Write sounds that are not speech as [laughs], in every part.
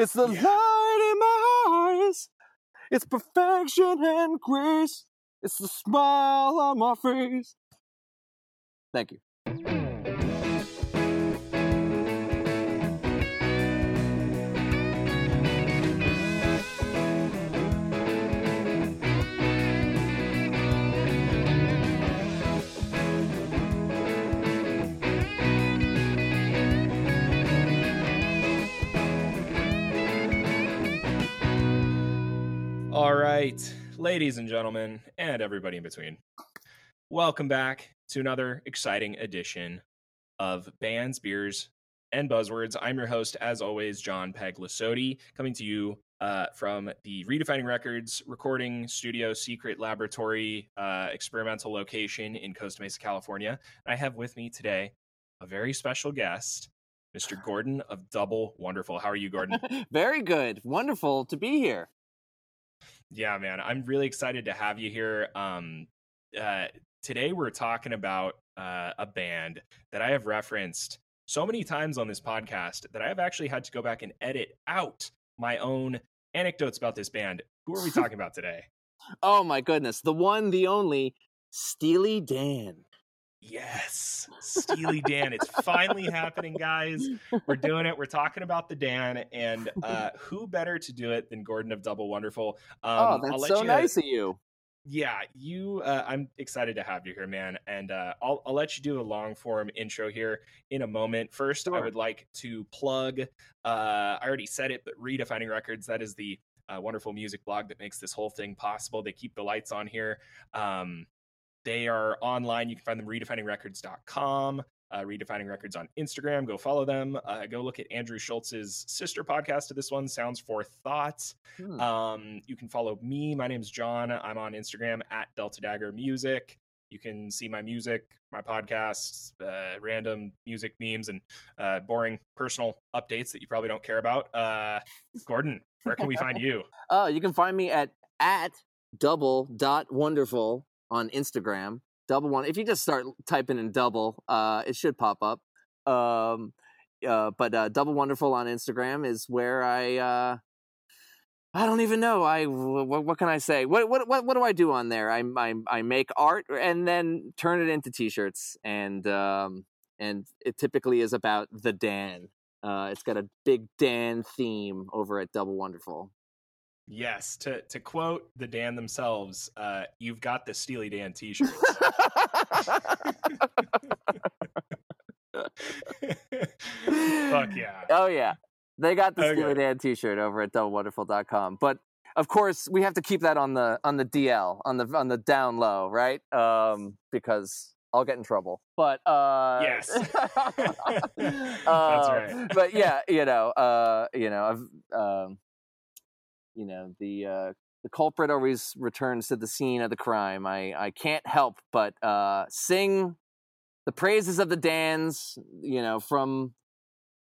It's the Yeah. light in my eyes. It's perfection and grace. It's the smile on my face. Thank you. All right, ladies and gentlemen, and everybody in between, welcome back to another exciting edition of Bands, Beers, and Buzzwords. I'm your host, as always, John Peglisodi, coming to you uh, from the Redefining Records recording studio, secret laboratory, uh, experimental location in Costa Mesa, California. I have with me today a very special guest, Mr. Gordon of Double Wonderful. How are you, Gordon? [laughs] Very good. Wonderful to be here. Yeah, man, I'm really excited to have you here. Um, uh, today we're talking about uh, a band that I have referenced so many times on this podcast that I have actually had to go back and edit out my own anecdotes about this band. Who are we [laughs] talking about today? Oh my goodness. The one, the only, Steely Dan. Yes, Steely Dan. It's finally happening, guys. We're doing it. We're talking about the Dan, and uh, [laughs] who better to do it than Gordon of Double Wonderful? Um, oh, that's so you- nice of you. yeah you uh, i'm excited to have you here man and uh, I'll, I'll let you do a long form intro here in a moment first i would like to plug uh, i already said it but redefining records that is the uh, wonderful music blog that makes this whole thing possible they keep the lights on here um, they are online you can find them redefiningrecords.com uh, redefining records on instagram go follow them uh, go look at andrew schultz's sister podcast to this one sounds for thoughts Hmm. um, you can follow me. My name's John. I'm on Instagram at Delta Dagger Music. You can see my music, my podcasts, uh, random music memes, and uh, boring personal updates that you probably don't care about. Uh, Gordon, where can we find [laughs] you? Oh, you can find me at at double dot wonderful on Instagram. Double one. If you just start typing in double, uh, it should pop up. Um, uh, but uh, double wonderful on Instagram is where I. Uh, I don't even know. I what, what can I say? What what what what do I do on there? I I I make art and then turn it into t-shirts and um and it typically is about the Dan. Uh, it's got a big Dan theme over at Double Wonderful. Yes, to to quote the Dan themselves, uh, you've got the Steely Dan T-shirts. [laughs] Fuck yeah! Oh yeah. They got the Okay. Steely Dan t-shirt over at doublewonderful.com. But of course, we have to keep that on the on the DL, on the on the down low, right? Um because I'll get in trouble. But uh Yes. [laughs] [laughs] That's uh, right. But yeah, you know, uh you know, I've um you know, the uh the culprit always returns to the scene of the crime. I I can't help but uh sing the praises of the Dans, you know, from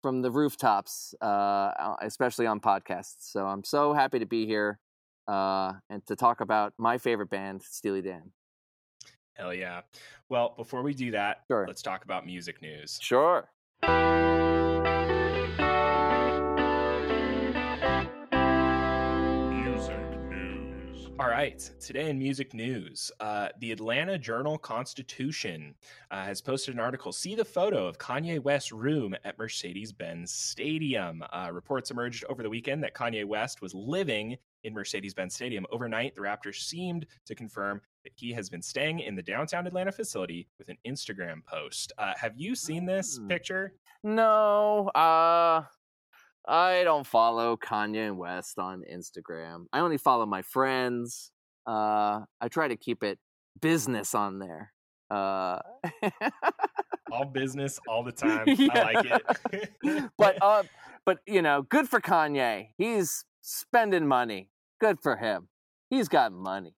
from the rooftops, uh, especially on podcasts. So I'm so happy to be here uh, and to talk about my favorite band, Steely Dan. Hell yeah! Well, before we do that, Sure. let's talk about music news. Sure. All right, today in music news, uh, the Atlanta Journal Constitution uh, has posted an article. See the photo of Kanye West's room at Mercedes Benz Stadium. Uh, reports emerged over the weekend that Kanye West was living in Mercedes Benz Stadium overnight. The Raptors seemed to confirm that he has been staying in the downtown Atlanta facility with an Instagram post. Uh, have you seen this Hmm. picture? No, uh, I don't follow Kanye West on Instagram. I only follow my friends. Uh, I try to keep it business on there. Uh, [laughs] All business, all the [laughs] time. I like it. [laughs] but uh, but you know, good for Kanye. He's spending money. Good for him. He's got money.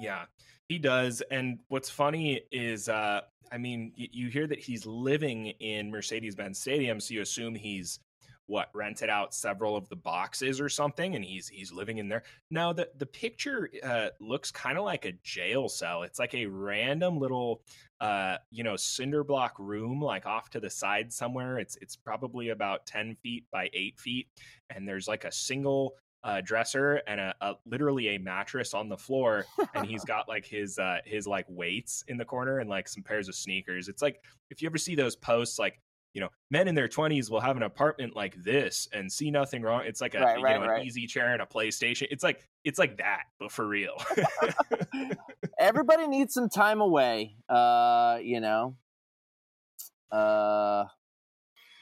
Yeah, he does. And what's funny is, uh, I mean, you hear that he's living in Mercedes Benz Stadium, so you assume he's what rented out several of the boxes or something and he's he's living in there? Now the the picture uh, looks kind of like a jail cell. It's like a random little uh you know cinder block room like off to the side somewhere. It's it's probably about 10 feet by 8 feet and there's like a single uh, dresser and a, a literally a mattress on the floor and he's [laughs] got like his uh his like weights in the corner and like some pairs of sneakers. It's like if you ever see those posts like you know, men in their 20s will have an apartment like this and see nothing wrong. It's like a Right, you right, know right. an easy chair and a PlayStation. It's like it's like that, but for real. [laughs] Everybody needs some time away. Uh, you know. Uh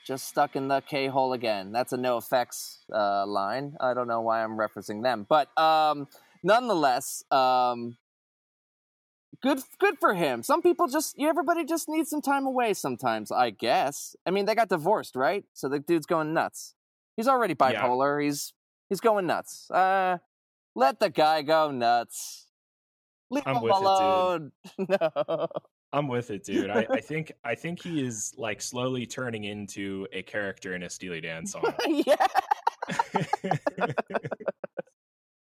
just stuck in the K hole again. That's a NOFX uh line. I don't know why I'm referencing them. But um nonetheless, um good good for him. Some people just everybody just needs some time away sometimes, I guess. I mean, they got divorced, right? So the dude's going nuts. He's already Yeah. bipolar. He's he's going nuts. Uh let the guy go nuts. Leave I'm him with it, dude. alone. [laughs] no. I'm with it, dude. I, I think I [laughs] think he is like slowly turning into a character in a Steely Dan song. [laughs] yeah.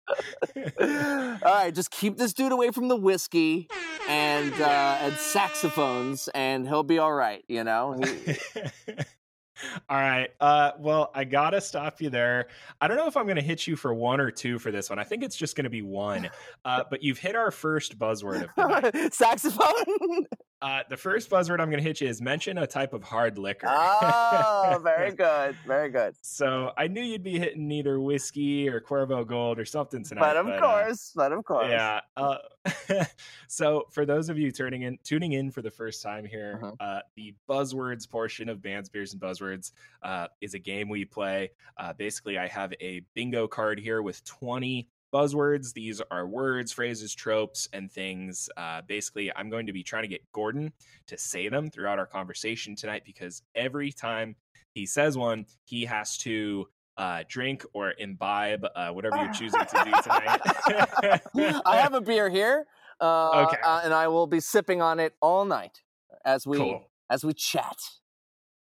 [laughs] All right, just keep this dude away from the whiskey and uh, and saxophones, and he'll be all right. You know. [laughs] All right. Uh, well, I gotta stop you there. I don't know if I'm gonna hit you for one or two for this one. I think it's just gonna be one. Uh, but you've hit our first buzzword of the night. [laughs] saxophone. Uh, the first buzzword I'm gonna hit you is mention a type of hard liquor. oh, [laughs] very good, very good. So I knew you'd be hitting either whiskey or Cuervo Gold or something tonight. But of uh, course, but of course. yeah. Uh, [laughs] so for those of you turning in, tuning in for the first time here, Uh-huh. uh, the buzzwords portion of Bands, Beers, and Buzzwords uh, is a game we play. Uh, basically, I have a bingo card here with 20 buzzwords. These are words, phrases, tropes, and things. Uh, basically, I'm going to be trying to get Gordon to say them throughout our conversation tonight because every time he says one, he has to uh, drink or imbibe uh, whatever you're choosing to do tonight. [laughs] I have a beer here, uh, Okay. uh, and I will be sipping on it all night as we cool. as we chat.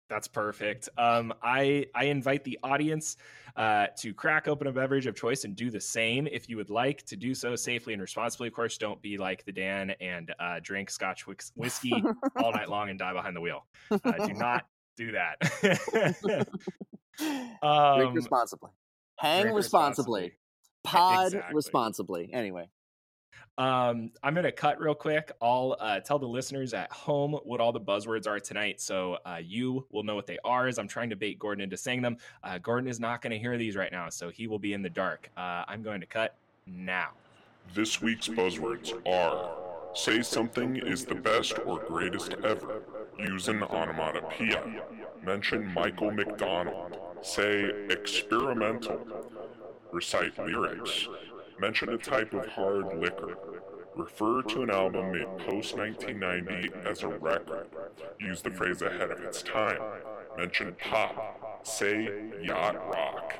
That's perfect. Um, I I invite the audience uh, to crack open a beverage of choice and do the same if you would like to do so safely and responsibly. Of course, don't be like the Dan and uh, drink Scotch whis- whiskey [laughs] all night long and die behind the wheel. Uh, do not do that. [laughs] Drink [laughs] um, responsibly. Hang drink responsibly. Pod Exactly. responsibly. Anyway. Um, I'm gonna cut real quick. I'll uh, tell the listeners at home what all the buzzwords are tonight, so uh, you will know what they are. As I'm trying to bait Gordon into saying them, uh, Gordon is not going to hear these right now, so he will be in the dark. Uh, I'm going to cut now. This week's buzzwords are say something is the best or greatest ever. Use an onomatopoeia. Mention Michael McDonald. Say experimental. Recite lyrics. Mention a type of hard liquor. Refer to an album made post 1990 as a record. Use the phrase ahead of its time. Mention pop. Say yacht rock.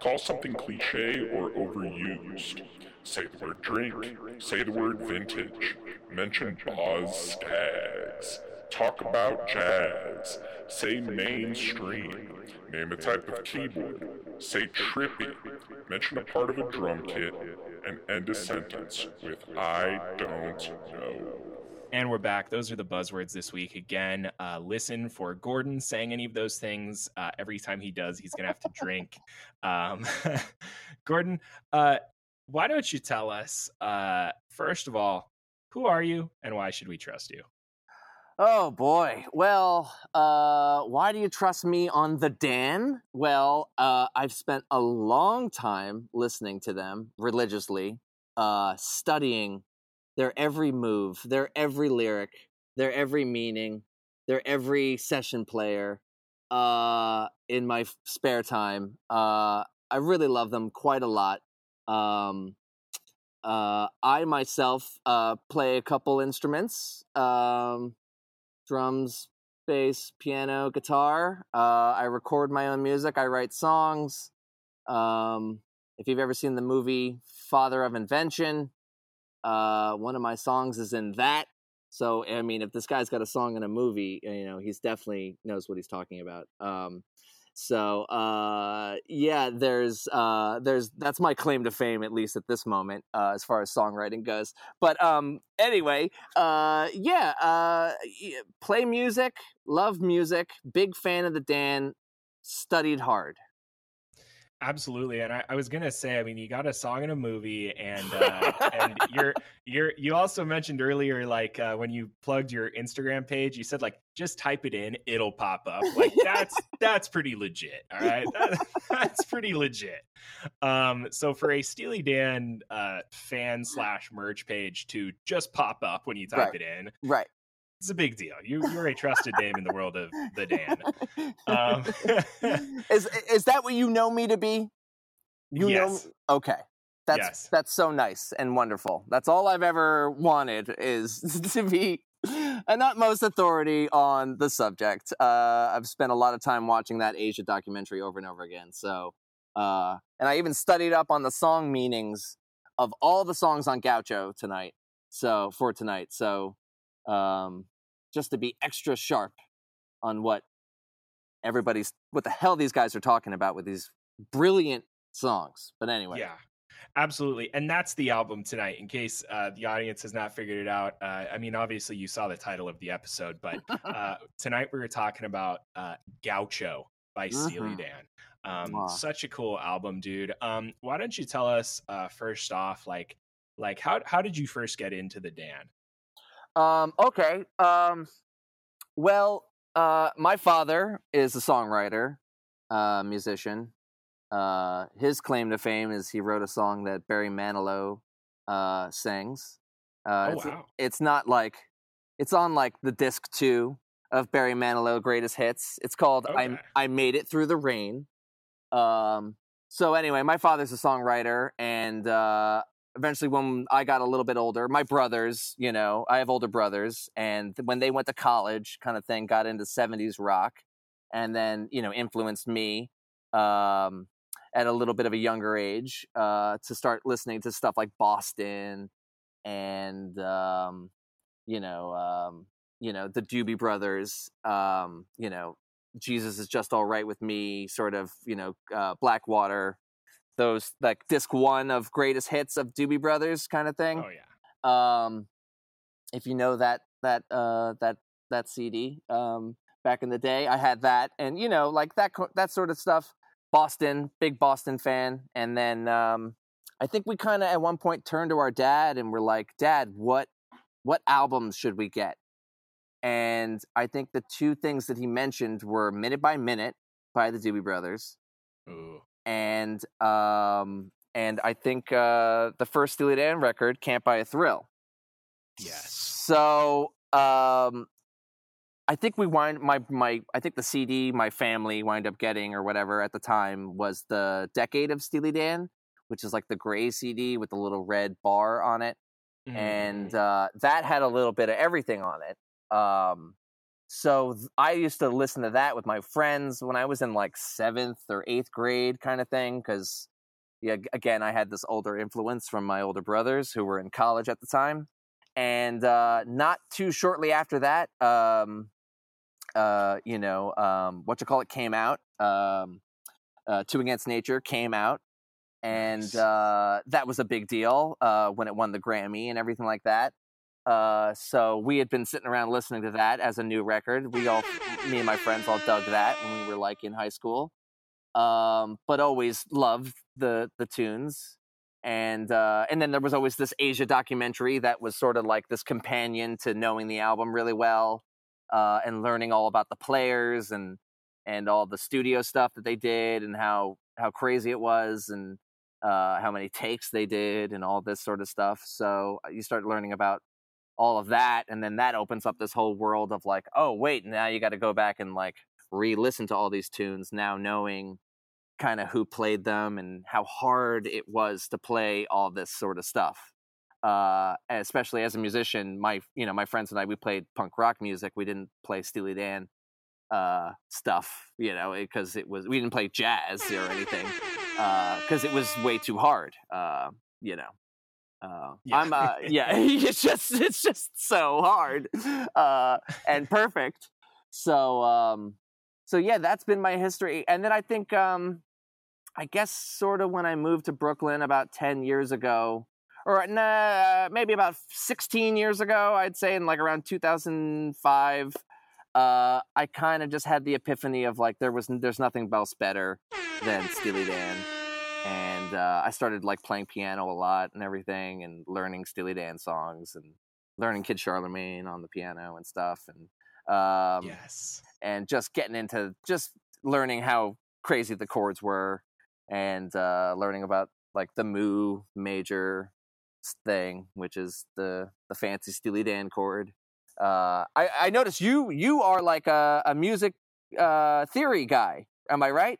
Call something cliche or overused. Say the word drink. Say the word vintage. Mention Boz Skaggs. Talk about jazz. Say mainstream. Name a type of keyboard. Say trippy. Mention a part of a drum kit. And end a sentence with I don't know. And we're back. Those are the buzzwords this week. Again, uh, listen for Gordon saying any of those things. Uh, every time he does, he's going to have to drink. [laughs] Um, [laughs] Gordon, uh, why don't you tell us, uh, first of all, who are you and why should we trust you? Oh boy. Well, uh, why do you trust me on the Dan? Well, uh, I've spent a long time listening to them religiously, uh, studying their every move, their every lyric, their every meaning, their every session player. Uh, in my spare time, uh, I really love them quite a lot. Um, uh, I myself play a couple instruments. Um, drums, bass, piano, guitar. Uh, I record my own music. I write songs. Um, if you've ever seen the movie Father of Invention, uh, one of my songs is in that. So I mean, if this guy's got a song in a movie, you know, he's definitely knows what he's talking about. Um, So uh, yeah, there's uh, there's that's my claim to fame at least at this moment uh, as far as songwriting goes. But um, anyway, uh, yeah, uh, play music, love music, big fan of the Dan, studied hard. Absolutely, and I, I, was gonna say, I mean, you got a song in a movie, and [laughs] uh, and you're you're you also mentioned earlier, like uh, when you plugged your Instagram page, you said like just type it in, it'll pop up. [laughs] Like that's that's pretty legit. All right, [laughs] that, that's pretty legit. Um, so for a Steely Dan uh, fan slash merch page to just pop up when you type right. it in, right? It's a big deal. You, you're a trusted name in the world of the Dan. [laughs] Um, [laughs] is is that what you know me to be? You yes. know, okay. That's yes. that's so nice and wonderful. That's all I've ever wanted is [laughs] to be an utmost authority on the subject. Uh, I've spent a lot of time watching that Aja documentary over and over again. So, uh, and I even studied up on the song meanings of all the songs on Gaucho tonight. So for tonight, so um, just to be extra sharp on what everybody's what the hell these guys are talking about with these brilliant songs. But anyway, yeah, absolutely, and that's the album tonight. In case uh, the audience has not figured it out, uh, I mean, obviously you saw the title of the episode, but [laughs] uh, tonight we were talking about uh, Gaucho by. Steely Dan. Um, wow. Such a cool album, dude. Um, why don't you tell us uh, first off, like, like how how did you first get into the Dan? Um, okay. Um, well, uh, my father is a songwriter, uh, musician. Uh, his claim to fame is he wrote a song that Barry Manilow uh, sings. Uh, oh, it's, wow. it's not like it's on like the disc two of Barry Manilow greatest hits. It's called okay. I I Made It Through the Rain. Um, so anyway, my father's a songwriter, and uh, eventually when I got a little bit older, my brothers, you know, I have older brothers, and when they went to college, kind of thing, got into '70s rock, and then you know influenced me um, at a little bit of a younger age uh, to start listening to stuff like Boston and um, you know, um, you know the Doobie Brothers, um, you know. Jesus is just all right with me, sort of, you know, uh, Blackwater, those like disc one of greatest hits of Doobie Brothers kind of thing. Oh yeah. Um, if you know that that uh that that CD um back in the day, I had that, and you know like that that sort of stuff. Boston, big Boston fan, and then um, I think we kind of at one point turned to our dad and we're like, Dad, what what albums should we get? And I think the two things that he mentioned were Minute by Minute by the Doobie Brothers. Ooh and um, and I think uh, the first Steely Dan record, "Can't Buy a Thrill." Yes. So um, I think we wind my my I think the CD my family wind up getting or whatever at the time was the Decade of Steely Dan, which is like the gray CD with the little red bar on it, mm. and uh, that had a little bit of everything on it. Um, so I used to listen to that with my friends when I was in like seventh or eighth grade, kind of thing. Because, yeah, again, I had this older influence from my older brothers who were in college at the time. And uh, not too shortly after that, um, uh, you know, um, what you call it came out. Um, uh, Two Against Nature came out, and nice. uh, that was a big deal uh, when it won the Grammy and everything like that. Uh, so we had been sitting around listening to that as a new record. We all, me and my friends, all dug that when we were like in high school. Um, but always loved the the tunes, and uh, and then there was always this Aja documentary that was sort of like this companion to knowing the album really well, uh, and learning all about the players and and all the studio stuff that they did and how how crazy it was and uh, how many takes they did and all this sort of stuff. So uh, you start learning about all of that and then that opens up this whole world of like oh wait now you got to go back and like re-listen to all these tunes now knowing kind of who played them and how hard it was to play all this sort of stuff. Uh, especially as a musician my you know my friends and i we played punk rock music we didn't play steely dan uh, stuff you know because it was we didn't play jazz or anything because uh, it was way too hard uh, you know uh, yeah. I'm uh, [laughs] yeah, [laughs] it's just it's just so hard uh, and perfect. So um, so yeah, that's been my history. And then I think, um, I guess, sort of when I moved to Brooklyn about ten years ago, or nah, maybe about sixteen years ago, I'd say, in like around two thousand five. Uh, I kind of just had the epiphany of like there was there's nothing else better than Steely Dan, and uh, I started like playing piano a lot and everything, and learning Steely Dan songs and learning Kid Charlemagne on the piano and stuff, and um, yes, and just getting into just learning how crazy the chords were, and uh, learning about like the Mu major thing, which is the the fancy Steely Dan chord. Uh, I, I noticed you you are like a, a music uh, theory guy. Am I right?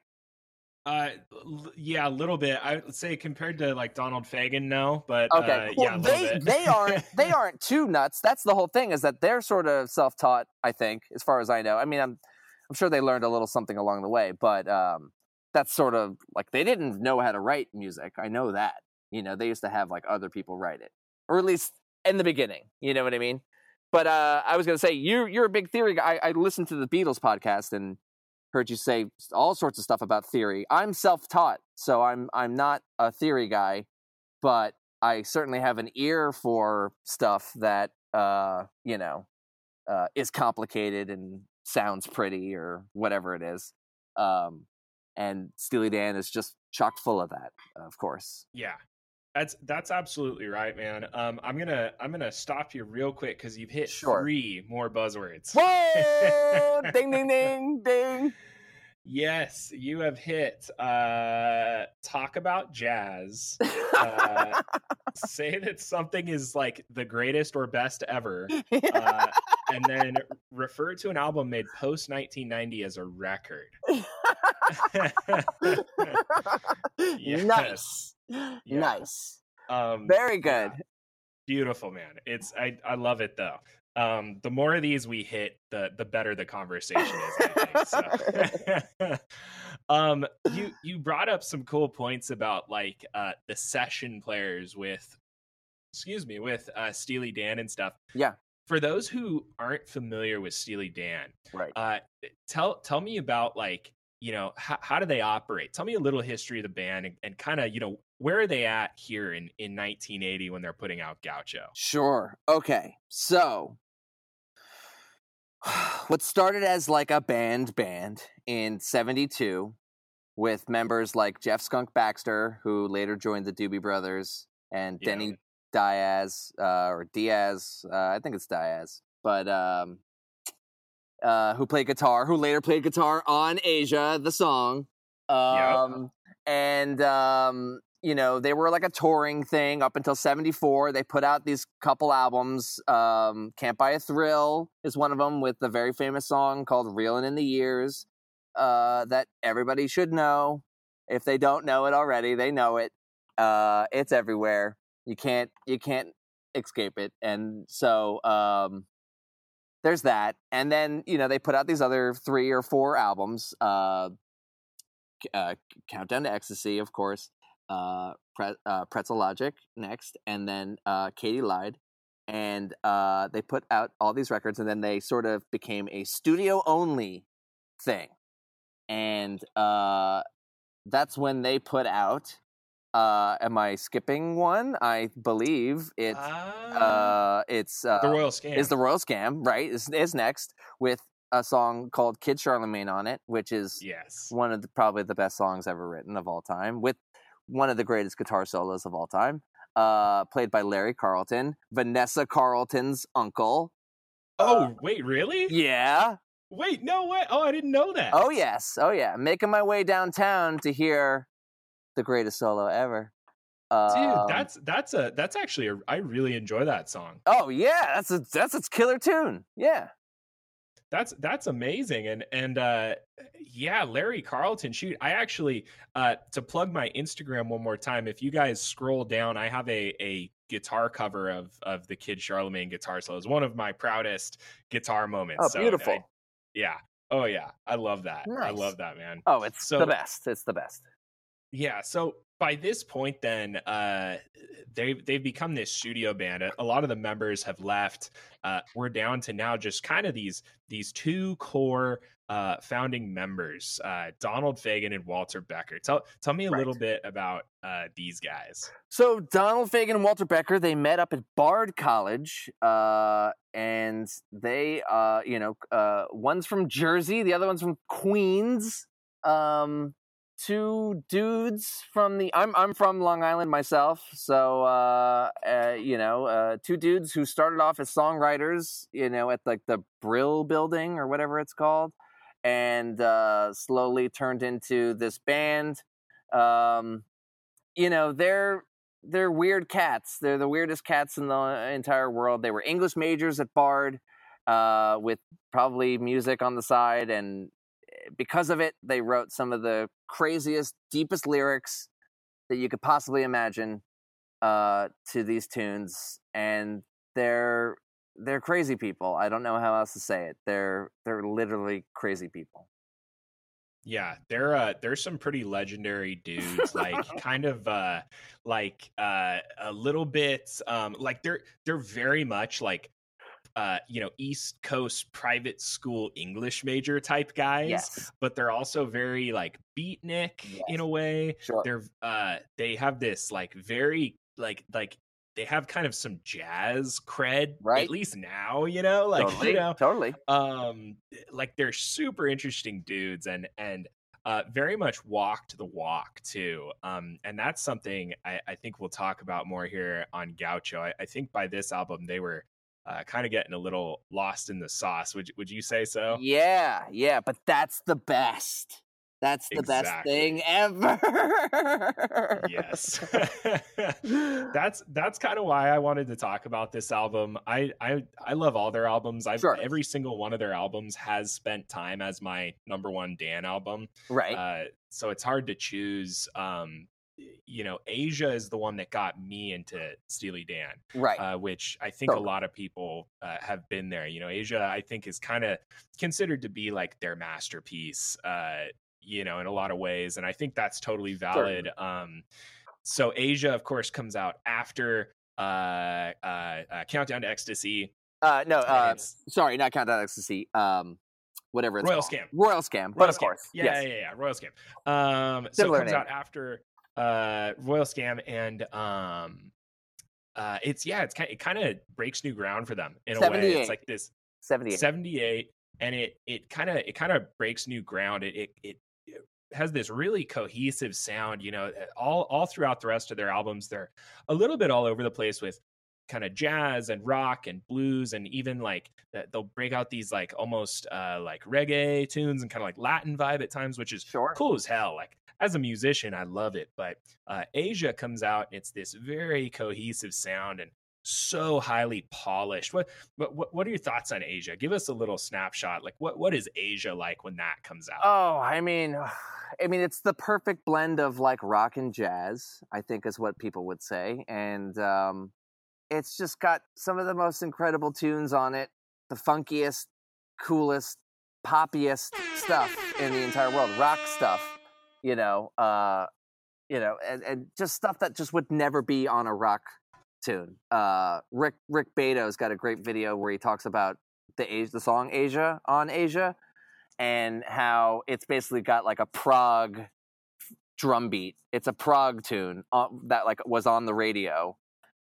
Uh, l- yeah, a little bit. I would say compared to like Donald Fagen, no, but Okay. uh, well, yeah, a little they bit. they aren't [laughs] they aren't too nuts. That's the whole thing is that they're sort of self taught. I think, as far as I know. I mean, I'm I'm sure they learned a little something along the way, but um, that's sort of like they didn't know how to write music. I know that. You know, they used to have like other people write it, or at least in the beginning. You know what I mean? But uh, I was gonna say you you're a big theory guy. I, I listened to the Beatles podcast and heard you say all sorts of stuff about theory. I'm self taught, so I'm I'm not a theory guy, but I certainly have an ear for stuff that uh, you know uh, is complicated and sounds pretty or whatever it is. Um, and Steely Dan is just chock full of that, of course. Yeah. That's that's absolutely right, man. Um, I'm gonna I'm gonna stop you real quick because you've hit Sure. three more buzzwords. Whoa! [laughs] ding, ding, ding, ding. Yes, you have hit. Uh, talk about jazz. Uh, [laughs] say that something is like the greatest or best ever, uh, [laughs] and then refer to an album made post 1990 as a record. Nice. [gasps] Nice. um, Very good. Beautiful, man. It's I I love it though. Um, the more of these we hit, the the better the conversation is. I think. So. [laughs] [laughs] um, you you brought up some cool points about like uh the session players with, excuse me, with uh Steely Dan and stuff. Yeah. For those who aren't familiar with Steely Dan, Right. uh, tell tell me about like you know how, how do they operate tell me a little history of the band and, and kind of you know where are they at here in in 1980 when they're putting out gaucho Sure. Okay. So, [sighs] what started as like a band band in 72 with members like Jeff Skunk Baxter, who later joined the Doobie Brothers, and Yeah. Denny Dias, uh, or Diaz, uh, I think it's Diaz, but um, uh, who played guitar, who later played guitar on Aja, the song. Um, And, um, you know, they were like a touring thing up until 74. They put out these couple albums. Um, Can't Buy a Thrill is one of them with the very famous song called Reelin' in the Years uh, that everybody should know. If they don't know it already, they know it. Uh, it's everywhere. You can't you can't escape it. And so um, there's that. And then you know they put out these other three or four albums. Uh, uh, Countdown to Ecstasy, of course. Uh, Pre- uh, Pretzel Logic next, and then uh, Katy Lied. And uh, they put out all these records, and then they sort of became a studio only thing. And uh, that's when they put out. Uh, am I skipping one? I believe it's uh, it's uh, the royal scam is the Royal Scam, right? Is is next with a song called Kid Charlemagne on it, which is yes one of the probably the best songs ever written of all time, with one of the greatest guitar solos of all time. Uh, played by Larry Carlton, Vanessa Carlton's uncle. oh wait really Yeah. wait no way oh i didn't know that Oh yes. Oh yeah. Making my way downtown to hear the greatest solo ever. dude Um, that's that's a that's actually a i really enjoy that song oh yeah. That's a that's its killer tune. Yeah. That's that's amazing, and and uh, yeah, Larry Carlton. Shoot, I actually uh, to plug my Instagram one more time. If you guys scroll down, I have a a guitar cover of of the Kid Charlemagne guitar solo. It's one of my proudest guitar moments. Oh, So beautiful. I- yeah. Oh yeah. I love that. I love that, man. Oh, it's So- the best. It's the best. Yeah. So by this point, then uh, they they've become this studio band. A- lot of the members have left. Uh, we're down to now just kind of these these two core uh, founding members, uh, Donald Fagen and Walter Becker. Tell tell me a Right. little bit about uh, these guys. So Donald Fagen and Walter Becker, they met up at Bard College, uh, and they, uh, you know, uh, one's from Jersey, the other one's from Queens. Um, two dudes from the. I'm I'm from Long Island myself, so uh, uh, you know, uh, two dudes who started off as songwriters, you know, at like the Brill Building or whatever it's called, and uh, slowly turned into this band. Um, you know, they're they're weird cats. They're the weirdest cats in the entire world. They were English majors at Bard, uh, with probably music on the side, and because of it, they wrote some of the craziest, deepest lyrics that you could possibly imagine uh, to these tunes. And they're they're crazy people. I don't know how else to say it. They're they're literally crazy people. Yeah, they're uh there's some pretty legendary dudes, like [laughs] kind of uh like uh a little bit um like they're they're very much like uh you know East Coast private school English major type guys, Yes, but they're also very like beatnik Yes. in a way. sure. They're uh they have this like very like like they have kind of some jazz cred Right. at least now, you know, like [laughs] totally, you know totally. um like they're super interesting dudes and and uh very much walked the walk too um and that's something i i think we'll talk about more here on gaucho i, I think by this album they were uh kind of getting a little lost in the sauce would you- would you say so Yeah, yeah, but that's the best. That's the best thing ever. yes [laughs] [laughs] that's that's kind of why i wanted to talk about this album i i i love all their albums i've Sure. every single one of their albums has spent time as my number one dan album right. uh, so it's hard to choose. Um, you know, Aja is the one that got me into Steely Dan, right. uh, which I think a lot of people uh, have been there. You know, Aja, I think, is kind of considered to be like their masterpiece. Uh, you know, in a lot of ways, and I think that's totally valid. Um, so Aja, of course, comes out after uh, uh, uh, Countdown to Ecstasy. uh, no, uh, sorry, not Countdown to Ecstasy. Um, whatever it's Royal called. Scam. Royal Scam. but Royal of Scam. course, Yeah, yes. yeah, yeah, yeah. Royal Scam. Um, so it comes name. out after uh, Royal Scam, and um, uh, it's yeah, it's kind it kind of breaks new ground for them in a way. It's like this 78. 78, and it it kind of it kind of breaks new ground. It it it it has this really cohesive sound. You know, eh, all all throughout the rest of their albums, they're a little bit all over the place with kind of jazz and rock and blues and even like they'll break out these like almost uh like reggae tunes and kind of like latin vibe at times which is Sure. cool as hell like as a musician i love it but uh aja comes out it's this very cohesive sound and so highly polished what what what what are your thoughts on aja give us a little snapshot like what what is aja like when that comes out Oh, I mean, [sighs] I mean, it's the perfect blend of like rock and jazz. I think is what people would say, and um, it's just got some of the most incredible tunes on it, the funkiest, coolest, poppiest stuff in the entire world, rock stuff. You know, uh, you know, and, and just stuff that just would never be on a rock tune. Uh, Rick Rick Beato's got a great video where he talks about the Aja, the song Aja on Aja and how it's basically got like a prog drum beat. It's a prog tune uh, that like was on the radio,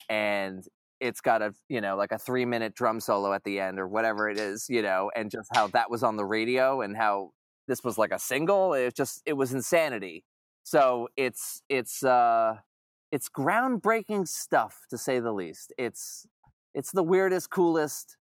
and it's got a you know like a three minute drum solo at the end or whatever it is, you know, and just how that was on the radio and how this was like a single. It just it was insanity. So it's it's uh it's groundbreaking stuff to say the least. It's it's the weirdest, coolest,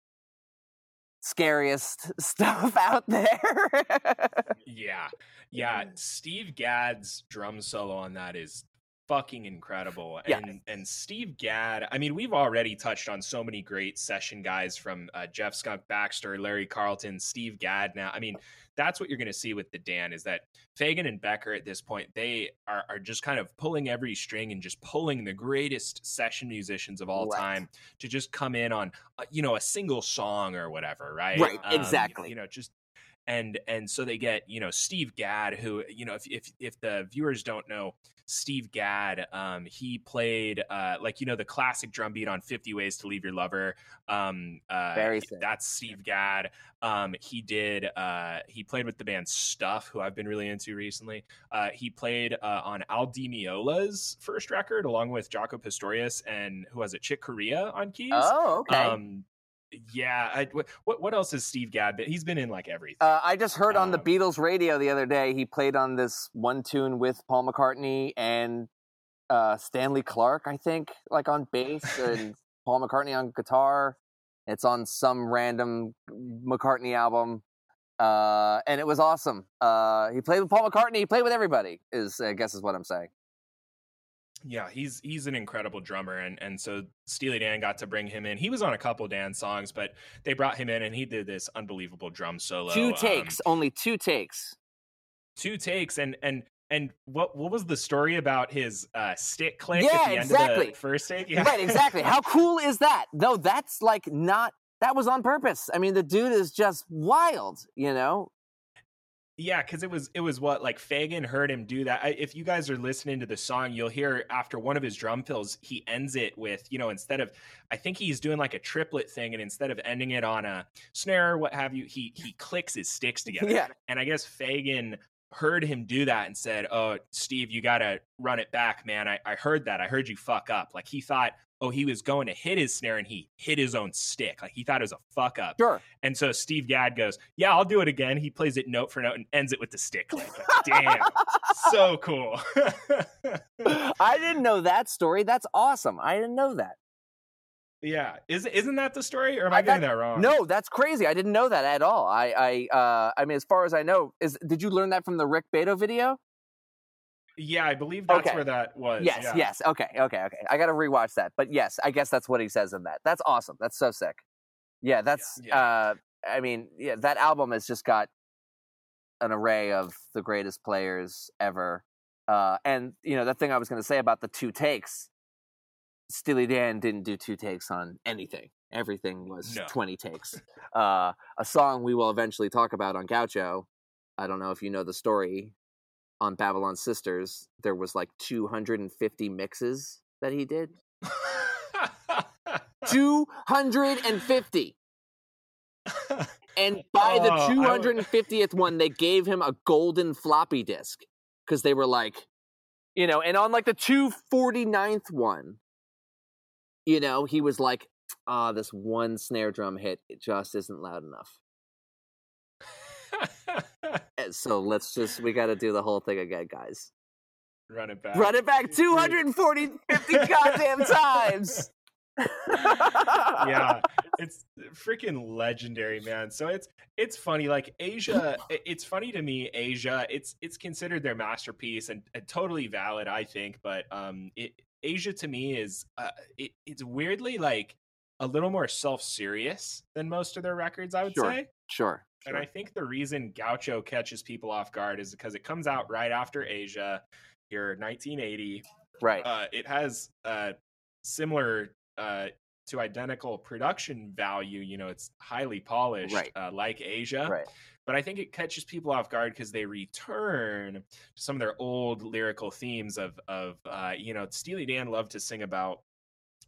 scariest [laughs] stuff out there. [laughs] Yeah. Yeah. Steve Gadd's drum solo on that is fucking incredible. Yeah. And and Steve Gadd, I mean, we've already touched on so many great session guys from uh, Jeff Skunk Baxter, Larry Carlton, Steve Gadd. Now, I mean, that's what you're going to see with the Dan is that Fagen and Becker at this point, they are, are just kind of pulling every string and just pulling the greatest session musicians of all Right. time to just come in on, uh, you know, a single song or whatever, right? Right, Um, you know- exactly. You know, just and and so they get you know Steve Gadd, who you know if if if the viewers don't know Steve Gadd, um, he played uh, like you know the classic drum beat on Fifty Ways to Leave Your Lover. Um, uh, Very sick. that's Steve Gadd. Um, he did uh, he played with the band Stuff, who I've been really into recently. Uh, he played uh, on Al Di Meola's first record, along with Jaco Pastorius and who was it, Chick Corea on keys. Oh, okay. Um, yeah. I, what what else is Steve Gadd? been- He's been in like everything. Uh, I just heard on the Um, Beatles radio the other day he played on this one tune with Paul McCartney and uh, Stanley Clarke, I think, like on bass and [laughs] Paul McCartney on guitar. It's on some random McCartney album, uh, and it was awesome. Uh, he played with Paul McCartney. He played with everybody. Is I guess is what I'm saying. Yeah, he's he's an incredible drummer, and and so Steely Dan got to bring him in. He was on a couple Dan songs, but they brought him in, and he did this unbelievable drum solo. two um, takes, only two takes. two takes, and and and what what was the story about his uh, stick click Yeah, at the end of exactly. the first take? Yeah. Right, exactly. How cool is that? No, that's like not. That was on purpose. I mean, the dude is just wild. You know. Yeah, because it was it was what like Fagen heard him do that. I, if you guys are listening to the song, you'll hear after one of his drum fills, he ends it with you know instead of I think he's doing like a triplet thing, and instead of ending it on a snare or what have you, he he clicks his sticks [laughs] together. Yeah. And I guess Fagen heard him do that and said, "Oh, Steve, you got to run it back, man. I, I heard that. I heard you fuck up." Like he thought, oh, he was going to hit his snare and he hit his own stick. Like he thought it was a fuck up. Sure. And so Steve Gadd goes, "Yeah, I'll do it again." He plays it note for note and ends it with the stick. Like, [laughs] Damn, so cool. [laughs] I didn't know that story. That's awesome. I didn't know that. yeah, is isn't that the story, or am I I getting got- that wrong? No, that's crazy. I didn't know that at all. I, I, uh, I mean, as far as I know, is did you learn that from the Rick Beato video? Yeah, I believe that's Okay. where that was. yes, yeah. yes. Okay, okay, okay. I got to rewatch that. But yes, I guess that's what he says in that. That's awesome. That's so sick. Yeah, that's. Yeah. Uh, I mean, yeah, that album has just got an array of the greatest players ever. Uh, and you know, the thing I was going to say about the two takes, Steely Dan didn't do two takes on anything. Everything was No. 20 takes. Uh, a song we will eventually talk about on Gaucho. I don't know if you know the story on Babylon Sisters. There was like 250 mixes that he did. [laughs] 250. And [laughs] by the Oh, I w- 250th one, they gave him a golden floppy disk because they were like, you know, and on like the 249th one, you know, he was like, ah, this one snare drum hit, it just isn't loud enough. [laughs] And So let's just, we got to do the whole thing again, guys. Run it back. Run it back 240, [laughs] 50 goddamn times. yeah [laughs] it's freaking legendary man so it's it's funny like aja [laughs] it's funny to me aja it's it's considered their masterpiece and, and totally valid i think but um it aja to me is uh, it, it's weirdly like a little more self-serious than most of their records i would Sure. say Sure. And I think the reason Gaucho catches people off guard is because it comes out right after Aja, here 1980. Right. Uh, it has uh, similar uh, to identical production value. You know, it's highly polished, Right. uh, like Aja. right. But I think it catches people off guard because they return to some of their old lyrical themes of of uh, you know Steely Dan loved to sing about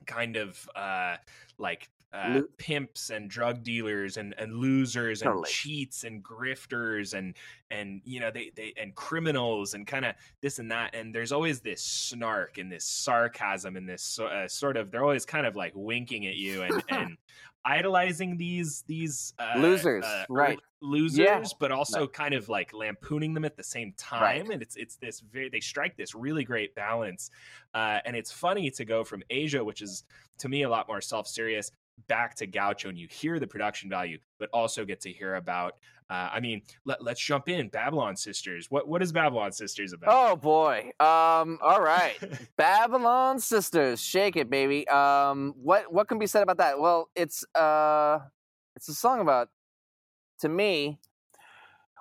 kind of uh, like uh, pimps and drug dealers and, and losers and Totally. cheats and grifters and and you know they they and criminals and kind of this and that and there's always this snark and this sarcasm and this uh, sort of they're always kind of like winking at you and [laughs] and idolizing these these uh, Losers, uh, right. losers but also kind of like lampooning them at the same time Right. and it's it's this very they strike this really great balance uh, and it's funny to go from aja which is to me a lot more self-serious back to gaucho and you hear the production value but also get to hear about uh, i mean let, let's jump in babylon sisters what what is babylon sisters about Oh boy. Um. All right. [laughs] Babylon Sisters, shake it, baby. Um. What What can be said about that? Well, it's uh, it's a song about, to me.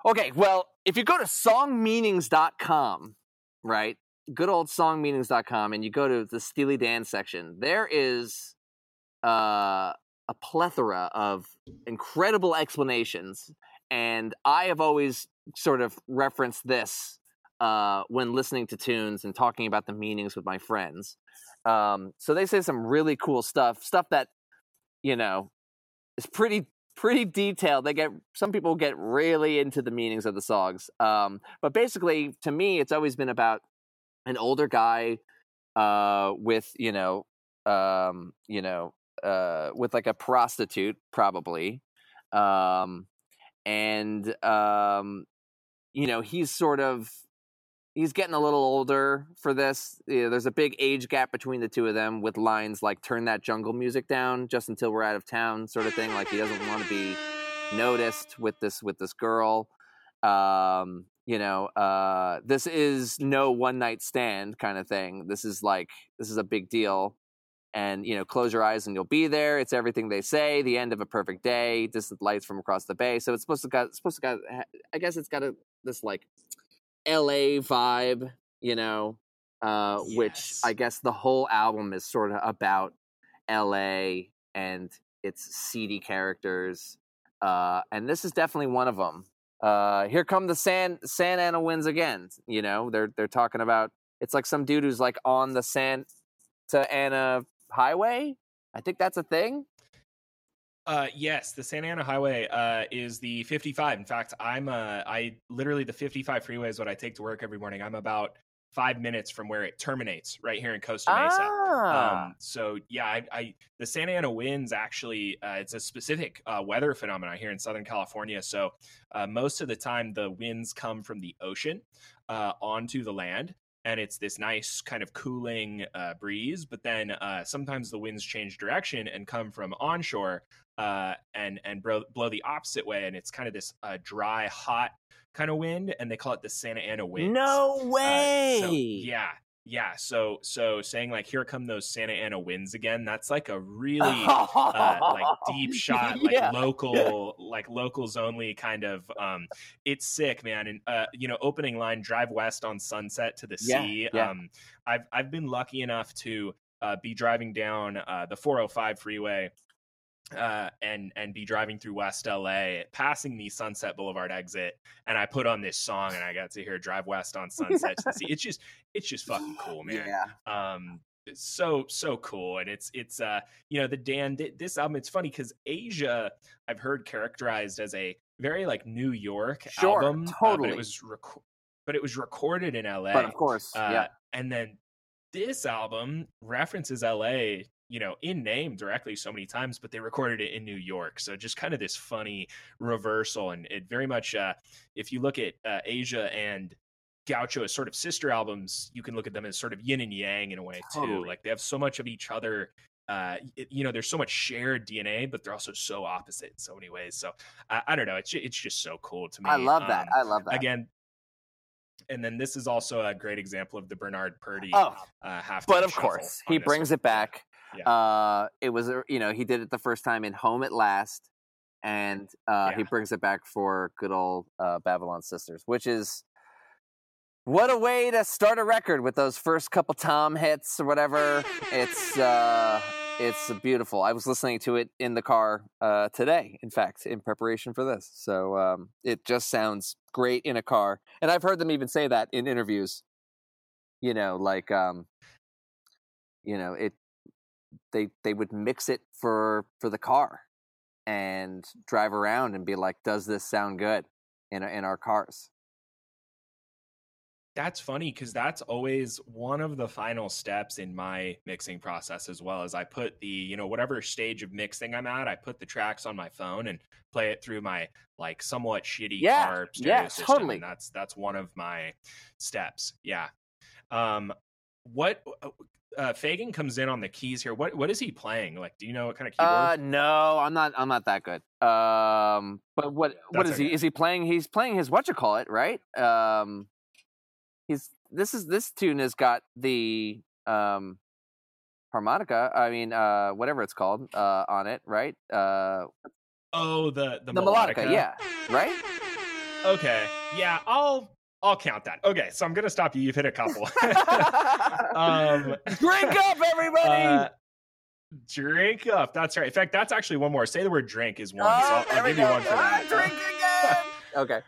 Okay. Well, if you go to songmeanings.com, right? Good old songmeanings.com, and you go to the Steely Dan section, there is uh a plethora of incredible explanations and I have always sort of referenced this uh, when listening to tunes and talking about the meanings with my friends. Um, so they say some really cool stuff, stuff that you know is pretty pretty detailed. They get some people get really into the meanings of the songs. Um, but basically, to me, it's always been about an older guy uh, with you know um, you know uh, with like a prostitute probably um, and um, you know he's sort of he's getting a little older for this. You know, there's a big age gap between the two of them with lines like "Turn that jungle music down just until we're out of town," sort of thing. Like he doesn't want to be noticed with this with this girl. Um, you know, uh, this is no one night stand kind of thing. This is like this is a big deal. And you know, close your eyes and you'll be there. It's everything they say. The end of a perfect day. Distant lights from across the bay. So it's supposed to got supposed to got. I guess it's got a this like LA vibe, you know, uh, yes. which I guess the whole album is sort of about LA and its seedy characters. Uh, and this is definitely one of them. Uh, here come the San san Ana winds again. You know, they're they're talking about it's like some dude who's like on the Santa Ana highway. I think that's a thing. Uh, yes, the Santa Ana Highway uh, is the 55. In fact, I'm uh, I literally the 55 freeway is what I take to work every morning. I'm about five minutes from where it terminates, right here in Costa Mesa. Ah. Um, so yeah, I, I, the Santa Ana winds actually uh, it's a specific uh, weather phenomenon here in Southern California. So uh, most of the time, the winds come from the ocean uh, onto the land and it's this nice kind of cooling uh, breeze. But then uh, sometimes the winds change direction and come from onshore uh, and and blow, blow the opposite way, and it's kind of this uh, dry, hot kind of wind, and they call it the Santa Ana wind. No way! So, yeah, yeah so so saying like here come those santa ana winds again that's like a really uh, like [laughs] deep shot like yeah. local like locals only kind of um it's sick man and uh you know opening line drive west on sunset to the yeah, sea yeah. um i've i've been lucky enough to uh, be driving down uh, the 405 freeway uh, and and be driving through West LA, passing the Sunset Boulevard exit, and I put on this song, and I got to hear "Drive West on Sunset." to see [laughs] it's just it's just fucking cool, man. Yeah. Um, it's so so cool, and it's it's uh you know the Dan this album. It's funny because Aja I've heard characterized as a very like New York sure, album, totally. Uh, but it was rec- but it was recorded in LA. But of course, uh, yeah. And then this album references LA you know in name directly so many times but they recorded it in new york so just kind of this funny reversal and it very much uh, if you look at uh, aja and gaucho as sort of sister albums you can look at them as sort of yin and yang in a way totally. too like they have so much of each other uh, you know, there's so much shared DNA, but they're also so opposite in so many ways. So I, I don't know. It's it's just so cool to me. I love that. Um, I love that. Again, and then this is also a great example of the Bernard Purdie oh, uh, half. But of course, he brings one. it back. Yeah. Uh, it was you know he did it the first time in Home at Last, and uh, yeah. he brings it back for good old uh, Babylon Sisters, which is what a way to start a record with those first couple tom hits or whatever. It's uh, it's beautiful. I was listening to it in the car uh, today, in fact, in preparation for this. So um, it just sounds great in a car, and I've heard them even say that in interviews. You know, like um, you know, it they they would mix it for for the car and drive around and be like, "Does this sound good?" in in our cars. That's funny because that's always one of the final steps in my mixing process as well. As I put the you know whatever stage of mixing I'm at, I put the tracks on my phone and play it through my like somewhat shitty yeah, car stereo yeah, system. Totally. And that's that's one of my steps. Yeah. Um, what uh, uh, Fagen comes in on the keys here. What what is he playing? Like, do you know what kind of keyboard? Uh, no, I'm not. I'm not that good. Um, but what what That's is okay. he? Is he playing? He's playing his what you call it, right? Um, he's this is this tune has got the um harmonica. I mean, uh, whatever it's called, uh, on it, right? Uh, oh, the the, the melodica. melodica, yeah, right. Okay, yeah, I'll I'll count that. Okay, so I'm gonna stop you. You've hit a couple. [laughs] um, drink up, everybody. Uh, drink up. That's right. In fact, that's actually one more. Say the word drink is one. Oh, so I'll, I'll give go. you one for that. drink again. [laughs] Okay.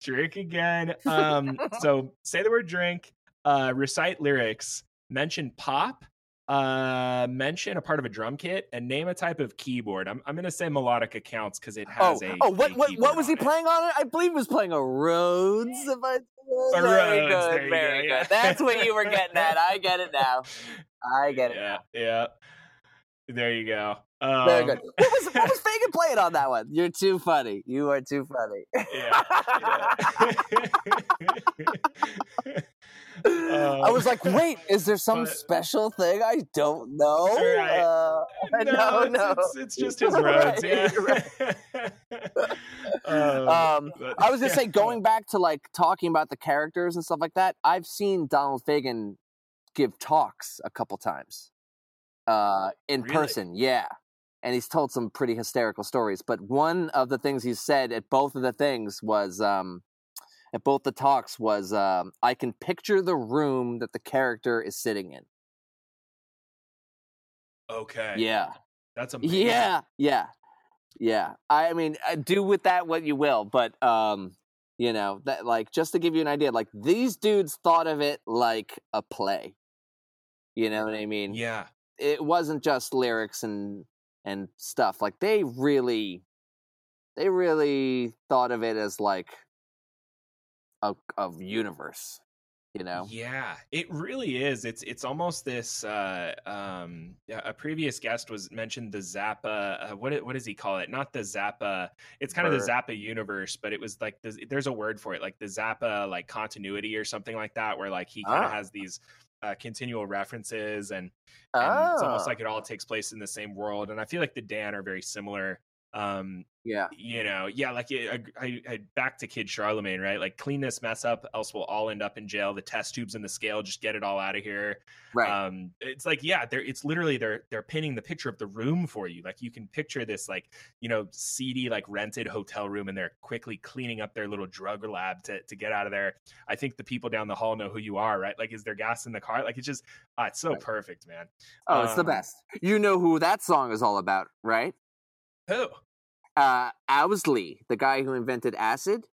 drink again. [laughs] Um, so say the word drink, uh, recite lyrics, mention pop, uh, mention a part of a drum kit, and name a type of keyboard. I'm, I'm gonna say melodica counts because it Oh, has a. oh, what a what what was he playing on it? I believe he was playing a Rhodes. If I A very Rhodes, good, very go, good. That's what you were getting at. I get it now. I get it. Yeah, now. yeah. There you go. Um, Very good. What was what was [laughs] Fagen playing on that one? You're too funny. You are too funny. Yeah. yeah. [laughs] [laughs] I was like, wait, is there some but- special thing I don't know? Right. Uh, [laughs] no, it's, no. It's, it's just his Rhodes. [laughs] right, Yeah. [laughs] um, Um, but- I was gonna say, going back to like talking about the characters and stuff like that. I've seen Donald Fagen give talks a couple times, uh, in Really? person. Yeah, and he's told some pretty hysterical stories. But one of the things he said at both of the things was, um, at both the talks was, um, I can picture the room that the character is sitting in. Okay. Yeah. That's amazing. Yeah, yeah, yeah. I mean, uh, do with that what you will, but um, you know, that like just to give you an idea, like these dudes thought of it like a play. You know what I mean? Yeah. It wasn't just lyrics and and stuff. Like they really, they really thought of it as like a a universe. You know? Yeah, it really is. It's it's almost this. Uh, um, yeah, a previous guest was mentioned the Zappa. Uh, what what does he call it? Not the Zappa. It's kind of the Zappa universe, but it was like the, there's a word for it, like the Zappa like continuity or something like that, where like he kind of Ah. has these uh, continual references and and it's almost Oh, like it all takes place in the same world. And I feel like the Dan are very similar. Um, yeah. you know, yeah, like I, I, I back to Kid Charlemagne, right? Like clean this mess up, else we'll all end up in jail. The test tubes and the scale, just get it all out of here. Right. Um, it's like, yeah, they're it's literally they're they're pinning the picture of the room for you. Like you can picture this, like you know, seedy like rented hotel room, and they're quickly cleaning up their little drug lab to to get out of there. I think the people down the hall know who you are, right? Like, is there gas in the car? Like, it's just, ah, it's so Right. perfect, man. oh, it's the um, best. You know who that song is all about, right? Who? Uh Owsley, the guy who invented acid.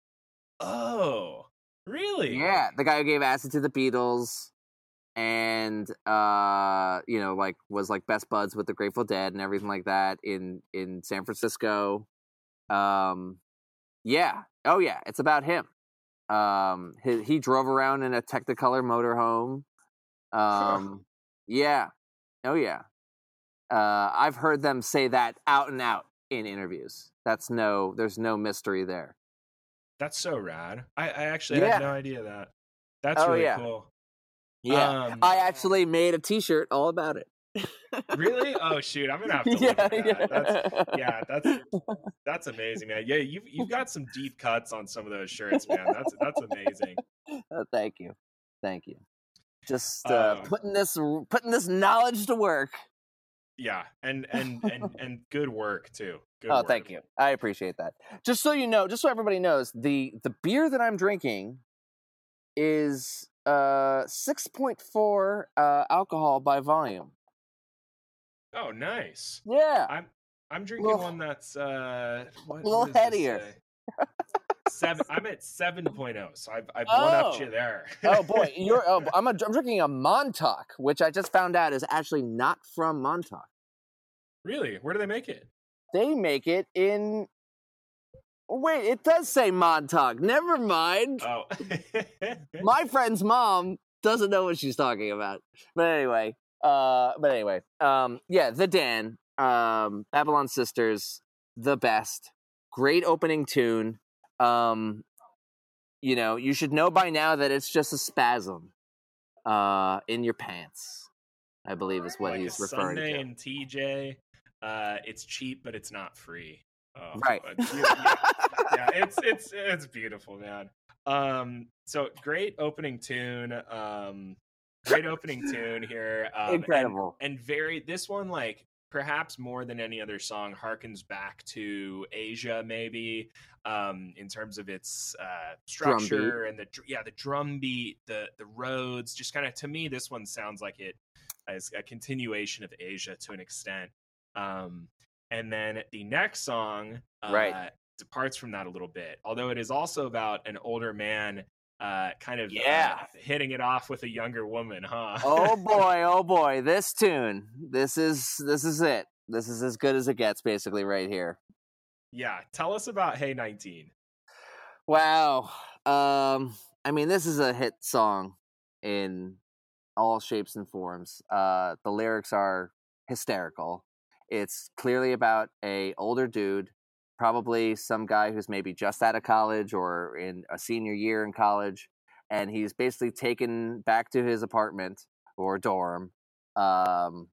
Oh, really? Yeah, the guy who gave acid to the Beatles and uh you know like was like best buds with the Grateful Dead and everything like that in in San Francisco. Um yeah. Oh yeah, it's about him. Um he, he drove around in a Technicolor motorhome. Um yeah. Oh yeah. Uh I've heard them say that out and out in interviews. That's no there's no mystery there. That's so rad. I, I actually Yeah. had no idea that. That's Oh, really yeah. cool. Yeah. Um, I actually made a t-shirt all about it. really? [laughs] Oh shoot, I'm gonna have to look yeah, at that. yeah. That's, yeah, that's [laughs] that's amazing, man. Yeah, you've you've got some deep cuts on some of those shirts, man. That's that's amazing. Oh, thank you, thank you. Just uh, Um, putting this putting this knowledge to work. Yeah, and and and [laughs] and good work too. Good oh, work. thank you. I appreciate that. Just so you know, just so everybody knows, the the beer that I'm drinking is uh 6.4 uh alcohol by volume. Oh, nice. Yeah. I'm I'm drinking Little- one that's uh what, little what does this headier. [laughs] Seven. I'm at 7.0, so I've I've one up Oh. you there. oh boy, [laughs] you're oh, I'm a, I'm drinking a Montauk, which I just found out is actually not from Montauk. really? Where do they make it? They make it in Wait, it does say Montauk. Never mind. Oh, [laughs] my friend's mom doesn't know what she's talking about. But anyway, uh, but anyway, um, yeah, the Dan, um, Babylon Sisters, the best, great opening tune. Um, you know, you should know by now that it's just a spasm, uh, in your pants. I believe is what like he's referring Sunday to. and TJ. Uh, it's cheap, but it's not free. Oh, Right. yeah, yeah, yeah, it's it's it's beautiful, man. Um, so great opening tune. Um, great opening tune here. Um, and- Incredible. and very this one like perhaps more than any other song harkens back to aja maybe um in terms of its uh structure and the yeah the drum beat the the Rhodes just kind of to me this one sounds like it is a continuation of aja to an extent um and then the next song uh, Right. departs from that a little bit. Although it is also about an older man uh, kind of Yeah. uh, hitting it off with a younger woman, huh? oh [laughs] boy, oh boy, this tune. This is this is it. This is as good as it gets, basically, right here. Yeah. Tell us about Hey 19. Wow. Um, I mean, this is a hit song in all shapes and forms. Uh, the lyrics are hysterical. It's clearly about a older dude, probably some guy who's maybe just out of college or in a senior year in college, and he's basically taken back to his apartment or dorm. Um,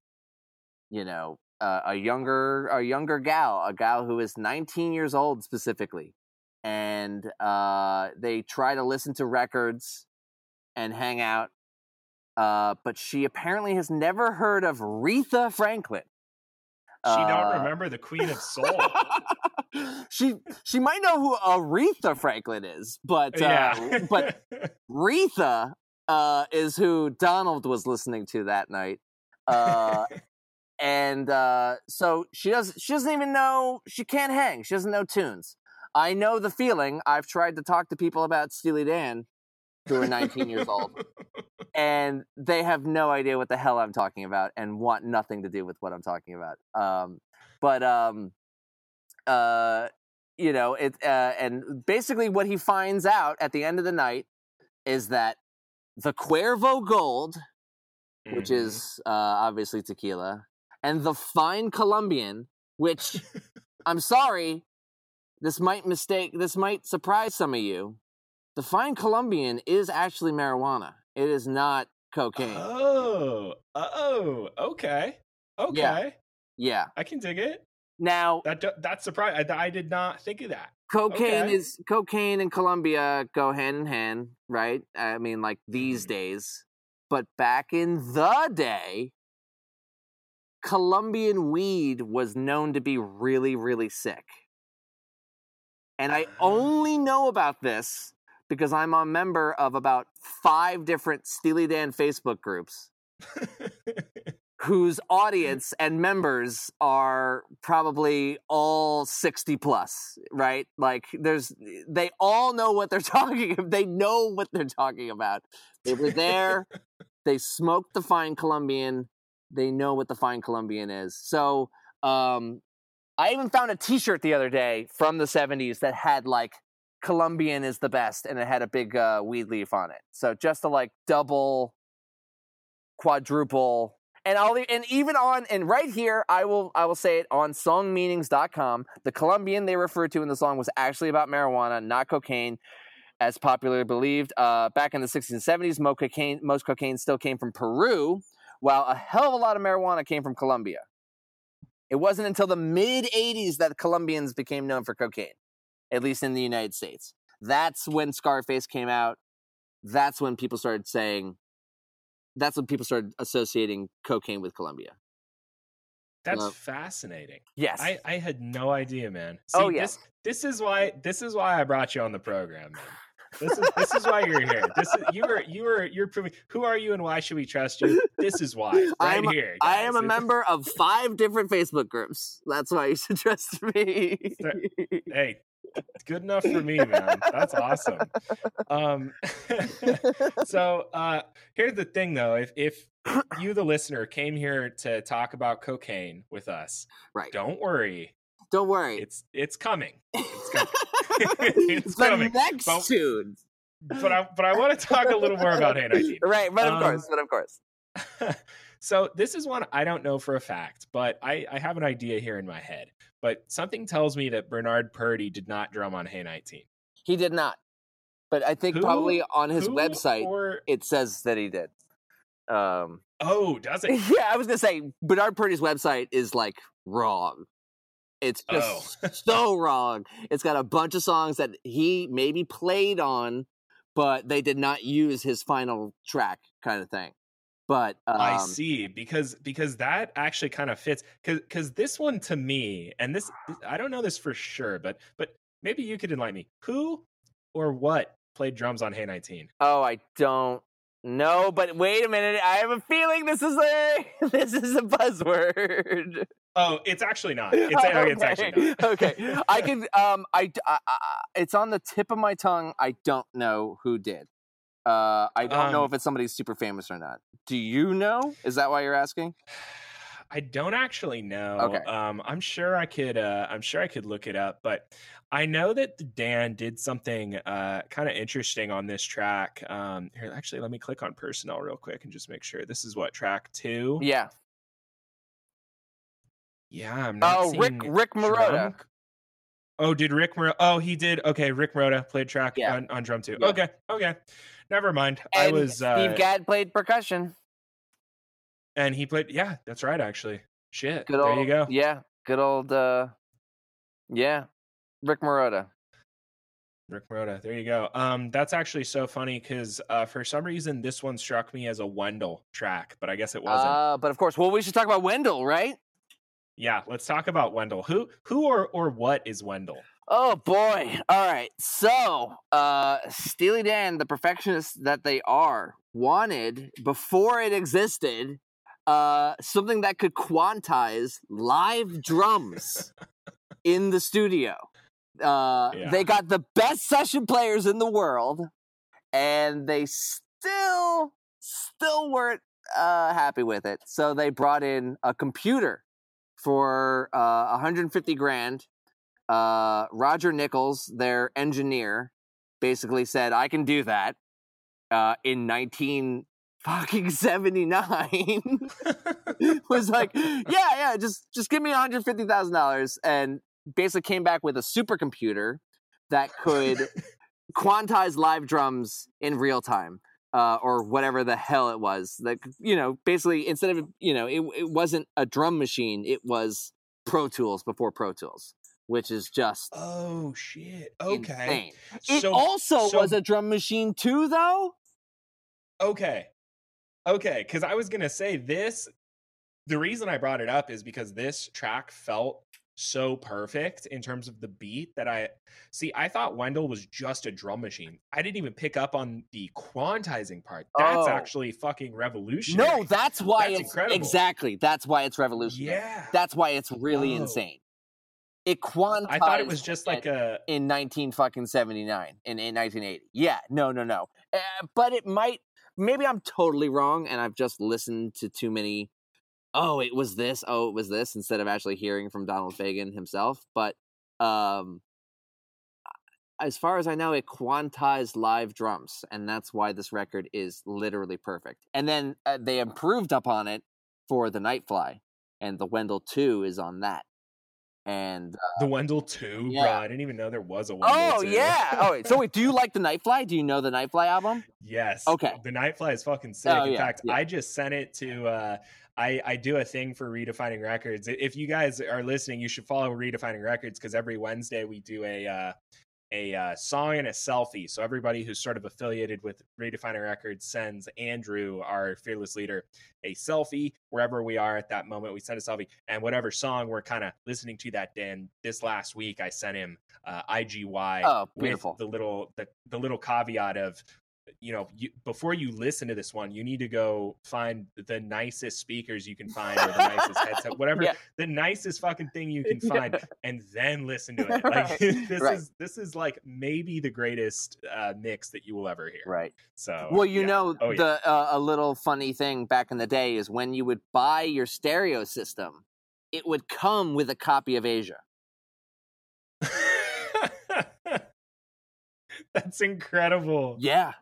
you know, uh, a younger a younger gal, a gal who is 19 years old specifically and uh, they try to listen to records and hang out. Uh, but she apparently has never heard of Retha Franklin. She Uh, don't remember the Queen of Soul. [laughs] she she might know who Aretha Franklin is, but uh, yeah. but [laughs] Retha uh, is who Donald was listening to that night. And uh, so she does she doesn't even know she can't hang. She doesn't know tunes. I know the feeling. I've tried to talk to people about Steely Dan who are 19 years old, [laughs] and they have no idea what the hell I'm talking about and want nothing to do with what I'm talking about. Um, but um, uh, you know, it uh, and basically what he finds out at the end of the night is that the Cuervo Gold, which Mhm. is uh, obviously tequila, and the fine Colombian, which [laughs] I'm sorry, this might mistake, this might surprise some of you. The fine Colombian is actually marijuana. It is not cocaine. Oh, oh, okay, okay. yeah. I can dig it. Now, That that's surprising. I, I did not think of that. cocaine okay. is cocaine and Colombia go hand in hand, right? I mean, like these Mhm. days. But back in the day, Colombian weed was known to be really, really sick. And I Ah. only know about this because I'm a member of about five different Steely Dan Facebook groups [laughs] whose audience and members are probably all 60 plus, right? Like there's they all know what they're [laughs] talking they know what they're talking about. They were there, [laughs] they smoked the fine Colombian, they know what the fine Colombian is. So, um I even found a t-shirt the other day from the 70s that had like Colombian is the best and it had a big uh, weed leaf on it. So just to like double quadruple and I'll e, and even on and right here I will I will say it on songmeanings.com the Colombian they referred to in the song was actually about marijuana not cocaine as popularly believed uh, back in the 60s and 70s most cocaine most cocaine still came from Peru while a hell of a lot of marijuana came from Colombia it wasn't until the mid 80s that Colombians became known for cocaine at least in the United States that's when Scarface came out that's when people started saying that's when people started associating cocaine with Colombia. That's fascinating. Yes. I, I had no idea, man. Oh, See, Oh, yeah. This this is why this is why I brought you on the program, man. This is this is why you're here. This is you were you were you're proving who are you and why should we trust you? This is why. [laughs] Right I am here. I am a member of five different Facebook groups. That's why you should [laughs] trust me. Hey, good enough for me, man. That's awesome. Um, [laughs] so uh, here's the thing, though. If if you, the listener, came here to talk about cocaine with us, Right. don't worry. Don't worry. It's it's coming. It's coming. It's the coming. next But- tune. But I but I want to talk a little more about Hey [laughs] 19. Right, but of Um, course, but of course. [laughs] so this is one I don't know for a fact, but I, I have an idea here in my head. But something tells me that Bernard Purdie did not drum on Hey 19. He did not. But I think Who- probably on his website or- it says that he did. Um oh, does it? [laughs] Yeah, I was gonna say Bernard Purdie's website is like wrong. It's just Oh. so wrong. It's got a bunch of songs that he maybe played on, but they did not use his final track, kind of thing. But um, I see because because that actually kind of fits because because this one to me and this I don't know this for sure, but but maybe you could enlighten me. Who or what played drums on Hey 19? Oh, I don't know. But wait a minute. I have a feeling this is a [laughs] this is a buzzword. Oh, it's actually not. [laughs] It's, okay. it's actually not. okay. [laughs] I can. Um. I, I, I. It's on the tip of my tongue. I don't know who did. Uh. I don't know Um, if it's somebody super famous or not. Do you know? Is that why you're asking? I don't actually know. Okay. Um, I'm sure I could. Uh, I'm sure I could look it up, but I know that Dan did something uh, kind of interesting on this track. Um, here, actually, let me click on personnel real quick and just make sure. This is what track two. Yeah. Yeah, I'm not Oh, Rick. Rick Marotta. drum- Oh, did Rick Marotta? Oh, he did. Okay, Rick Marotta played track Yeah. on, on drum too. Yeah. Okay, okay. Never mind. I And was uh, Steve Gadd played percussion. and he played. Yeah, that's right. Actually, shit. Good there old. you go. Yeah. Good old. uh Yeah. Rick Marotta. Rick Marotta. There you go. Um, that's actually so funny because uh, for some reason this one struck me as a Wendell track, but I guess it wasn't. Uh, but of course, well, we should talk about Wendell, right? Yeah, let's talk about Wendell. Who, who, or or what is Wendell? Oh boy. All right. So, uh Steely Dan, the perfectionists that they are, wanted before it existed uh something that could quantize live drums [laughs] in the studio. Uh Yeah. they got the best session players in the world and they still still weren't uh happy with it. So they brought in a computer for uh 150 grand uh, Roger Nichols, their engineer, basically said, "I can do that." Uh, in nineteen fucking [laughs] seventy nine, [laughs] was like, "Yeah, yeah, just just give me one hundred fifty thousand dollars," and basically came back with a supercomputer that could [laughs] quantize live drums in real time. Uh, or whatever the hell it was. Like you know, basically instead of you know, it it wasn't a drum machine. It was Pro Tools before Pro Tools, which is just oh shit. Okay. insane. It So also so- was a drum machine too, though. Okay. Okay. Because I was going to say this. The reason I brought it up is because this track felt so perfect in terms of the beat that I see. I thought Wendell was just a drum machine. I didn't even pick up on the quantizing part. That's Oh. actually fucking revolutionary. No, that's why That's it's incredible. exactly. That's why it's revolutionary. Yeah. That's why it's really Oh. insane. It quantized. I thought it was just like a. in nineteen fucking seventy nine in in nineteen eighty. Yeah, no, no, no. Uh, but it might. Maybe I'm totally wrong, and I've just listened to too many. Oh, it was this. Oh, it was this. Instead of actually hearing from Donald Fagen himself, but um, as far as I know, it quantized live drums, and that's why this record is literally perfect. And then uh, they improved upon it for the Nightfly, and the Wendell Two is on that. And uh, The Wendell 2, yeah. bro. I didn't even know there was a Wendell oh 2. yeah. Oh wait. So [laughs] wait, do you like the Nightfly? Do you know the Nightfly album? Yes. Okay. The Nightfly is fucking sick. Oh, In yeah, fact, yeah. I just sent it to uh I, I do a thing for redefining records. If you guys are listening, you should follow redefining records because every Wednesday we do a uh, a uh, song and a selfie. So everybody who's sort of affiliated with redefining records sends Andrew, our fearless leader, a selfie wherever we are at that moment. We send a selfie and whatever song we're kind of listening to that day. And this last week, I sent him uh, IGY Oh, with beautiful. the little the, the little caveat of you know you, before you listen to this one you need to go find the nicest speakers you can find or the nicest headset [laughs] whatever Yeah. the nicest fucking thing you can Yeah. find and then listen to it [laughs] like [laughs] this Right. is this is like maybe the greatest uh mix that you will ever hear Right. so Well, you yeah. know, Oh, yeah. the uh, a little funny thing back in the day is when you would buy your stereo system, it would come with a copy of Aja. that's incredible Yeah.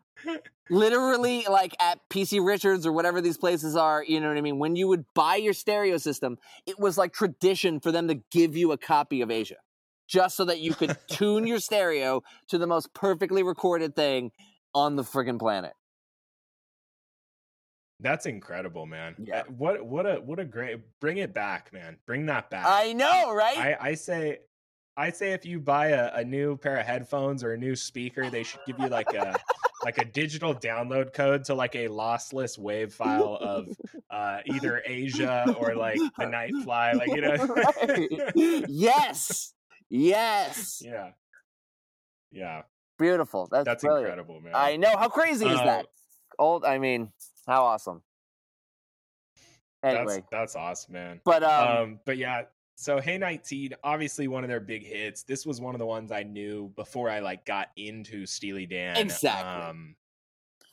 Literally, like at PC Richards or whatever these places are, you know what I mean? When you would buy your stereo system, it was like tradition for them to give you a copy of Aja just so that you could [laughs] tune your stereo to the most perfectly recorded thing on the friggin' planet. that's incredible man Yeah. Uh, what what a what a great bring it back man bring that back I know, right? I, I say I say if you buy a, a new pair of headphones or a new speaker, they should give you like a like a digital download code to like a lossless wave file of uh, either Aja or like the Nightfly, like you know. Right. yes. Yes. yeah, yeah, Beautiful. That's, that's brilliant. incredible, man. I know. How crazy is Uh, that? Old. I mean, how awesome. Anyway, that's that's awesome, man. but um, Um, but yeah, so Hey 19, obviously one of their big hits. This was one of the ones I knew before I like got into Steely Dan. Exactly. Um,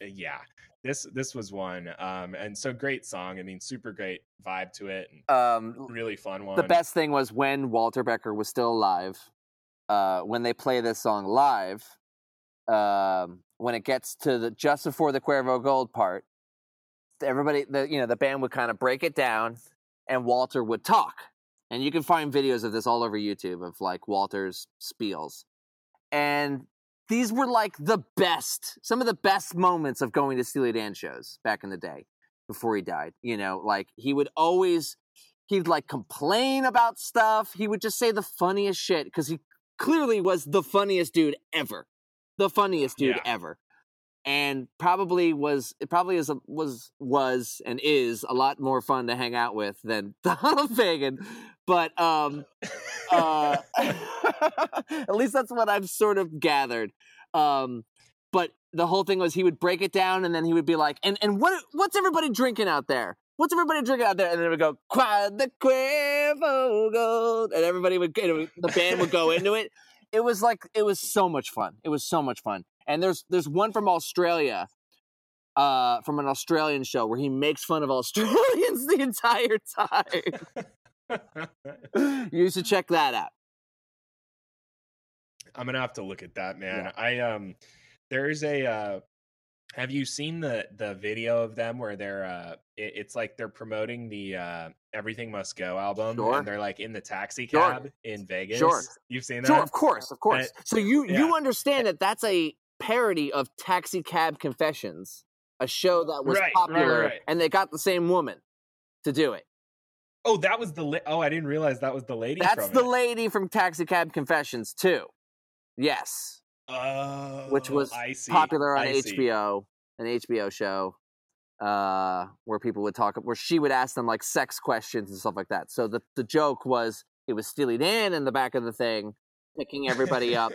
yeah, this this was one. Um, and so great song. I mean, super great vibe to it. Um, really fun one. the best thing was when Walter Becker was still alive. Uh, when they play this song live, um, when it gets to the just before the Cuervo Gold part, everybody, the you know, the band would kind of break it down, and Walter would talk. And you can find videos of this all over YouTube of like Walter's spiels, and these were like the best, some of the best moments of going to Steely Dan shows back in the day before he died. You know, like he would always he'd like complain about stuff. He would just say the funniest shit because he clearly was the funniest dude ever, the funniest dude Yeah. ever, and probably was it probably is a, was was and is a lot more fun to hang out with than [laughs] Donald Fagen, but um, uh, [laughs] [laughs] at least that's what I've sort of gathered. Um, but the whole thing was he would break it down and then he would be like, and and what what's everybody drinking out there? What's everybody drinking out there? And then it would go, Quad the Cuervo Gold, and everybody would, would the band would go into it. It was like it was so much fun. It was so much fun. And there's there's one from Australia, uh, from an Australian show where he makes fun of Australians [laughs] the entire time. you should check that out. I'm gonna have to look at that, man. I um, there's a. Uh, have you seen the the video of them where they're uh, it, it's like they're promoting the uh, Everything Must Go album, Sure. and they're like in the taxi Sure. cab in Vegas. Sure. You've seen that? Sure, of course, of course. so you you understand that that's a parody of Taxi Cab Confessions, a show that was Right, right, popular, right. and they got the same woman to do it. Oh, that was the. Li- oh, I didn't realize that was the lady. That's the it. lady from Taxi Cab Confessions too. Yes, Oh, which was popular on. HBO, an HBO show, uh, where people would talk, where she would ask them like sex questions and stuff like that. So the the joke was it was Steely Dan in the back of the thing, picking everybody up.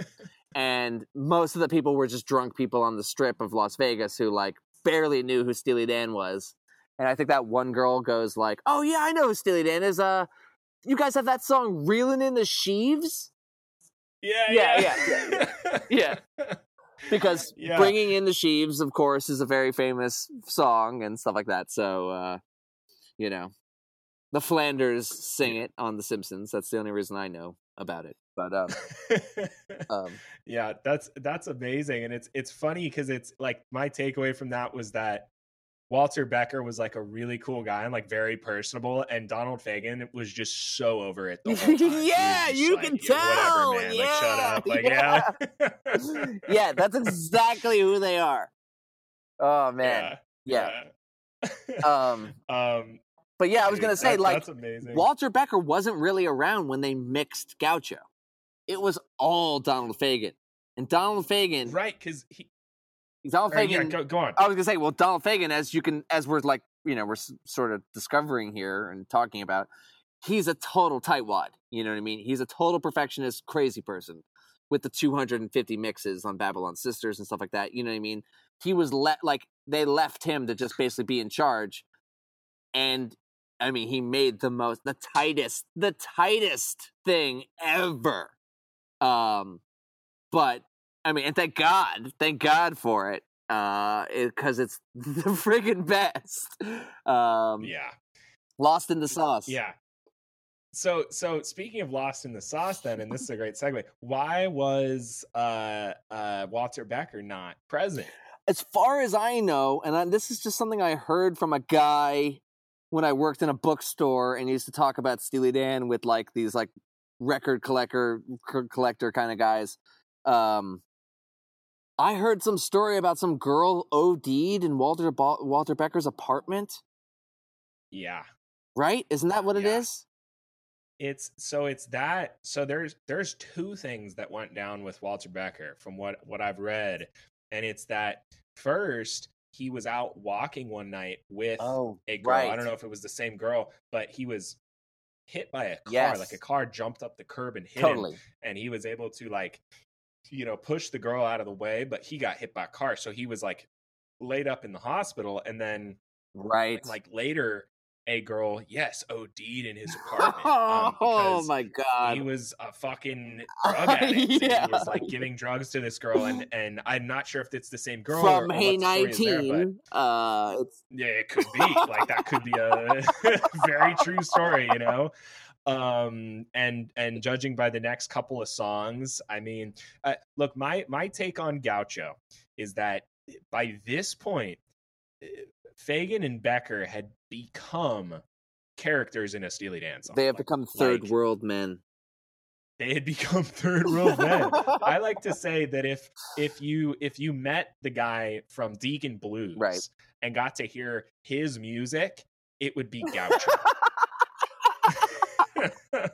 And most of the people were just drunk people on the strip of Las Vegas who like barely knew who Steely Dan was. And I think that one girl goes like, "Oh yeah, I know who Steely Dan is. Uh, you guys have that song "Reeling in the Sheaves" Yeah, Yeah, yeah, yeah, [laughs] because Yeah. "Bringing in the Sheaves," of course, is a very famous song and stuff like that. So, uh, you know, the Flanders sing it on The Simpsons. That's the only reason I know about it. But um, [laughs] um, yeah, that's that's amazing, and it's it's funny because it's like my takeaway from that was that Walter Becker was like a really cool guy and like very personable, and Donald Fagen was just so over it. The whole [laughs] time. Yeah, you like, can "Yeah, tell, Whatever, man. Like, shut yeah, up. Like, yeah. yeah, [laughs] yeah, that's exactly who they are. Oh man, yeah. yeah. Um, um, but yeah, I was dude, gonna say that- like. Walter Becker wasn't really around when they mixed Gaucho. It was all Donald Fagen, and Donald Fagen, right? Because he. Donald or, yeah, Fagen. go, go on. I was gonna say, well, Donald Fagen, as you can, as we're like, you know, we're s- sort of discovering here and talking about, he's a total tightwad. You know what I mean? He's a total perfectionist, crazy person with the 250 mixes on Babylon Sisters and stuff like that. You know what I mean? He was let like they left him to just basically be in charge, and I mean, he made the most, the tightest, the tightest thing ever. Um, but I mean, and thank God, thank God for it, uh, because it's [laughs] the friggin' best. Um, yeah. Lost in the sauce. Yeah. So so speaking of lost in the sauce then and this is a great segue. Why was uh uh Walter Becker not present? As far as I know, and I, this is just something I heard from a guy when I worked in a bookstore and he used to talk about Steely Dan with like these like record collector c- collector kind of guys. Um, I heard some story about some girl OD'd in Walter Ba- Walter Becker's apartment. Yeah. Right? Isn't that what it Yeah. is? It's so it's that so there's there's two things that went down with Walter Becker from what what I've read and it's that first he was out walking one night with Oh, a girl. I don't know if it was the same girl, but he was hit by a car Yes. like a car jumped up the curb and hit him and he was able to like you know push the girl out of the way but he got hit by a car so he was like laid up in the hospital and then Right. like later a girl, yes, OD'd in his apartment. [laughs] oh um, because my god! he was a fucking [laughs] drug addict. Yeah. He was like giving drugs to this girl, and and I'm not sure if it's the same girl From or, or Hey what the story is there, Nineteen, uh, yeah, it could be like that could be a [laughs] very true story, you know. Um, and and judging by the next couple of songs, I mean, uh, look, my my take on Gaucho is that by this point, uh, Fagen and Becker had become characters in a Steely Dan song. they have Like, become third like, world men. they had become [laughs] third world men. [laughs] I like to say that if if you if you met the guy from Deacon Blues Right. and got to hear his music, it would be Gaucho. [laughs]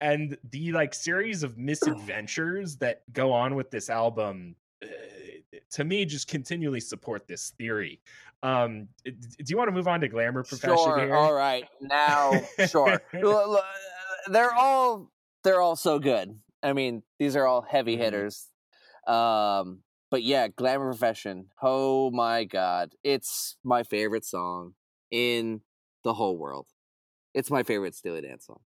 and the like series of misadventures that go on with this album uh, to me just continually support this theory. Um do you want to move on to glamour profession Sure. here? All right. Now, sure. [laughs] They're all they're all so good. I mean, these are all heavy Mhm. hitters. Um, but yeah, glamour profession. Oh my god, it's my favorite song in the whole world. It's my favorite Steely Dan song.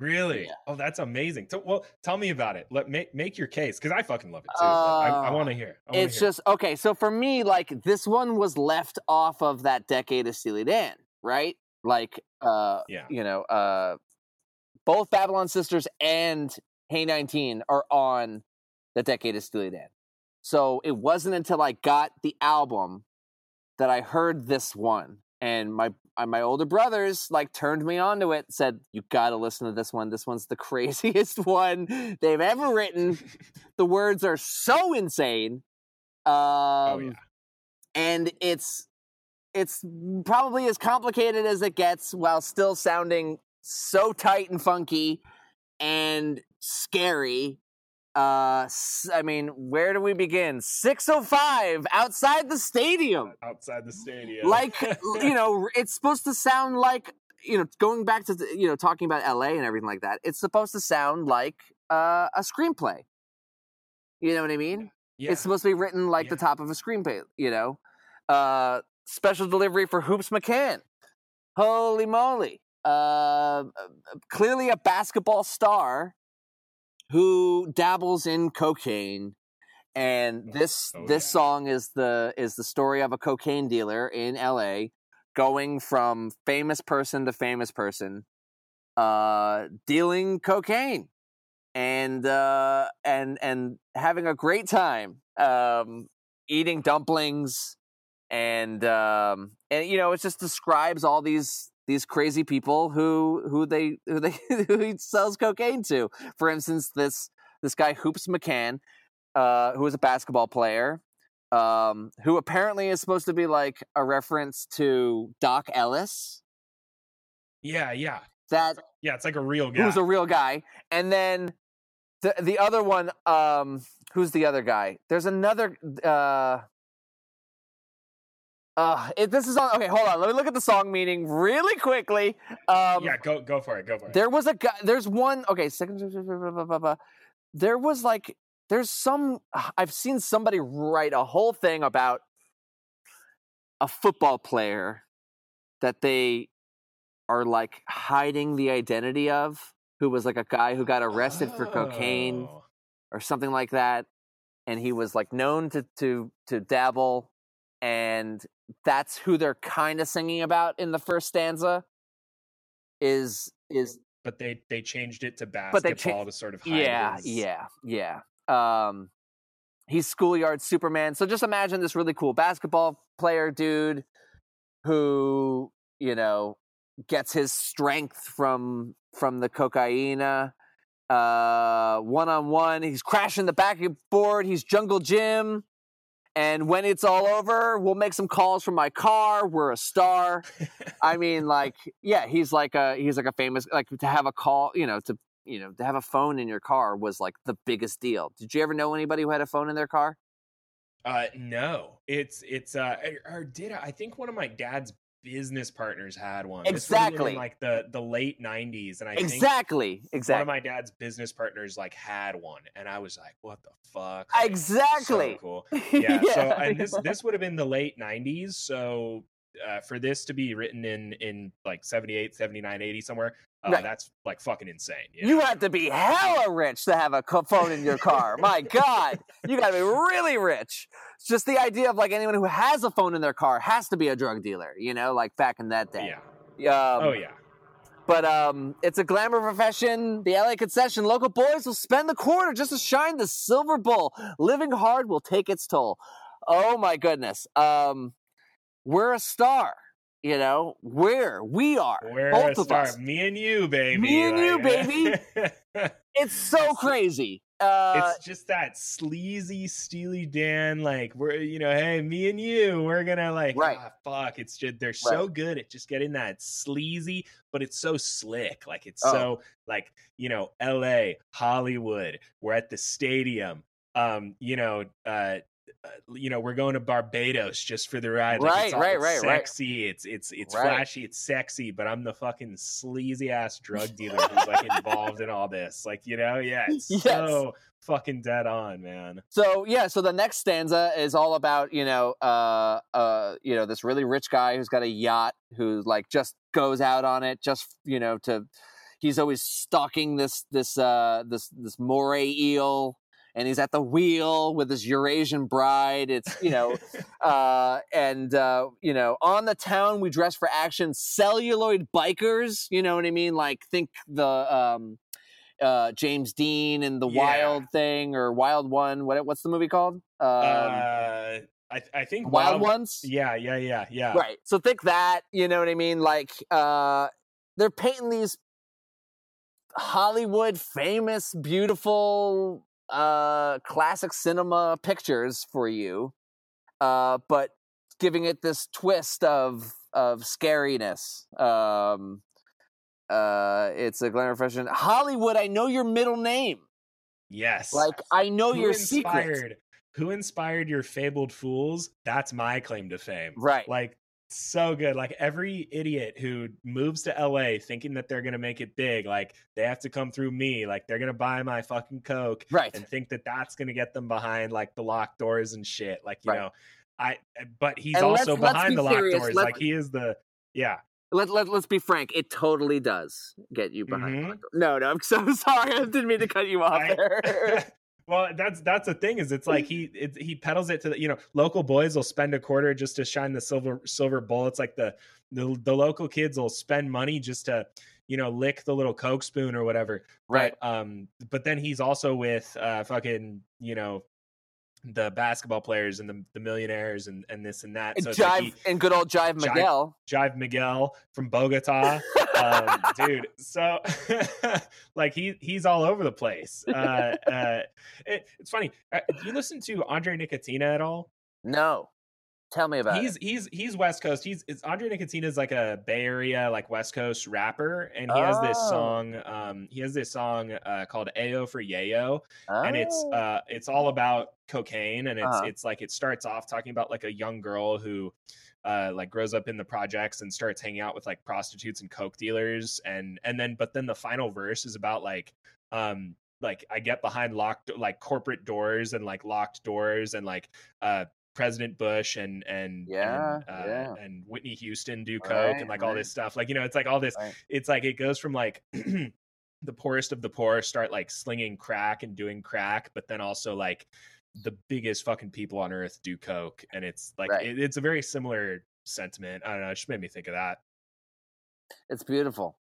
Really? Yeah. Oh, that's amazing. So, well, tell me about it. Let make make your case because I fucking love it too. but I, I Uh, want to hear. I It's hear. just okay. So for me, like this one was left off of that decade of Steely Dan, right? Like, uh, Yeah. you know, uh, both Babylon Sisters and Hey 19 are on the decade of Steely Dan. So it wasn't until I got the album that I heard this one, and my uh, my older brothers like turned me onto it. Said you got to listen to this one. This one's the [laughs] craziest one they've ever written. [laughs] the words are so insane. Um, oh yeah. and it's it's probably as complicated as it gets while still sounding so tight and funky and scary uh I mean where do we begin 605 outside the stadium Outside the stadium, like [laughs] you know it's supposed to sound like you know going back to the, you know talking about la and everything like that it's supposed to sound like uh, a screenplay you know what i mean yeah. it's supposed to be written like the top of a screenplay, you know. Uh, special delivery for Hoops McCann. Holy moly! Uh, clearly a basketball star who dabbles in cocaine, and this Oh, this yeah. song is the is the story of a cocaine dealer in L.A. going from famous person to famous person, uh, dealing cocaine and uh and and having a great time um eating dumplings and um and you know it just describes all these these crazy people who who they [laughs] who they who he sells cocaine to for instance this this guy hoops mccann uh who is a basketball player um who apparently is supposed to be like a reference to doc ellis yeah, yeah, that yeah. It's like a real guy. who's a real guy, and then the the other one, um, who's the other guy? There's another. Uh, uh, it, this is on. Okay, hold on. Let me look at the song meaning really quickly. Um, yeah, go go for it. Go for it. there was a guy. There's one. Okay, second. There was like. There's some. I've seen somebody write a whole thing about a football player that they are like hiding the identity of, who was like a guy who got arrested for cocaine Oh. or something like that, and he was like known to to to dabble, and that's who they're kind of singing about in the first stanza. Is is But they they changed it to basketball cha- to sort of hide yeah his- yeah yeah um he's schoolyard superman so just imagine this really cool basketball player dude who you know gets his strength from from the cocaina uh one on one he's crashing the backboard he's jungle jim and when it's all over we'll make some calls from my car we're a star I [laughs] mean, like, yeah, he's like a he's like a famous like to have a call, you know, to you know to have a phone in your car was like the biggest deal. Did you ever know anybody who had a phone in their car? Uh, no, it's it's uh, or- or did I? I think one of my dad's business partners had one. This would've in, Exactly. like the the late '90s, and I think exactly, one of my dad's business partners like had one, and I was like, "What the fuck?" exactly. So cool. [laughs] Yeah. So and this this would have been the late '90s. So uh, for this to be written in in like 78 79 80 somewhere uh, Right. that's like fucking insane you You know? have to be hella rich to have a phone in your car. [laughs] My God, you got to be really rich. It's just the idea of like anyone who has a phone in their car has to be a drug dealer. You know, like back in that day. yeah Um, oh yeah But um, it's a glamour profession. The LA concession. Local boys will spend the quarter just to shine the silver bull. Living hard will take its toll. Oh my goodness. Um, we're a star. You know, we're we are we're both a of star. us. me and you baby Me and you, baby [laughs] It's so crazy. Uh, it's just that sleazy Steely Dan, like we're you know, hey, me and you, we're gonna like Right. ah, fuck. It's just they're so good at just getting that sleazy, but it's so slick. Like it's Oh. so like, you know, LA, Hollywood, we're at the stadium. Um, you know, uh, you know, we're going to Barbados just for the ride. Like, Right, it's all, right, it's right, right. Sexy. It's it's it's Right. flashy. It's sexy. But I'm the fucking sleazy ass drug dealer who's like involved in all this. Like you know, yeah, [laughs] it's Yes. so fucking dead on, man. So yeah, so the next stanza is all about you know, uh, uh, you know, this really rich guy who's got a yacht who like just goes out on it just you know to. He's always stalking this this uh this this moray eel, and he's at the wheel with his Eurasian bride. It's you know, [laughs] uh, and uh, you know, on the town we dress for action. Celluloid bikers, you know what I mean? Like think the um, uh, James Dean and the Yeah. Wild Thing or Wild One. What what's the movie called? Um, uh, I I think Wild Ones. Yeah, yeah, yeah, yeah. Right. So think that. You know what I mean? Like uh, they're painting these Hollywood famous, beautiful, uh, classic cinema pictures for you, uh, but giving it this twist of of scariness. Um, uh, it's a glamour fashion. Hollywood, I know your middle name. Yes. Like I know who your inspired? secret. Who inspired your fabled fools? That's my claim to fame. Right. Like so good. Like every idiot who moves to LA thinking that they're gonna make it big, like they have to come through me. Like they're gonna buy my fucking coke Right. and think that that's gonna get them behind like the locked doors and shit. Like you Right. know, I. But he's And let's- also let's behind be the locked serious. doors. Let's- Like he is the yeah. Let, let, let's be frank. It totally does get you behind. the Mhm. locked door. No, no, I'm so [laughs] sorry. I didn't mean to cut you off I- there. [laughs] well, that's that's the thing is it's like he it, he peddles it to the you know local boys will spend a quarter just to shine the silver silver bull. It's like the the, the local kids will spend money just to you know lick the little coke spoon or whatever. right. But, um, but then he's also with uh fucking you know the basketball players and the, the millionaires and and this and that. So Jive like he, and good old Jive Jive- Miguel. Jive Miguel from Bogota. um, [laughs] dude. So, [laughs] like he he's all over the place. Uh, [laughs] uh, it, it's funny. Uh, do you listen to Andre Nickatina at all? No, tell me about he's it. he's he's West Coast. He's it's, Andre Nickatina is like a Bay Area like West Coast rapper, and he has this Oh. song. Um, he has this song uh, called "Ayo for Yayo," and it's Oh. uh it's all about cocaine and it's Uh-huh. it's like it starts off talking about like a young girl who uh like grows up in the projects and starts hanging out with like prostitutes and coke dealers and and then but then the final verse is about like um like I get behind locked like corporate doors and like locked doors and like uh President Bush and and Yeah, and, uh, yeah. and Whitney Houston do coke Right, and like all this stuff like you know it's like all this Right. it's like it goes from like [clears throat] the poorest of the poor start like slinging crack and doing crack, but then also like the biggest fucking people on earth do coke, and it's like Right. it, it's a very similar sentiment. I don't know. It just made me think of that. It's beautiful.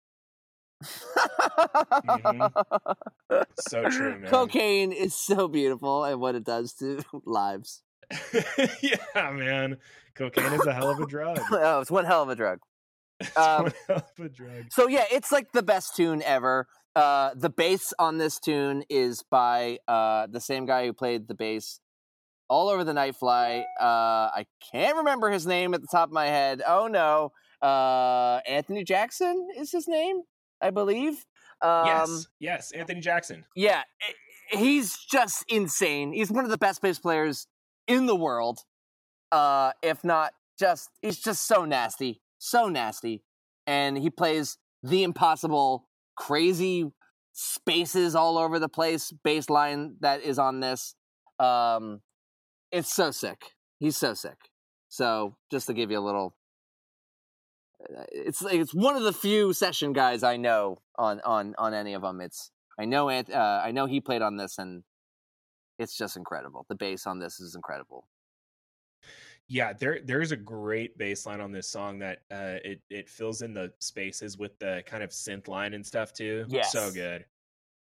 So true, [laughs] man. Cocaine is so beautiful and what it does to [laughs] lives. [laughs] yeah, man. Cocaine is a hell of a drug. [laughs] oh, it's one hell of a drug. Um, of a drug. So yeah, it's like the best tune ever. Uh, the bass on this tune is by uh, the same guy who played the bass all over the Nightfly. Uh, I can't remember his name at the top of my head. Oh no, uh, Anthony Jackson is his name, I believe. Um, yes, yes, Anthony Jackson. Yeah, he's just insane. He's one of the best bass players in the world. Uh, if not just, he's just so nasty, so nasty, and he plays the impossible, crazy spaces all over the place bass line that is on this. Um, it's so sick. He's so sick. So just to give you a little it's it's one of the few session guys I know on on on any of them. It's I know Ant, uh, I know he played on this and it's just incredible. The bass on this is incredible. Yeah, there there's a great bass line on this song that uh it it fills in the spaces with the kind of synth line and stuff too. So good.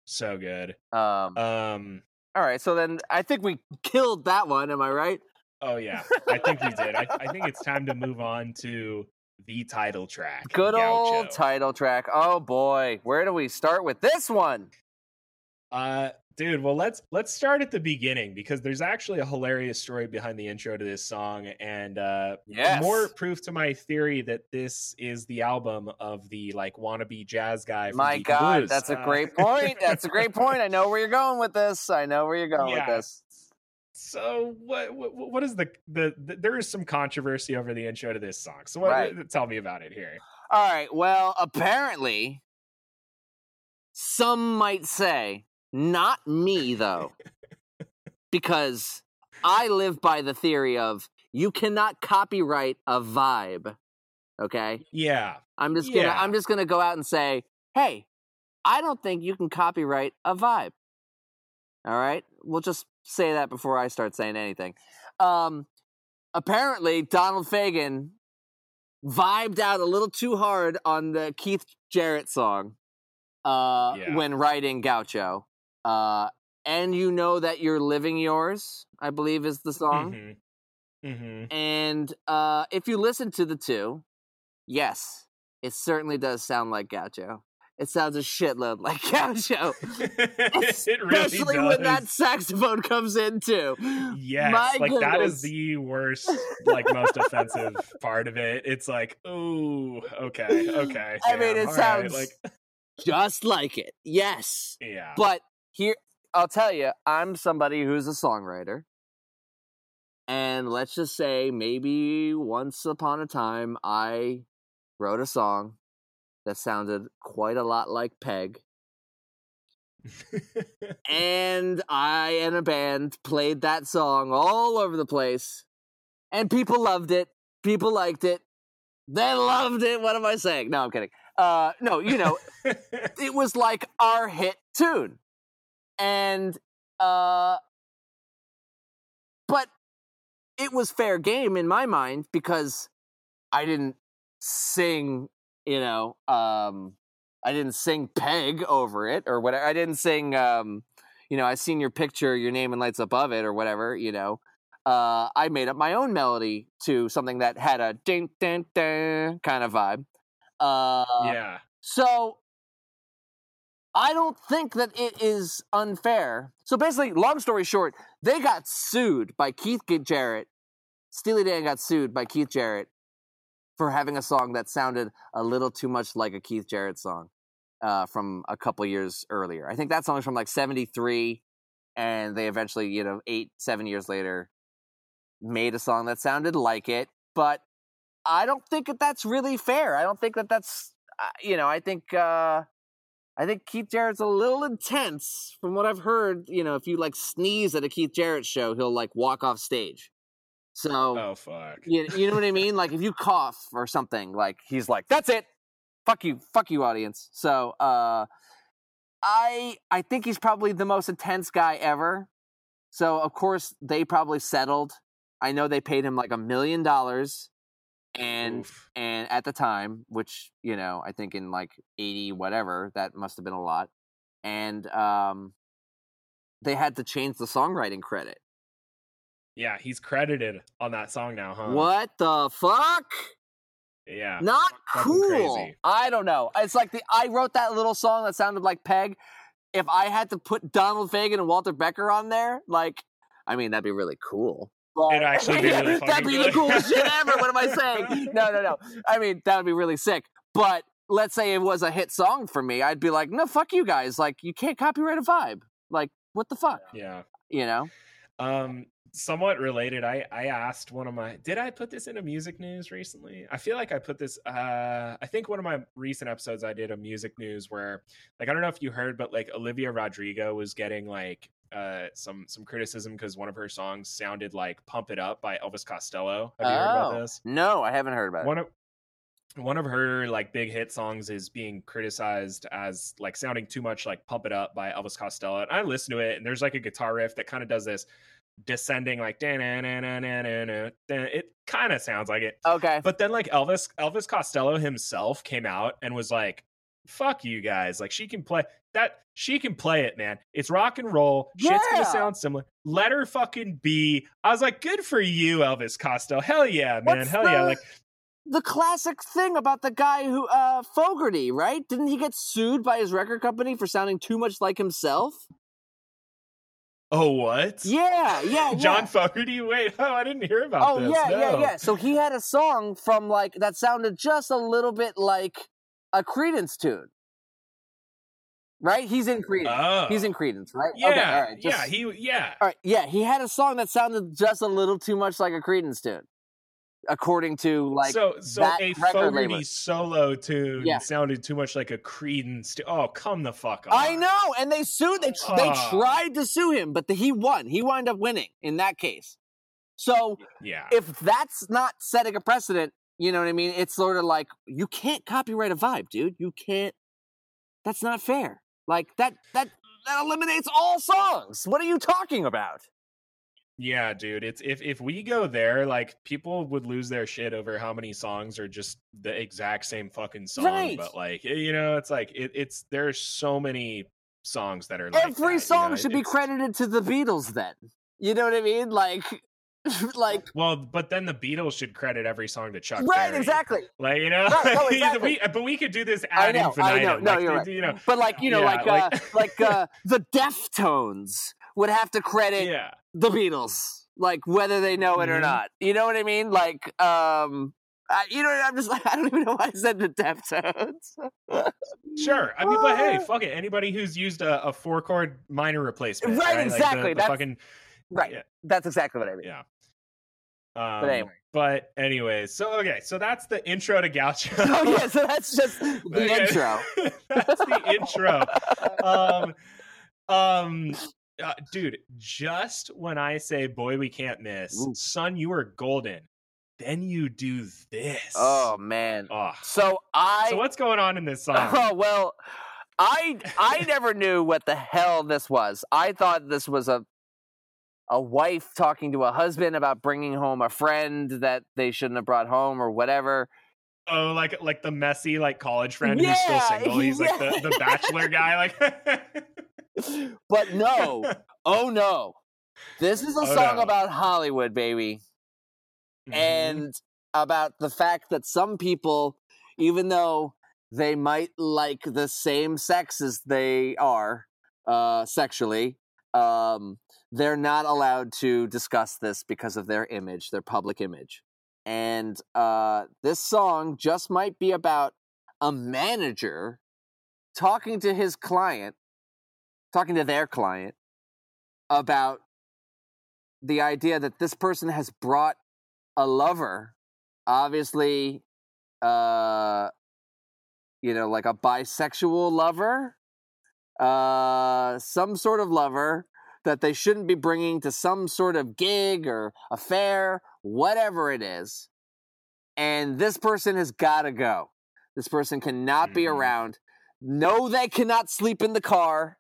So good. Um, Um all right, so then I think we [laughs] killed that one. Am I right? oh yeah, I think we did. I, I think it's time to move on to the title track. Good old title track. Oh boy, where do we start with this one? Uh, dude, well let's let's start at the beginning because there's actually a hilarious story behind the intro to this song, and uh, Yes. more proof to my theory that this is the album of the like wannabe jazz guy. From My God, Blues. that's a Uh, great point. That's a great point. I know where you're going with this. I know where you're going Yeah. with this. So what, what what is the, the the there is some controversy over the intro to this song. So what Right. tell me about it here. All right. Well, apparently, some might say, not me though, because I live by the theory of you cannot copyright a vibe. Okay. Yeah. I'm just gonna Yeah. I'm just gonna go out and say, hey, I don't think you can copyright a vibe. All right? We'll just say that before I start saying anything. Um apparently Donald Fagen vibed out a little too hard on the Keith Jarrett song uh Yeah. when writing Gaucho. Uh and you know that you're living yours, I believe is the song. Mm-hmm. Mm-hmm. And uh, if you listen to the two, yes, it certainly does sound like Gaucho. It sounds a shitload like [laughs] Gaucho, [laughs] it really especially when that saxophone comes in too. Yes, My like that goodness. is the worst, like [laughs] most offensive part of it. It's like, ooh, okay, okay. I mean, it all right, sounds like, just like it. Yes, yeah, but here I'll tell you, I'm somebody who's a songwriter. And let's just say maybe once upon a time I wrote a song that sounded quite a lot like Peg. and I and a band played that song all over the place, and people loved it. People liked it. They loved it. What am I saying? No, I'm kidding. Uh, no, you know, [laughs] it was like our hit tune, and uh, but it was fair game in my mind because I didn't sing. You know, um, I didn't sing Peg over it or whatever. I didn't sing, um, you know, I seen your picture, your name and lights above it or whatever, you know. Uh, I made up my own melody to something that had a ding, ding, ding kind of vibe. Uh, yeah, So I don't think that it is unfair. So basically, long story short, they got sued by Keith Jarrett. Steely Dan got sued by Keith Jarrett for having a song that sounded a little too much like a Keith Jarrett song uh, from a couple years earlier. I think that song's from like 73, and they eventually, you know, eight, seven years later, made a song that sounded like it. But I don't think that that's really fair. I don't think that that's, uh, you know, I think. Uh, I think Keith Jarrett's a little intense from what I've heard. You know, if you like sneeze at a Keith Jarrett show, he'll like walk off stage. So oh fuck, you, you know what I mean? Like if you [laughs] cough or something, like he's like, "That's it, fuck you, fuck you, audience." So uh, I I think he's probably the most intense guy ever. So of course they probably settled. I know they paid him like a million dollars, and Oof. and at the time, which you know, I think in like eighty whatever, that must have been a lot. And um, they had to change the songwriting credit. yeah, he's credited on that song now, huh? What the fuck? Yeah, Not cool. crazy. I don't know. It's like the I wrote that little song that sounded like Peg. If I had to put Donald Fagen and Walter Becker on there, like, I mean, that'd be really cool. It'd actually be really that'd be the coolest shit ever. What am I saying? [laughs] No, no, no. I mean, that would be really sick. But let's say it was a hit song for me, I'd be like, no, fuck you guys. Like, you can't copyright a vibe. Like, what the fuck? yeah. You know? Um, somewhat related. I I asked one of my. Did I put this into music news recently? I feel like I put this. Uh, I think one of my recent episodes I did a music news where, like, I don't know if you heard, but like Olivia Rodrigo was getting like uh some some criticism because one of her songs sounded like "Pump It Up" by Elvis Costello. Have you heard about Oh. this? No, I haven't heard about it. One of one of her like big hit songs is being criticized as like sounding too much like "Pump It Up" by Elvis Costello. And I listen to it, and there's like a guitar riff that kind of does this descending like it kind of sounds like it. Okay. But then like Elvis Elvis Costello himself came out and was like, "Fuck you guys! Like she can play that. She can play it, man. It's rock and roll. Shit's Yeah. gonna sound similar. Let her fucking be." I was like, "Good for you, Elvis Costello. Hell yeah, man. What's Hell yeah!" the- Like the classic thing about the guy who uh Fogerty, right? Didn't he get sued by his record company for sounding too much like himself? Oh, what? Yeah, yeah, [laughs] yeah. John Fogerty? Wait, oh, [laughs] I didn't hear about Oh this. yeah, yeah, No. yeah. So he had a song from like that sounded just a little bit like a Creedence tune. Right? He's in Creedence. Oh. He's in Creedence, right? Yeah, Okay, all right. yeah, he, yeah. All right, yeah, he had a song that sounded just a little too much like a Creedence tune, according to like. so, so that a Fogerty solo tune Yeah. sounded too much like a Creedence. oh, come the fuck on! I know, and they sued. They tr- they tried to sue him, but the, he won. He wound up winning in that case. So Yeah, if that's not setting a precedent, you know what I mean? It's sort of like you can't copyright a vibe, dude. You can't. That's not fair. Like that that that eliminates all songs. What are you talking about? yeah, dude. It's if if we go there, like people would lose their shit over how many songs are just the exact same fucking song. Right. But like, you know, it's like it, it's there's so many songs that are like Every that, you song know? should be credited to the Beatles then. You know what I mean? Like [laughs] like Well, but then the Beatles should credit every song to Chuck right, Berry. exactly. Like you know, Right, [laughs] no, exactly. we, but we could do this I ad know, I infinitum. know. No, like, you're right. You know, But like, you know, Yeah, like uh [laughs] like uh the Deftones would have to credit yeah, the Beatles, like whether they know it or Mhm. not. You know what I mean? Like, um, I, you know, I'm just like, I don't even know why I said the Deftones. sure. I mean, but hey, fuck it. Anybody who's used a, a four chord minor replacement, Right, Like the- exactly, the that's- fucking right. Yeah. That's exactly what I mean. yeah. Um, But anyway. But anyways, so okay, so that's the intro to Gaucho. [laughs] Oh yeah, so that's [laughs] just the Okay. intro. [laughs] that's the intro. Um, um, uh, dude, just when I say, "Boy, we can't miss," Ooh. son, you are golden. Then you do this. Oh man. Oh. So I. So what's going on in this song? Oh well, I I never knew what the hell this was. I thought this was a a wife talking to a husband about bringing home a friend that they shouldn't have brought home or whatever. Oh, like like the messy like college friend who's still single. He's like the, the bachelor guy. Like, [laughs] But no, oh no, this is a Oh, song no. about Hollywood, baby. Mhm. and about the fact that some people, even though they might like the same sex as they are uh, sexually, um, they're not allowed to discuss this because of their image, their public image. And uh, this song just might be about a manager talking to his client, talking to their client about the idea that this person has brought a lover, obviously, uh, you know, like a bisexual lover, uh, some sort of lover that they shouldn't be bringing to some sort of gig or affair, whatever it is. And this person has got to go. This person cannot be Mhm. around. No, they cannot sleep in the car.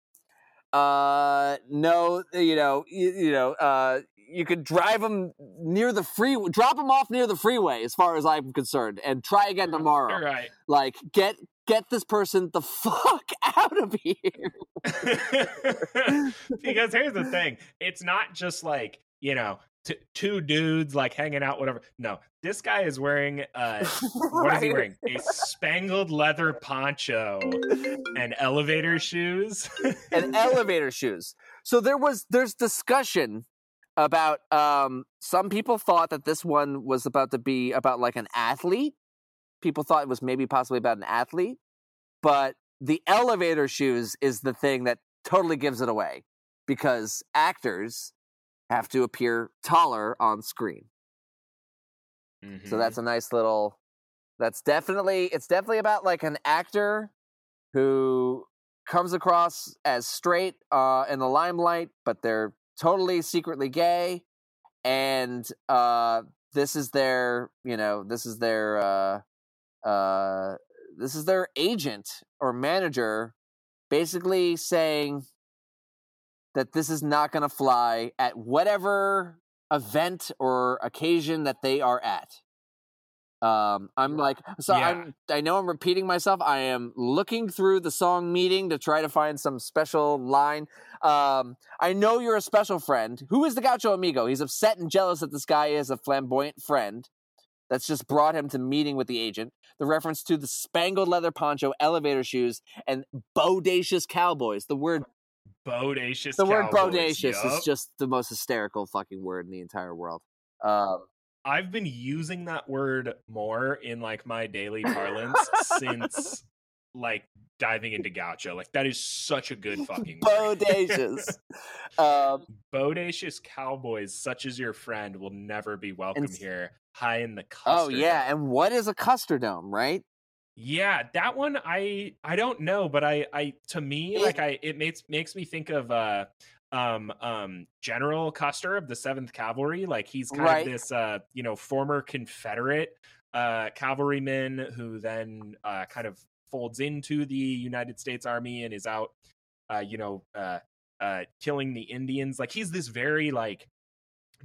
Uh, no, you know, you, you know, uh, you could drive them near the free, drop them off near the freeway, as far as I'm concerned, and try again tomorrow. You're right. Like, get get this person the [laughs] fuck out of here. [laughs] because here's the thing it's not just like you know t- two dudes like hanging out whatever no this guy is wearing uh [laughs] what is he wearing a spangled leather poncho and elevator shoes and elevator shoes. So there was there's discussion about um some people thought that this one was about to be about like an athlete. People thought it was maybe possibly about an athlete, but the elevator shoes is the thing that totally gives it away because actors have to appear taller on screen. So Mhm. that's a nice little that's definitely it's definitely about like an actor who comes across as straight uh in the limelight, but they're totally secretly gay. And uh this is their, you know, this is their uh uh, this is their agent or manager basically saying that this is not going to fly at whatever event or occasion that they are at. Um, I'm like, so Yeah. I'm, I know I'm repeating myself. I am looking through the song meeting to try to find some special line. Um, I know you're a special friend. Who is the Gaucho Amigo? He's upset and jealous that this guy is a flamboyant friend that's just brought him to meeting with the agent. The reference to the spangled leather poncho, elevator shoes, and bodacious cowboys. The word Bodacious. the word cowboys, bodacious yup. is just the most hysterical fucking word in the entire world. Um, I've been using that word more in like my daily [laughs] parlance since like diving into gaucho. Like that is such a good fucking word. bodacious. [laughs] um, Bodacious cowboys, such as your friend, will never be welcome s- here. High in the oh yeah, and what is a Custerdome, right? Yeah, that one I I don't know, but I I to me It- like I it makes makes me think of uh um um General Custer of the Seventh Cavalry. Like he's kind Right. of this uh you know former Confederate uh cavalryman who then uh kind of folds into the United States Army and is out uh you know uh uh killing the Indians. Like he's this very like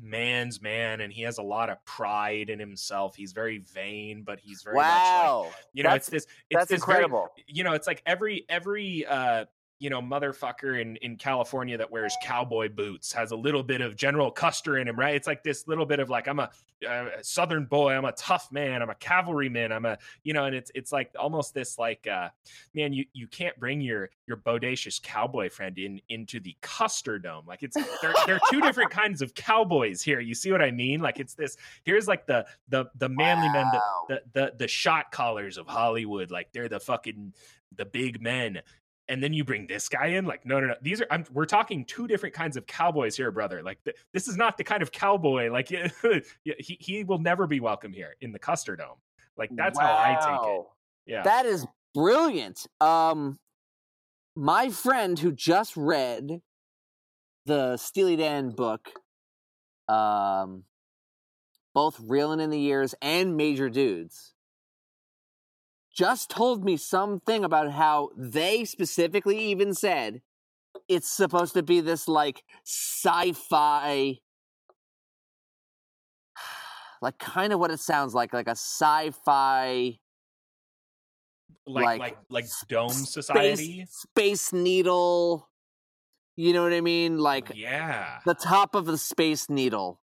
man's man and he has a lot of pride in himself. He's very vain, but he's very much like wow, you know That's- it's this it's that's this very- incredible. you know it's like every every uh you know motherfucker in in california that wears cowboy boots has a little bit of general custer in him right? It's like this little bit of like i'm a, uh southern boy i'm a tough man i'm a cavalryman i'm a you know and it's it's like almost this like uh man you you can't bring your your bodacious cowboy friend in into the custer dome. Like it's there, there are two different [laughs] kinds of cowboys here. You see what i mean? Like it's this here's like the the the manly men the, the the the shot callers of Hollywood, like they're the fucking the big men. And then you bring this guy in, like no, no, no. These are I'm, we're talking two different kinds of cowboys here, brother. Like th- this is not the kind of cowboy. Like [laughs] he he will never be welcome here in the Custer Dome. Like that's how I take it. Yeah. That is brilliant. Um, my friend who just read the Steely Dan book, um, both reeling in the Years and Major Dudes, just told me something about how they specifically even said it's supposed to be this like sci-fi [sighs] like kind of what it sounds like like a sci-fi like like, like like Dome space, Society. space needle you know what i mean like yeah. the top of the space needle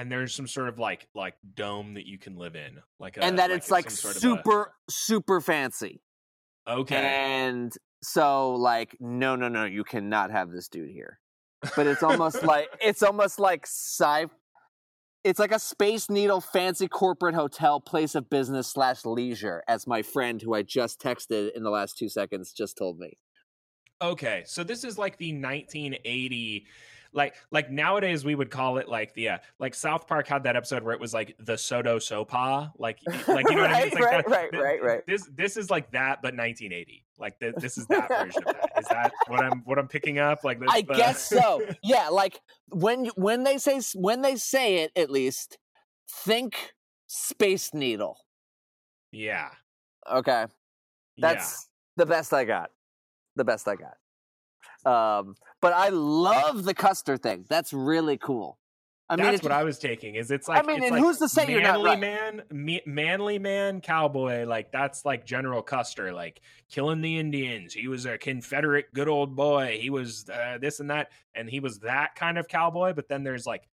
And there's some sort of like like dome that you can live in, like a, and that like it's like some sort of a- super super fancy. Okay. and so like no no no you cannot have this dude here. But it's almost like [laughs] it's almost like sci it's like a space needle fancy corporate hotel place of business slash leisure as my friend who i just texted in the last two seconds just told me. Okay, so this is like the 1980 like like nowadays we would call it like the uh, like South Park had that episode where it was like the SoDoSoPa like [laughs] like you know what I mean It's like Right, that- right, th- right, right. this this is like that but 1980 like th- this is that [laughs] version of that is that what I'm what I'm picking up like this I guess so. [laughs] Yeah, like when you- when they say when they say it, at least think Space Needle. yeah Okay, that's the best I got. The best I got. Um, but I love the Custer thing. That's really cool. I mean, that's what I was taking. Is it's like I mean, and like who's to say you're not manly right? man, me, manly man, cowboy. Like that's like General Custer, like killing the Indians. He was a Confederate good old boy. He was uh, this and that, and he was that kind of cowboy. But then there's like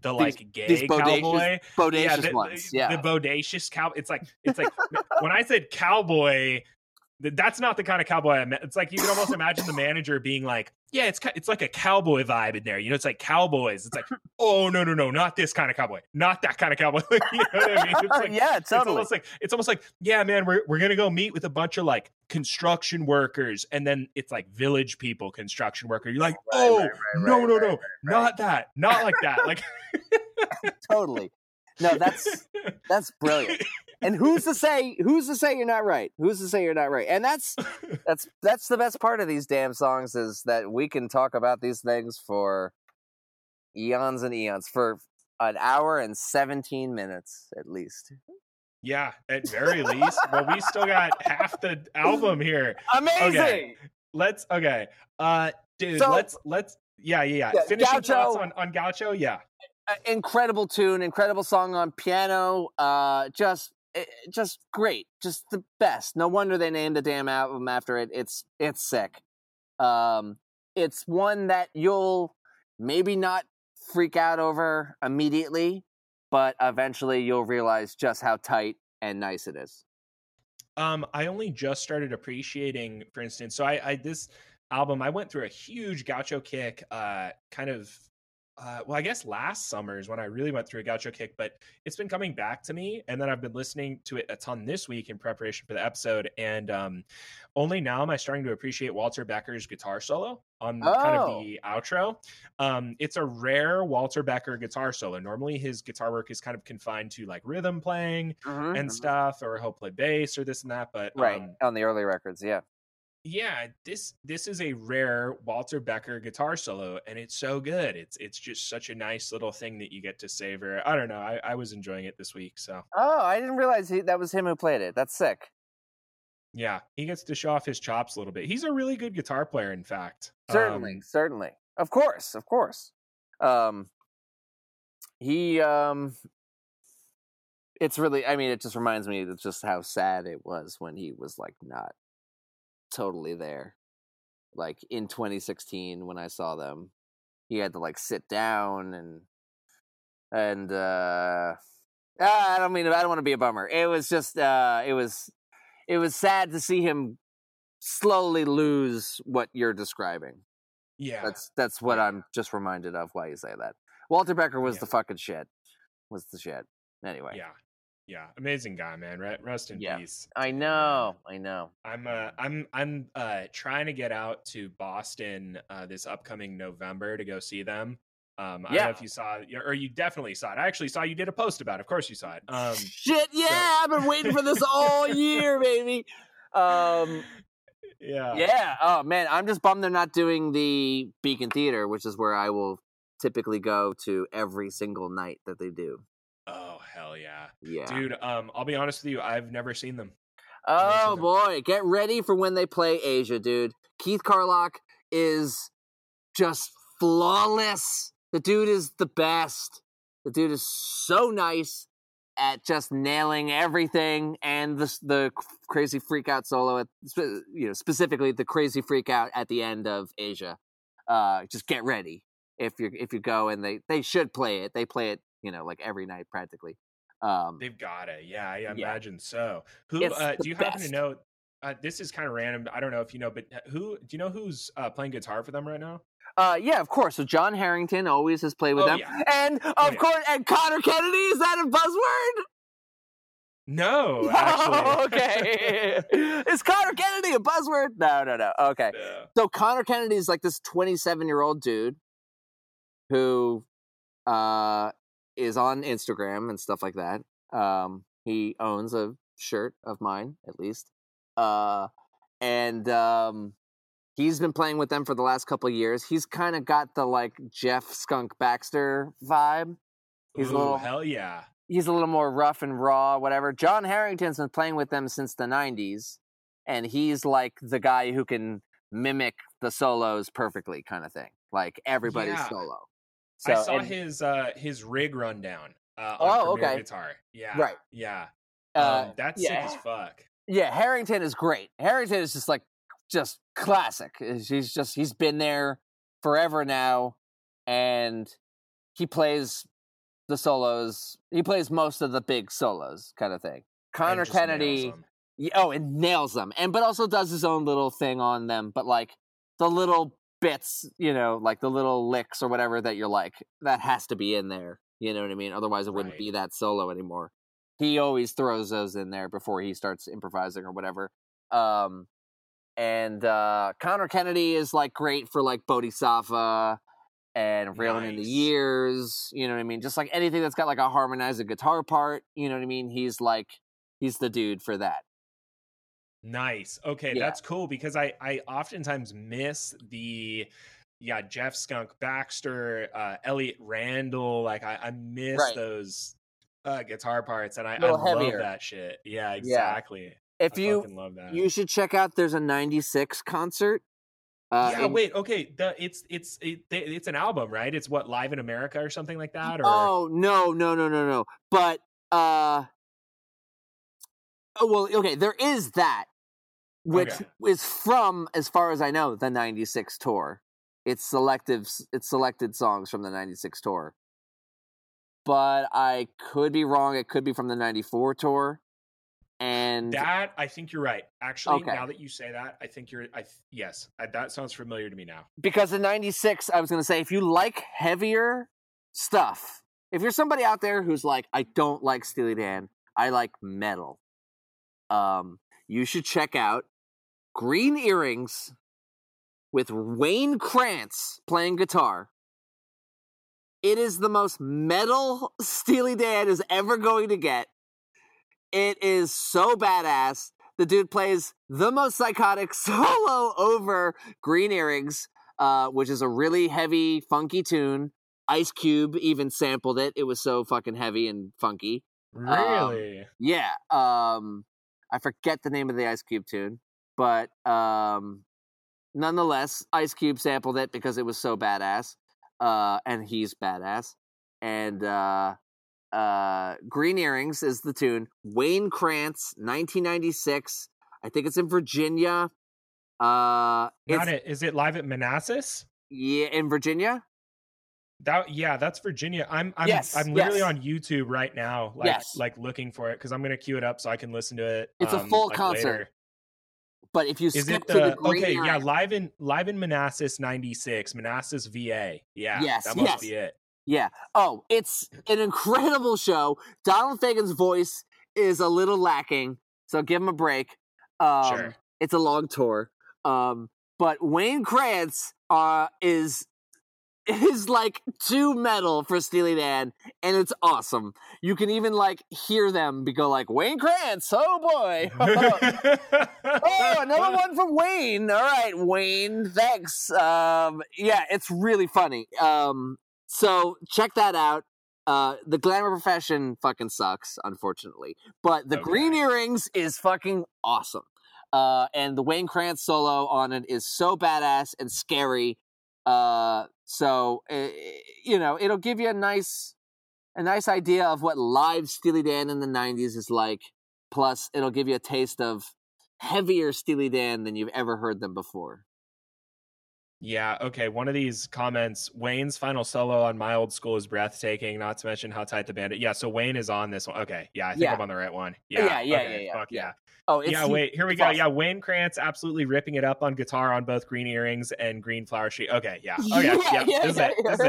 the These- like gay these bodacious- cowboy, bodacious the, ones. Yeah, the bodacious cow. It's like it's like [laughs] when I said cowboy. Th- That's not the kind of cowboy I meant. It's like you can almost imagine the manager being like, "Yeah, it's it's like a cowboy vibe in there. You know, it's like cowboys. It's like, [laughs] oh no no no, not this kind of cowboy, not that kind of cowboy. [laughs] you know what I mean? It's like, [laughs] yeah, it's totally. almost like it's almost like yeah man we're, we're gonna go meet with a bunch of like construction workers and then it's like village people construction worker you're like Right, oh right, right, no no no not that not like that like totally. No, that's that's brilliant. And who's to say who's to say you're not right? Who's to say you're not right? And that's [laughs] that's that's the best part of these damn songs is that we can talk about these things for eons and eons for an hour and 17 minutes at least. Yeah, at very least. well, we still got half the album here. Amazing. Okay. Let's okay. Uh dude, So- let's let's yeah, yeah, yeah. Finishing Gaucho- thoughts on, on Gaucho, yeah. Incredible tune, incredible song on piano. Uh, just, just great, just the best. No wonder they named the damn album after it. It's, it's sick. Um, it's one that you'll maybe not freak out over immediately, but eventually you'll realize just how tight and nice it is. Um, I only just started appreciating, for instance, so I, I this album I went through a huge Gaucho kick, uh, kind of, uh, well, I guess last summer is when I really went through a Gaucho kick, but it's been coming back to me, and then I've been listening to it a ton this week in preparation for the episode, and um, only now am I starting to appreciate Walter Becker's guitar solo on kind of Oh. the outro. Um, it's a rare Walter Becker guitar solo. Normally, his guitar work is kind of confined to like rhythm playing Mhm, and mhm. stuff, or he'll play bass or this and that. But Right um, on the early records, yeah. Yeah, this this is a rare Walter Becker guitar solo, and it's so good. It's it's just such a nice little thing that you get to savor. I don't know. I, I was enjoying it this week, so Oh, I didn't realize he, that was him who played it. That's sick. yeah, he gets to show off his chops a little bit. He's a really good guitar player, in fact. Certainly, Um, certainly. Of course, of course. Um he um it's really I mean it just reminds me of just how sad it was when he was like not totally there. Like in 2016 when I saw them, he had to like sit down and and uh ah, I don't mean I don't want to be a bummer. It was just uh it was it was sad to see him slowly lose what you're describing. yeah, That's that's what Yeah. I'm just reminded of why you say that. Walter Becker was Yeah. the fucking shit. Was the shit. Anyway. yeah, yeah. Amazing guy, man. Rest in Yeah. peace. I know. I know. I'm uh I'm I'm uh trying to get out to Boston uh this upcoming November to go see them. Um I don't know if you saw it or you definitely saw it. I actually saw you did a post about it. Of course you saw it. Um shit, yeah, I've been waiting for this all year, baby. Um [laughs] yeah. yeah. Oh man, I'm just bummed they're not doing the Beacon Theater, which is where I will typically go to every single night that they do. Yeah. Dude, um I'll be honest with you, I've never seen them. Oh them. boy, get ready for when they play Aja, dude. Keith Carlock is just flawless. The dude is the best. The dude is so nice at just nailing everything and the the crazy freak out solo at you know specifically the crazy freak out at the end of Aja. Uh just get ready if you if you go and they they should play it. They play it, you know, like every night practically. Um They've got it. Yeah, I Yeah. imagine so. Who uh do you happen to know uh, this is kind of random. I don't know if you know, but who do you know who's uh, playing guitar for them right now? Uh, yeah, of course. So Jon Herington always has played with Oh, them, yeah. and of Oh, yeah. course, and Connor Kennedy is that a buzzword? [laughs] No, actually. okay. [laughs] is Connor Kennedy a buzzword? No, no, no. Okay. No. So Connor Kennedy is like this 27 year old dude who uh, is on Instagram and stuff like that. Um, he owns a shirt of mine, at least. Uh, and um, he's been playing with them for the last couple of years. He's kind of got the like Jeff Skunk Baxter vibe. He's a little hell yeah. he's a little more rough and raw, whatever. Jon Herington's been playing with them since the '90s, and he's like the guy who can mimic the solos perfectly, kind of thing. Like everybody's Yeah. solo. I saw and- his uh his rig rundown uh on Oh, Premier okay. guitar. Yeah. Right. Yeah. uh, um, that's yeah. sick as fuck. yeah, Herington is great. Herington is just like just classic. He's just he's been there forever now, and he plays the solos. He plays most of the big solos, kind of thing. Connor And just nails Kennedy. Yeah, oh, and nails them, and but also does his own little thing on them. But like the little bits, you know, like the little licks or whatever that you're like, that has to be in there. You know what I mean? Otherwise, it wouldn't Right. be that solo anymore. He always throws those in there before he starts improvising or whatever. Um, and uh, Connor Kennedy is like great for like Bodhisattva and reeling in the years. You know what I mean? Just like anything that's got like a harmonized guitar part. You know what I mean? He's like he's the dude for that. Nice. Okay, Yeah. that's cool because I I oftentimes miss the yeah Jeff Skunk Baxter, uh, Elliott Randall. Like I, I miss Right. those uh, guitar parts, and I, I love that shit. Yeah, exactly. If I you love that. you should check out. There's a '96 concert. Uh, yeah, wait, okay. The it's it's it, it's an album, right? It's what Live in America or something like that, or Oh no no no no no! But uh, oh well, okay. There is that, which Okay. is from, as far as I know, the '96 tour. It's selective. It's selected songs from the '96 tour. But I could be wrong. It could be from the '94 tour. And that. I think you're right. Actually, Okay. now that you say that, I think you're. I yes, I, that sounds familiar to me now. because in 96 i was going to say if you like heavier stuff if you're somebody out there who's like i don't like steely dan i like metal um you should check out green earrings with wayne krantz playing guitar it is the most metal steely dan is ever going to get it is so badass the dude plays the most psychotic [laughs] solo over green earrings uh, which is a really heavy, funky tune. Ice Cube even sampled it. It was so fucking heavy and funky. Really? Yeah. Um, I forget the name of the Ice Cube tune, but um, nonetheless, Ice Cube sampled it because it was so badass. Uh, and he's badass. And uh, uh, Green Earrings is the tune. Wayne Krantz, 1996. I think it's in Virginia. Uh, Not it. Is it live at Manassas? yeah, in Virginia. That yeah, that's Virginia. I'm I'm Yes, I'm literally yes. on YouTube right now, like Yes. like looking for it because I'm gonna queue it up so I can listen to it. It's a um, full like, concert. later. But if you Is skip it to the the green okay? Yeah, live in live in Manassas '96, Manassas, VA. Yeah, Yes, that must yes. be it. yeah. Oh, it's an incredible show. Donald Fagen's voice is a little lacking, so give him a break. Um, Sure. It's a long tour. Um, but Wayne Krantz uh, is is like too metal for Steely Dan, and it's awesome. You can even like hear them be go like Wayne Krantz. Oh boy. [laughs] oh, another one from Wayne. All right, Wayne. Thanks. Um, yeah, it's really funny. Um, so check that out. Uh, the glamour profession fucking sucks, unfortunately. But the Okay. green earrings is fucking awesome. Uh, and the Wayne Krantz solo on it is so badass and scary. Uh, so uh, you know, it'll give you a nice, a nice idea of what live Steely Dan in the '90s is like. Plus, it'll give you a taste of heavier Steely Dan than you've ever heard them before. Yeah, okay. One of these comments, Wayne's final solo on My Old School is breathtaking, not to mention how tight the band is. Yeah, so Wayne is on this one. Okay, yeah, I think Yeah. I'm on the right one. Uh, yeah, Yeah, yeah, okay, yeah, yeah, Fuck yeah. Oh, it's yeah, wait, here we go. awesome. Yeah, Wayne Krantz absolutely ripping it up on guitar on both Green Earrings and Green Flower Street. Okay, yeah. [laughs] Okay, Yeah, yeah, yeah, this yeah, is it. This is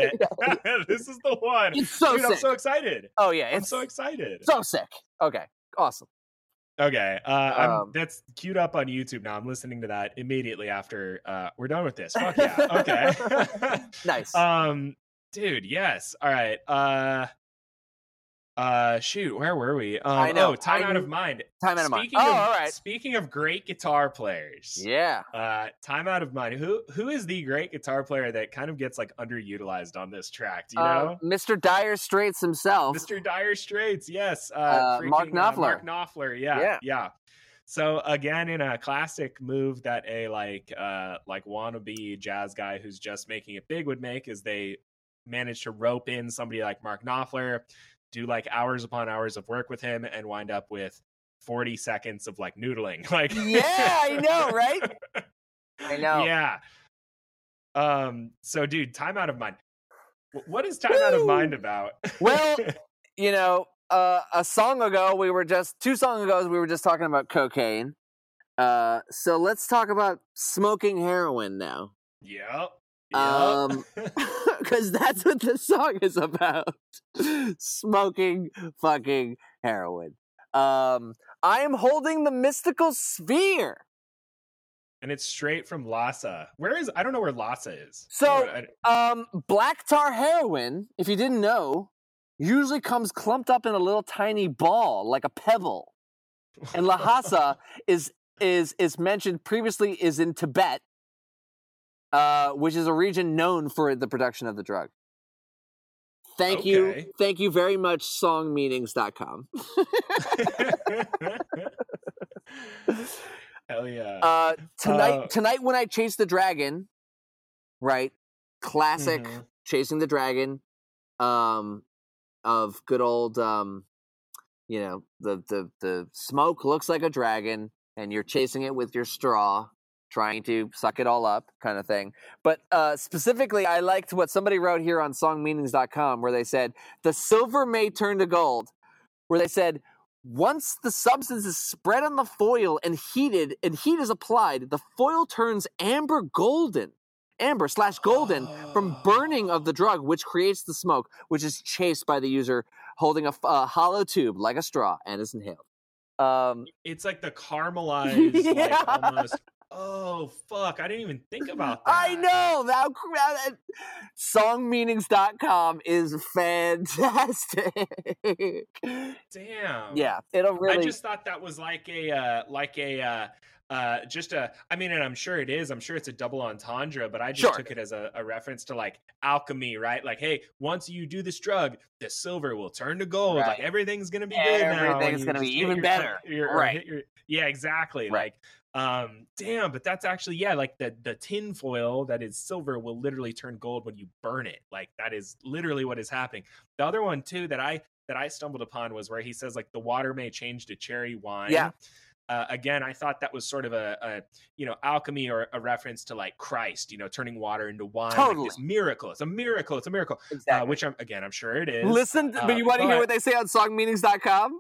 it. [laughs] this is the one. It's so Dude, I'm sick. so excited. oh yeah, I'm it's so excited. so sick. Okay, awesome. Okay, uh, I'm, Um, that's queued up on YouTube now. I'm listening to that immediately after uh, we're done with this. Fuck [laughs] yeah. Okay. [laughs] Nice. um, dude, yes. All right. Uh, uh, shoot, where were we? Um, I know, Oh, time I out of mind. Time out of mind. Speaking Oh, of, all right. Speaking of great guitar players, Yeah. uh, time out of mind. Who who is the great guitar player that kind of gets like underutilized on this track? Do you Uh, know? Mr. Dire Straits himself. Mr. Dire Straits, yes. Uh, Uh, Mark freaking, uh, Knopfler. Mark Knopfler, yeah, Yeah. yeah. So again, in a classic move that a like uh like wannabe jazz guy who's just making it big would make, is they manage to rope in somebody like Mark Knopfler, do like hours upon hours of work with him, and wind up with forty seconds of like noodling. [laughs] Like, Yeah, I know, right? I [laughs] know. Yeah. Um. So, dude, time out of mind. What is time out of mind about? Well, [laughs] You know, uh, a song ago we were just two songs ago we were just talking about cocaine. Uh, so let's talk about smoking heroin now. Yep. Um, [laughs] because that's what the song is about smoking fucking heroin um i am holding the mystical sphere and it's straight from Lhasa. Where is? I don't know where Lhasa is. So- um black tar heroin if you didn't know usually comes clumped up in a little tiny ball like a pebble and lhasa [laughs] is is is mentioned previously is in tibet uh which is a region known for the production of the drug thank you, thank you very much. Songmeanings.com. [laughs] Hell yeah. Uh, tonight, Uh, tonight when I chase the dragon, right? Classic Mhm. chasing the dragon, um, of good old, um, you know, the the the smoke looks like a dragon, and you're chasing it with your straw, trying to suck it all up, kind of thing. But uh, specifically, I liked what somebody wrote here on SongMeanings.com, where they said the silver may turn to gold, where they said once the substance is spread on the foil and heated and heat is applied, the foil turns amber golden, amber slash golden from burning of the drug, which creates the smoke, which is chased by the user holding a hollow tube like a straw and is inhaled. Um, It's like the caramelized, [laughs] Yeah. like almost. Oh fuck! I didn't even think about that. I know that, that songmeanings.com is fantastic. Damn. yeah, it'll really. I just thought that was like a uh, like a uh, uh, just a. I mean, and I'm sure it is. I'm sure it's a double entendre, but I just Sure. took it as a, a reference to like alchemy, right? Like, hey, once you do this drug, the silver will turn to gold. Like everything's gonna be good Everything's gonna be even your- better. your- Right. your- yeah, exactly. Right. Like. Um, damn, but that's actually yeah, like the the tin foil that is silver will literally turn gold when you burn it. Like that is literally what is happening. The other one too that I that I stumbled upon was where he says like the water may change to cherry wine. Yeah. Uh, again, I thought that was sort of a, a you know alchemy or a reference to like Christ, you know, turning water into wine. like Totally. this miracle. It's a miracle. It's a miracle. Uh, exactly. which I'm again, I'm sure it is. Listen, uh, but you want to hear what they say on songmeanings.com?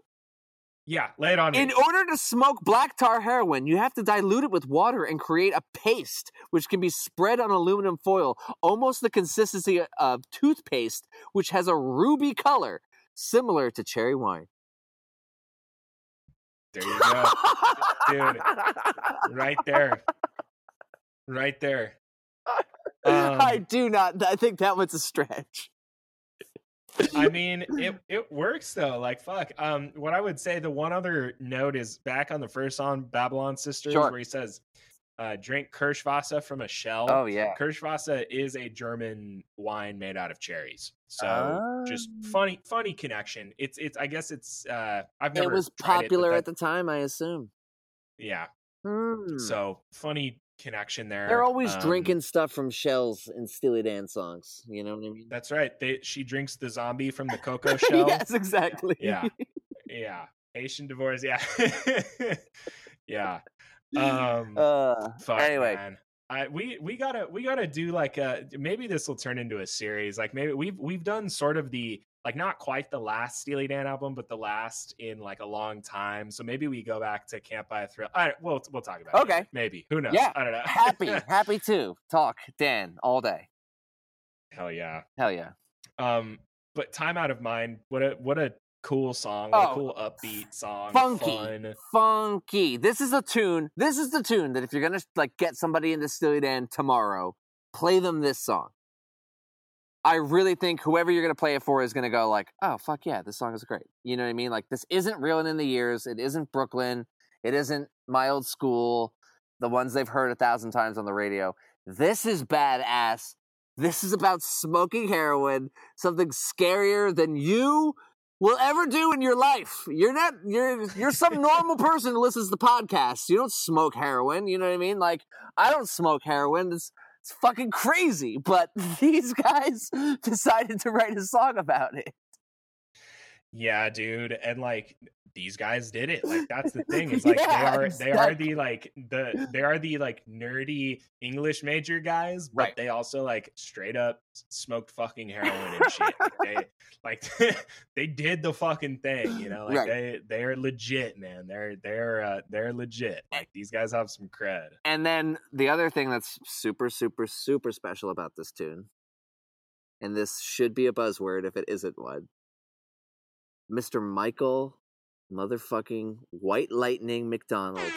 Yeah, lay it on me. In order to smoke black tar heroin, you have to dilute it with water and create a paste, which can be spread on aluminum foil, almost the consistency of toothpaste, which has a ruby color, similar to cherry wine. there you go. Dude. right there. Right there. [laughs] I Um, do not. I think that was a stretch. I mean, it it works though. Like fuck. Um, what I would say, the one other note is back on the first song, Babylon Sisters, Sure. where he says, uh, "Drink Kirschwasser from a shell." Oh yeah. Kirschwasser is a German wine made out of cherries. So just Ah. funny, funny connection. It's it's. I guess it's. Uh, I've never. It was popular it, at the time, I assume. Yeah. Hmm. So funny connection there. They're always Um, drinking stuff from shells in Steely Dan songs. You know what I mean? That's right. They she drinks the zombie from the [laughs] cocoa shell. yes, exactly. Yeah. Yeah. Haitian divorce. Yeah. [laughs] yeah. Um Uh, fuck, anyway. man. I, we we gotta we gotta do like a maybe this will turn into a series like maybe we've we've done sort of the like not quite the last Steely Dan album but the last in like a long time so maybe we go back to Can't Buy a Thrill all right we'll we'll talk about it Okay. maybe who knows Yeah. I don't know happy, [laughs] happy to talk Dan all day. hell yeah Hell yeah. um but time out of mind what a what a cool song what Oh, a cool upbeat song funky. fun Funky. This is a tune. This is the tune that if you're gonna like get somebody into Steely Dan tomorrow, play them this song. I really think whoever you're gonna play it for is gonna go like, oh fuck yeah, this song is great. You know what I mean? Like this isn't reeling in the years. It isn't Brooklyn. It isn't my old school. The ones they've heard a thousand times on the radio. This is badass. This is about smoking heroin, something scarier than you will ever do in your life. You're not you're you're some [laughs] normal person who listens to podcasts. You don't smoke heroin, you know what I mean? Like I don't smoke heroin. It's it's fucking crazy, but [laughs] these guys decided to write a song about it. Yeah, dude, and like these guys did it. Like that's the thing. It's [laughs] like Yeah, they are they are the like the they are the like nerdy English major guys, but Right. they also like straight up smoked fucking heroin and shit. Like, they [laughs] like [laughs] they did the fucking thing, you know. Like Right. they they're legit, man. They're they're uh, they're legit. Like these guys have some cred. And then the other thing that's super, super, super special about this tune, and this should be a buzzword if it isn't one, Mr. Michael motherfucking White Lightning McDonald.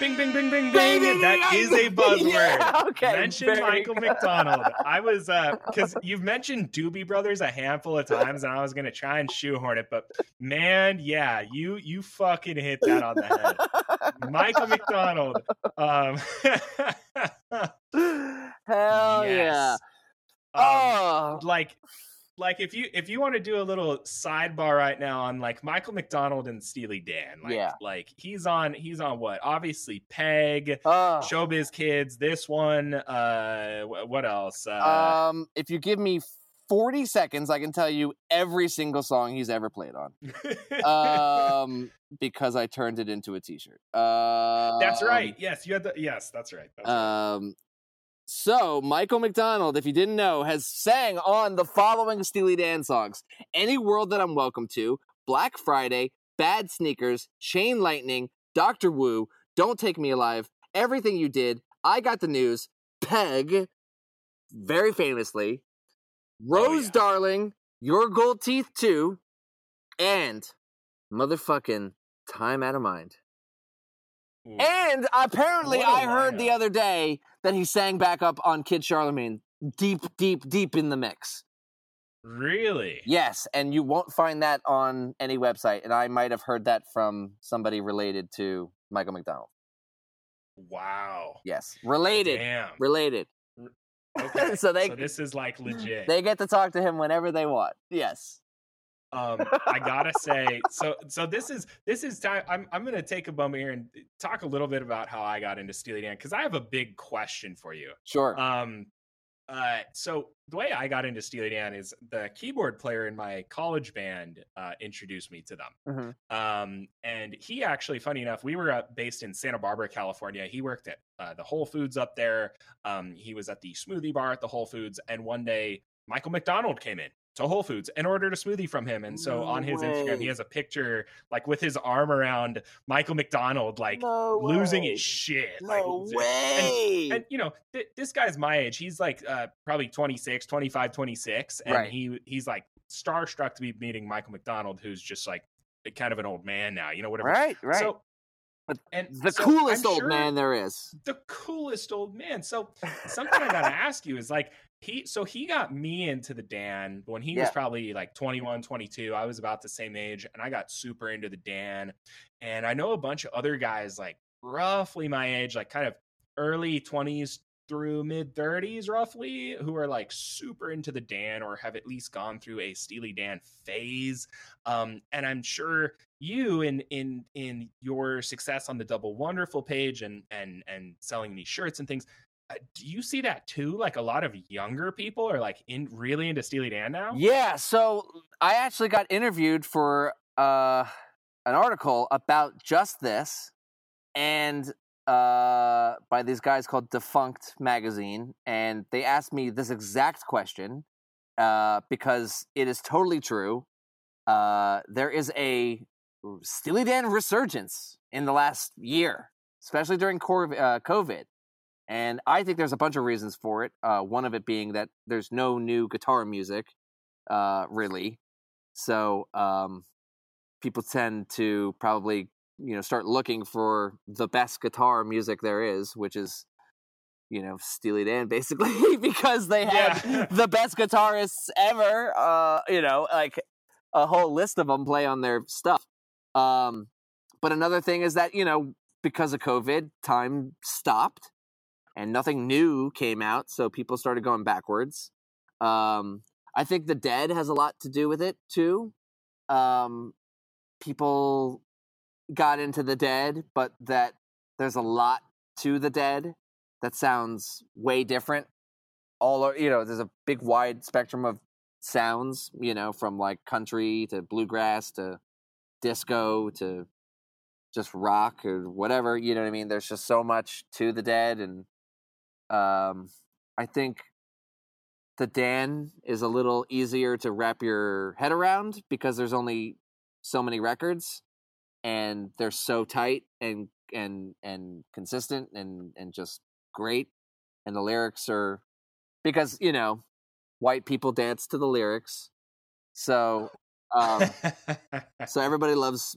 Bing bing bing bing Bing, bing. bing, That bing, is a [laughs] buzzword. Yeah, okay, Mention very Michael. McDonald. I was uh [laughs] because you've mentioned Doobie Brothers a handful of times, and I was gonna try and shoehorn it, but man, yeah, you you fucking hit that on the head. Michael McDonald. Um, [laughs] Hell yeah. Um, Oh, like like if you if you want to do a little sidebar right now on like Michael McDonald and Steely Dan, like Yeah. like he's on he's on what? Obviously Peg, Oh. Showbiz Kids, this one, uh what else? Uh Um, if you give me 40 seconds, I can tell you every single song he's ever played on. [laughs] Um, because I turned it into a t-shirt. Uh, That's right. Yes, you had the yes, that's right. That's right. So Michael McDonald, if you didn't know, has sang on the following Steely Dan songs: "Any World That I'm Welcome To," "Black Friday," "Bad Sneakers," "Chain Lightning," "Doctor Wu," "Don't Take Me Alive," "Everything You Did," "I Got the News," "Peg," very famously, oh, "Rose yeah. Darling," "Your Gold Teeth Too," and motherfucking "Time Out of Mind." Ooh. And apparently, I heard the other day that he sang back up on Kid Charlemagne, deep, deep, deep in the mix. really? Yes, and you won't find that on any website. And I might have heard that from somebody related to Michael McDonald. Wow. Yes, related, Damn. related. [laughs] Okay. so they so this is like legit. they get to talk to him whenever they want. Yes. Um i gotta say so so this is this is time i'm, I'm gonna take a moment here and talk a little bit about how i got into steely dan because i have a big question for you. Sure. um uh so the way i got into steely dan is the keyboard player in my college band uh introduced me to them. Mhm. um and he actually funny enough we were uh, based in santa barbara california. He worked at uh, the whole foods up there. Um he was at the smoothie bar at the whole foods. And one day michael mcdonald came in to Whole Foods and ordered a smoothie from him. And so No on his Instagram, he has a picture like with his arm around Michael McDonald, like no losing way. his shit. No like, way. and you know th- this guy's my age he's like uh, probably 26 25 26 and Right. he he's like starstruck to be meeting michael mcdonald who's just like kind of an old man now you know whatever right, right. so But and the so coolest I'm old sure man there is. the coolest old man so something i gotta [laughs] ask you is like he so he got me into the dan when he was probably like 21 22 i was about the same age and i got super into the dan and i know a bunch of other guys like roughly my age like kind of early 20s through mid 30s roughly who are like super into the dan or have at least gone through a steely dan phase um and i'm sure you in in in your success on the double wonderful page and and and selling these shirts and things do you see that too like a lot of younger people are like in really into steely dan now Yeah, so I actually got interviewed for uh, an article about just this, and uh, by these guys called Defunct Magazine, and they asked me this exact question uh, because it is totally true. Uh, there is a Steely Dan resurgence in the last year, especially during uh, COVID. And I think there's a bunch of reasons for it. Uh, one of it being that there's no new guitar music uh, really. So um, people tend to probably you know start looking for the best guitar music there is, which is you know Steely Dan [laughs] basically because they had Yeah. [laughs] the best guitarists ever. Uh, you know, like a whole list of them play on their stuff. Um, but another thing is that you know because of COVID, time stopped and nothing new came out, so people started going backwards. Um, I think the dead has a lot to do with it too. Um, people got into the dead, but that there's a lot to the dead that sounds way different. All you know, there's a big wide spectrum of sounds. You know, from like country to bluegrass to disco to just rock or whatever. You know what I mean? There's just so much to the dead, and um, I think the Dan is a little easier to wrap your head around because there's only so many records and they're so tight and and and consistent and and just great and the lyrics are because you know white people dance to the lyrics. So um so [laughs] everybody loves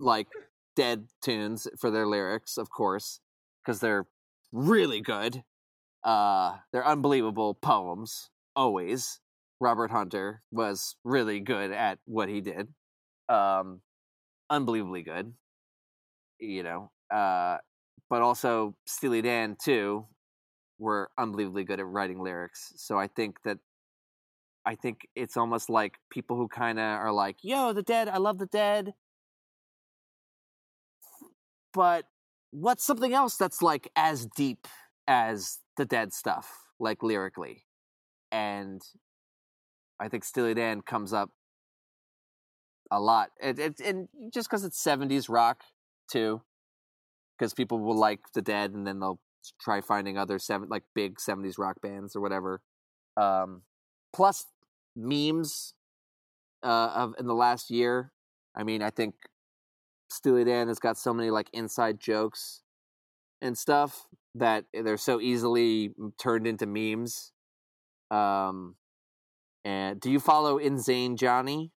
like dead tunes for their lyrics of course because they're really good uh they're unbelievable poems always. Robert hunter was really good at what he did um unbelievably good you know uh but also steely dan too were unbelievably good at writing lyrics. So i think that I think it's almost like people who kind of are like, "Yo, the Dead, I love the Dead," but what's something else that's like as deep as the Dead stuff, like lyrically? And I think Steely Dan comes up a lot. It, it, and just because it's 70s rock too, because people will like the Dead and then they'll try finding other seven like big 70s rock bands or whatever. Um, plus memes uh, of in the last year. I mean, I think Steely Dan has got so many like inside jokes and stuff that they're so easily turned into memes. Um, and do you follow Insane Johnny?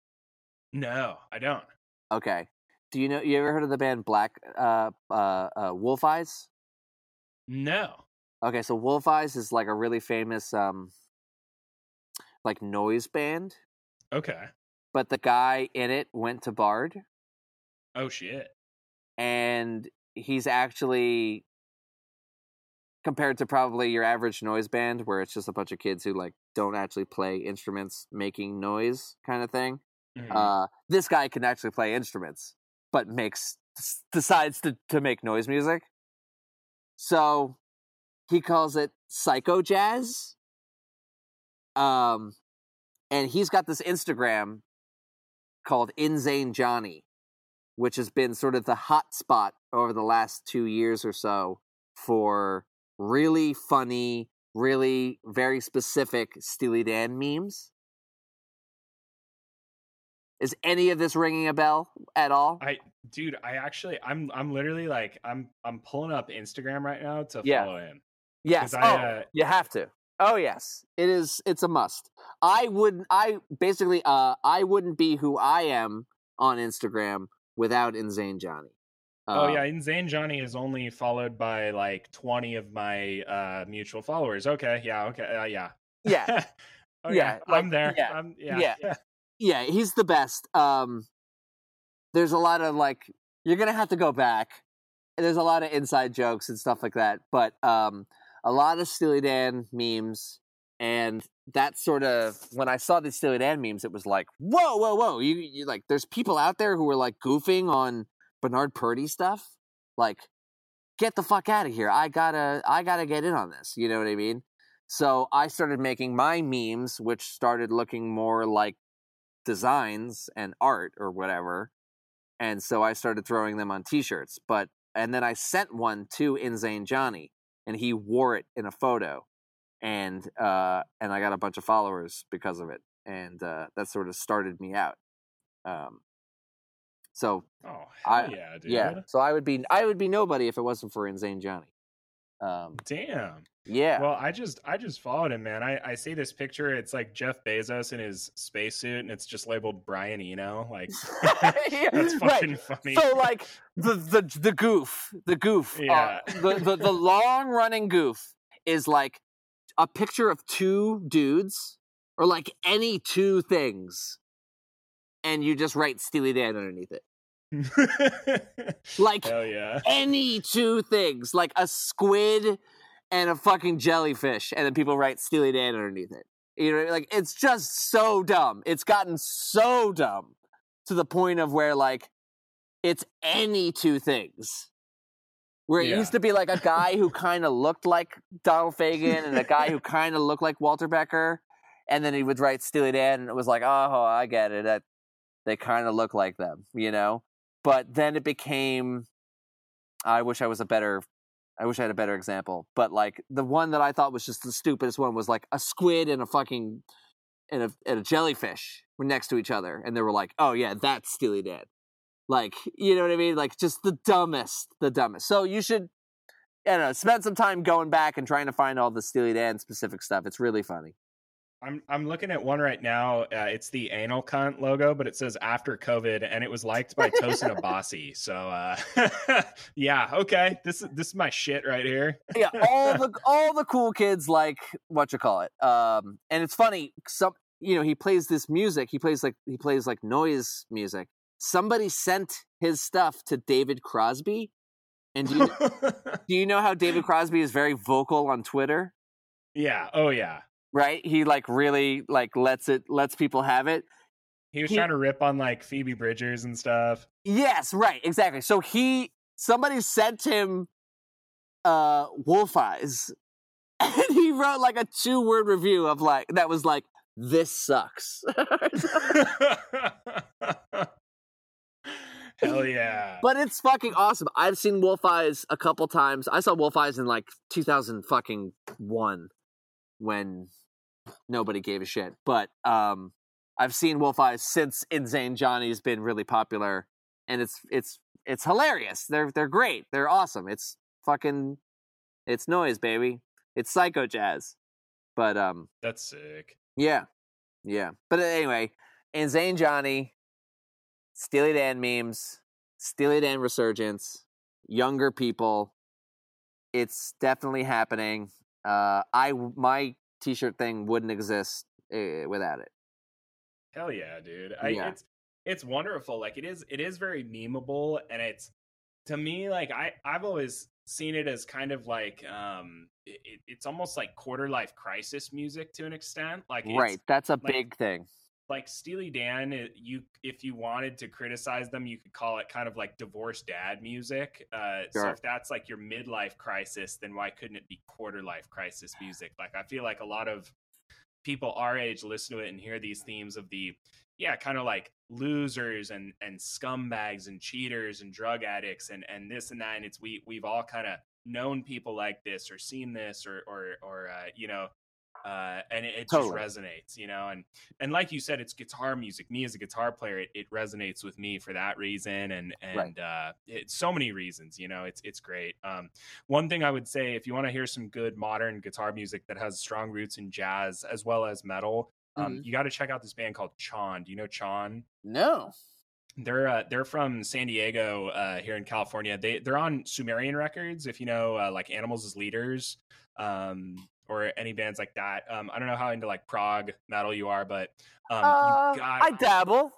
No, I don't. Okay. Do you know? You ever heard of the band Black uh, uh, uh, Wolf Eyes? No. Okay, so Wolf Eyes is like a really famous um, like noise band, Okay. but the guy in it went to Bard, Oh shit. and he's actually compared to probably your average noise band where it's just a bunch of kids who like don't actually play instruments making noise kind of thing Mhm. uh this guy can actually play instruments but makes decides to to make noise music so he calls it psycho jazz um and he's got this instagram called insane johnny which has been sort of the hot spot over the last two years or so for really funny, really very specific Steely Dan memes. Is any of this ringing a bell at all? I dude, I actually I'm I'm literally like I'm I'm pulling up Instagram right now to Yeah. follow him. yes. 'cause Oh, I, uh, you have to. Oh yes, it is. It's a must. I wouldn't. I basically. Uh, I wouldn't be who I am on Instagram without Insane Johnny. Oh Um, yeah, Insane Johnny is only followed by like 20 of my uh mutual followers. Okay, yeah, okay, uh, yeah. Yeah. [laughs] okay, Yeah, I'm there. yeah, I'm, yeah. yeah. yeah, he's the best. Um, there's a lot of like you're gonna have to go back. There's a lot of inside jokes and stuff like that, but um, a lot of Steely Dan memes, and that sort of when I saw the Steely Dan memes, it was like, whoa, whoa, whoa! You, you like, there's people out there who are like goofing on Bernard Purdie stuff. Like, get the fuck out of here! I gotta, I gotta get in on this. You know what I mean? So I started making my memes, which started looking more like designs and art or whatever. And so I started throwing them on t-shirts. But and then I sent one to Insane Johnny and he wore it in a photo. And uh and I got a bunch of followers because of it. And uh that sort of started me out. Um so Oh, I- yeah, dude. yeah. So I would be I would be nobody if it wasn't for Insane Johnny. Um Damn. yeah. Well, I just I just followed him, man. I I see this picture. It's like Jeff Bezos in his spacesuit, and it's just labeled Brian Eno. Like [laughs] [laughs] Yeah, that's right. fucking funny. So like the the the goof, the goof, uh, Yeah. the, the the [laughs] long running goof is like a picture of two dudes or like any two things, and you just write Steely Dan underneath it. [laughs] Like yeah. any two things, like a squid and a fucking jellyfish, and then people write Steely Dan underneath it. You know, like it's just so dumb. It's gotten so dumb to the point of where like it's any two things. Where it Yeah. used to be like a guy who kind of looked like Donald Fagen and a guy who [laughs] kind of looked like Walter Becker, and then he would write Steely Dan, and it was like, oh, I get it. That they kind of look like them, you know. But then it became. I wish I was a better. I wish I had a better example. But like the one that I thought was just the stupidest one was like a squid and a fucking and a and a jellyfish were next to each other, and they were like, "Oh yeah, that's Steely Dan." Like you know what I mean? Like just the dumbest, the dumbest. So you should, I don't know, spend some time going back and trying to find all the Steely Dan specific stuff. It's really funny. I'm I'm looking at one right now. Uh, it's the anal cunt logo, but it says after COVID, and it was liked by Tosin [laughs] Abasi. So uh, [laughs] yeah, okay, this is this is my shit right here. [laughs] yeah, all the all the cool kids like what you call it. Um, and it's funny. Some you know he plays this music. He plays like he plays like noise music. Somebody sent his stuff to David Crosby. And do you, do you know how David Crosby is very vocal on Twitter? yeah. Oh yeah. Right? He like really like lets it lets people have it. He was He- trying to rip on like Phoebe Bridgers and stuff. Yes, right, exactly. So he somebody sent him uh wolf eyes [laughs] and he wrote like a two word review of like that was like this sucks. [laughs] Hell yeah. but it's fucking awesome. I've seen Wolf Eyes a couple times. I saw Wolf Eyes in like 2000 fucking 1 when nobody gave a shit. But um I've seen Wolf Eyes since Insane Johnny's been really popular and it's it's it's hilarious. They're they're great. They're awesome. It's fucking it's noise, baby. It's psycho jazz. But um That's sick. yeah. Yeah. But anyway, Insane Johnny, Steely Dan memes, Steely Dan resurgence, younger people. It's definitely happening. Uh, I my t-shirt thing wouldn't exist uh, without it. Hell yeah, dude. I, Yeah. It's it's wonderful. Like it is it is very memeable and it's to me like I I've always seen it as kind of like um it, it- it's almost like quarter life crisis music to an extent. Like it's, right. That's a like- big thing. Like Steely Dan, it- you if you wanted to criticize them, you could call it kind of like divorced dad music. Uh, So if that's like your midlife crisis, then why couldn't it be quarter life crisis music? Like I feel like a lot of people our age listen to it and hear these themes of the yeah, kind of like losers and and scumbags and cheaters and drug addicts and and this and that. And it's we we've all kind of known people like this or seen this or or or uh, you know. Uh, and it, it Totally. just resonates, you know, and and like you said, it's guitar music. Me as a guitar player, it, it resonates with me for that reason, and and Right. uh, it's so many reasons. You know, it's it's great. Um, one thing I would say, if you want to hear some good modern guitar music that has strong roots in jazz as well as metal, um, Mhm. you got to check out this band called Chon. Do you know Chon? No. They're uh, they're from San Diego uh, here in California. They they're on Sumerian Records. If you know uh, like Animals as Leaders, um, or any bands like that. Um, I don't know how into like prog metal you are, but um, Uh, you got I dabble.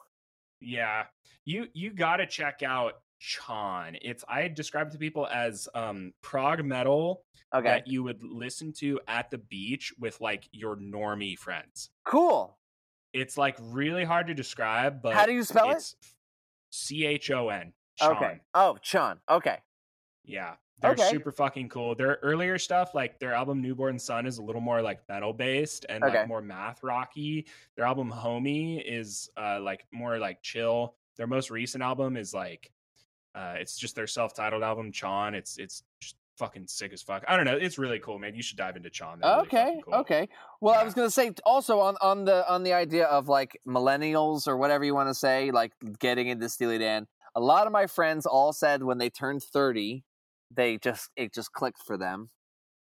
yeah, you you got to check out Chon. It's I describe it to people as um prog metal Okay. that you would listen to at the beach with like your normie friends. Cool. It's like really hard to describe, but How do you spell it? C H O N. Okay. Oh, Chon. Okay. Yeah. They're Okay. super fucking cool. Their earlier stuff, like their album Newborn Sun, is a little more like metal based and Okay. like more math rocky. Their album Homie is uh like more like chill. Their most recent album is like uh it's just their self-titled album, Chon. It's it's just fucking sick as fuck. I don't know. It's really cool, man. You should dive into Chon. They're really okay. fucking cool. Okay. Well, I was gonna say also on on the on the idea of like millennials or whatever you want to say, like getting into Steely Dan. A lot of my friends all said when they turned thirty, they just it just clicked for them.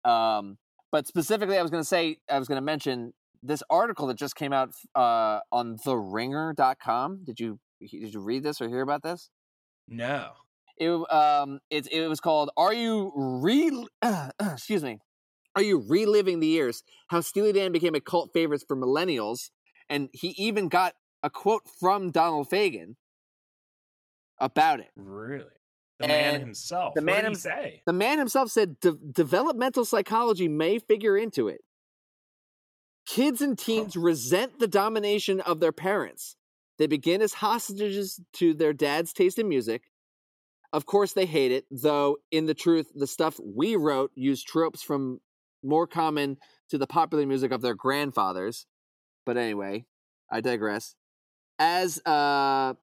Um, but specifically, I was gonna say I was gonna mention this article that just came out uh, on TheRinger.com. Did you did you read this or hear about this? No. it um it it was called "Are You Re?" [clears throat] excuse me. Are you reliving the years? How Steely Dan became a cult favorite for millennials, and he even got a quote from Donald Fagen about it. Really? The man And himself. the what man did he him- say? The man himself said "De- developmental psychology may figure into it. Kids and teens resent the domination of their parents. They begin as hostages to their dad's taste in music. Of course, they hate it, though, in the truth, the stuff we wrote used tropes from more common to the popular music of their grandfathers. But anyway, I digress. As uh,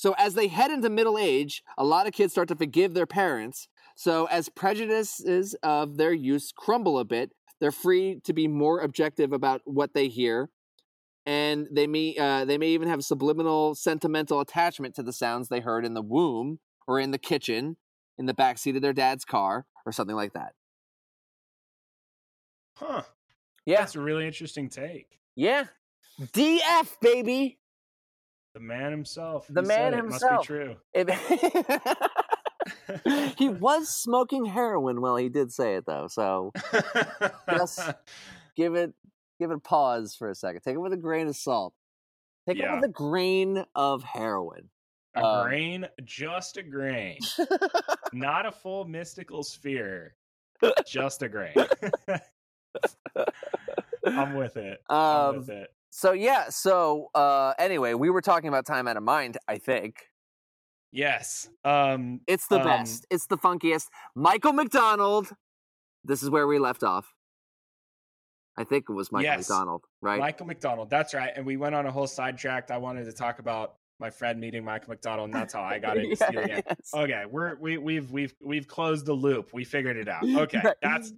so as they head into middle age, a lot of kids start to forgive their parents. So as prejudices of their use crumble a bit, they're free to be more objective about what they hear, and they may uh, they may even have a subliminal sentimental attachment to the sounds they heard in the womb or in the kitchen, in the backseat of their dad's car, or something like that. Huh. Yeah, That's a really interesting take. yeah. DF baby. The man himself. The He man himself. Must be true. It- [laughs] he [laughs] was smoking heroin while he did say it though, so Yes. [laughs] give it give it a pause for a second. Take it with a grain of salt. Take Yeah. it with a grain of heroin. a Um, grain, just a grain. Not a full mystical sphere. Just a grain. I'm with it. I'm Um, with it. So yeah, so uh, anyway, we were talking about time out of mind. I think Yes. Um. it's the Um, best. It's the funkiest. Michael McDonald. This is where we left off. I think it was Michael Yes. McDonald, right? Michael McDonald. That's right. And we went on a whole sidetrack. I wanted to talk about my friend meeting Michael McDonald, and that's how I got [laughs] into Steely Dan. Yes. Okay, we're we we've we've we've closed the loop. We figured it out. [laughs] Okay, that's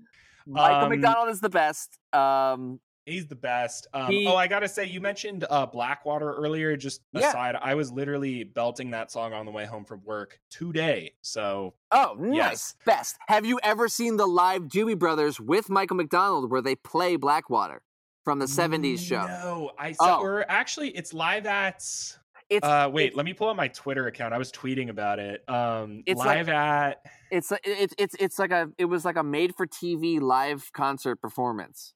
Michael um, McDonald is the best. Um, he's the best. Um, He- oh, I gotta say, you mentioned uh, Blackwater earlier. Just Yeah. aside, I was literally belting that song on the way home from work today. So oh, nice, Yes. best. Have you ever seen the live Doobie Brothers with Michael McDonald where they play Blackwater from the '70s show? No, I saw. Oh. Or actually, it's live at. It's Uh, wait, it's, let me pull up my Twitter account. I was tweeting about it. Um, It's like- live at. it's like- it's it's it's like a it was like a made for TV live concert performance.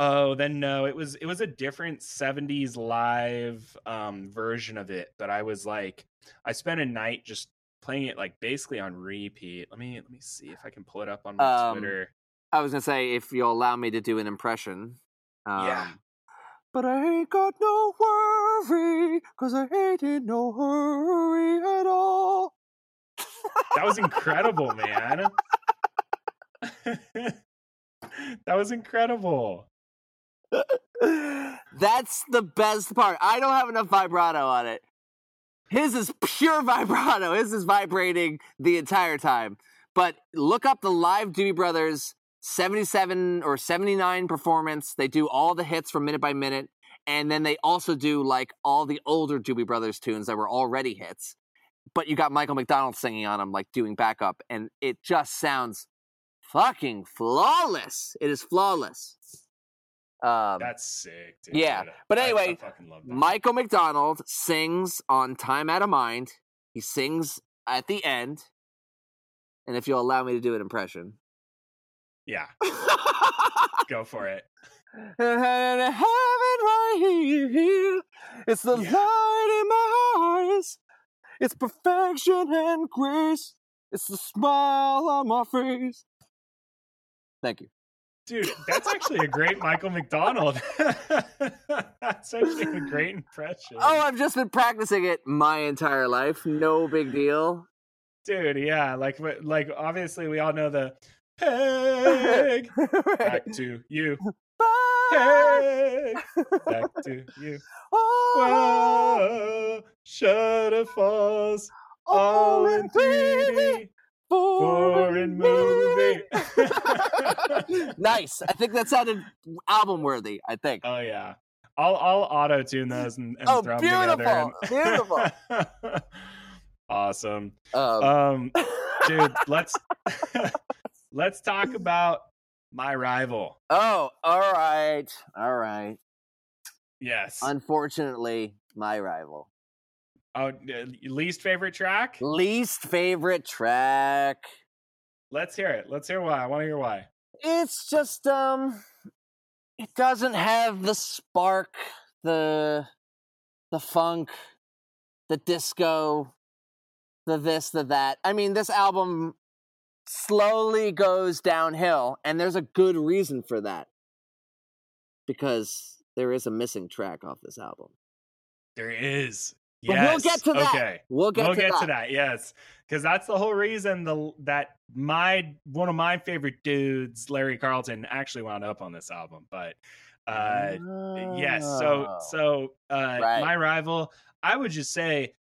Oh, then no, it was it was a different 70s live um version of it, but I was like I spent a night just playing it like basically on repeat. Let me let me see if I can pull it up on my Um, Twitter. I was gonna say if you'll allow me to do an impression. Um, Yeah. But I ain't got no worry, cause I ain't in no hurry at all. That was incredible, [laughs] man. [laughs] that was incredible. That's the best part. I don't have enough vibrato on it. His is pure [laughs] vibrato. His is vibrating the entire time. But look up the live Doobie Brothers 77 or 79 performance. They do all the hits from minute by minute. And then they also do like all the older Doobie Brothers tunes that were already hits. But you got Michael McDonald singing on them, like doing backup. And it just sounds fucking flawless. It is flawless. Um, That's sick. Dude. Yeah, but I- I anyway, love that. Michael McDonald sings on Time Out of Mind. He sings at the end. And if you'll allow me to do an impression. yeah, [laughs] go for it. And heaven right here. It's the Yeah. light in my eyes. It's perfection and grace. It's the smile on my face. Thank you. Dude, that's actually a great Michael McDonald. [laughs] that's actually a great impression. Oh, I've just been practicing it my entire life. No big deal. dude, yeah, like like obviously we all know the [laughs] Peg back to you. Peg back to you. Oh, Whoa, Shutter falls all in 3D. Foreign movie. [laughs] nice. I think that sounded album worthy. I think. Oh yeah. I'll I'll auto tune those and, and Oh, throw them together. beautiful, [laughs] and- awesome. Um, Um, [laughs] dude, let's let's talk about my rival. oh, all right, all right. Yes. Unfortunately, my rival. Oh, least favorite track? Least favorite track. Let's hear it. Let's hear why. I want to hear why. It's just um, it doesn't have the spark, the the funk, the disco, the this, the that. I mean, this album slowly goes downhill, and there's a good reason for that. Because there is a missing track off this album. There is. But Yes. we'll get to that. Okay. We'll get, we'll to, get that. to that. Yes, because that's the whole reason the that my one of my favorite dudes, Larry Carlton, actually wound up on this album. But uh, yes, so Oh. so uh, Right. my rival, I would just say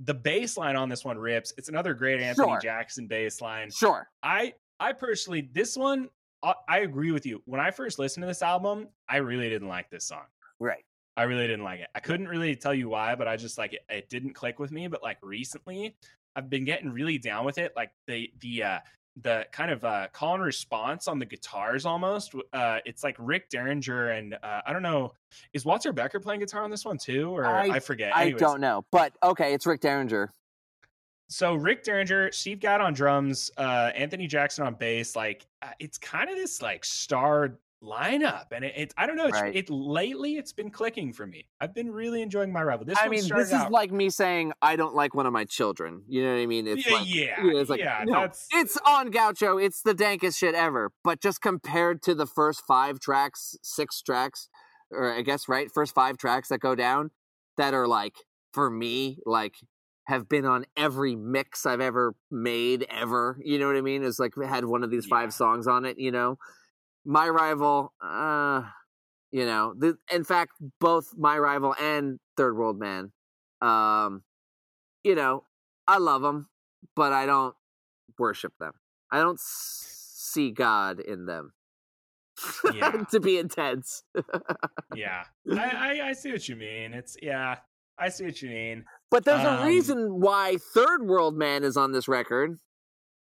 the bass line on this one rips. It's another great Anthony Sure. Jackson bass line. Sure. I I personally this one I, I agree with you. When I first listened to this album, I really didn't like this song. Right. I really didn't like it. I couldn't really tell you why, but I just like it, it didn't click with me. But like recently, I've been getting really down with it. Like the the uh the kind of uh call and response on the guitars almost. Uh it's like Rick Derringer and uh I don't know, is Walter Becker playing guitar on this one too? Or I- I, forget. I Anyways, don't know, but okay, it's Rick Derringer. so Rick Derringer, Steve Gadd on drums, uh, Anthony Jackson on bass. Like uh, it's kind of this like star lineup, and it, it I don't know. It's, Right. it lately it's been clicking for me. I've been really enjoying my rival. This I mean, this is out- like me saying I don't like one of my children. You know what I mean? It's yeah, like, yeah, you know, it's like, yeah. no, That's it's on Gaucho. It's the dankest shit ever. But just compared to the first five tracks, six tracks, or I guess right, first five tracks that go down that are like for me like have been on every mix I've ever made ever. You know what I mean? It's like had one of these Yeah. five songs on it. You know, my rival. uh You know, the, in fact, both my rival and Third World Man. Um, you know, I love them, but I don't worship them. I don't s- see God in them. [laughs] Yeah. to be intense. yeah, I, I I see what you mean. It's yeah, I see what you mean. But there's Um, a reason why Third World Man is on this record.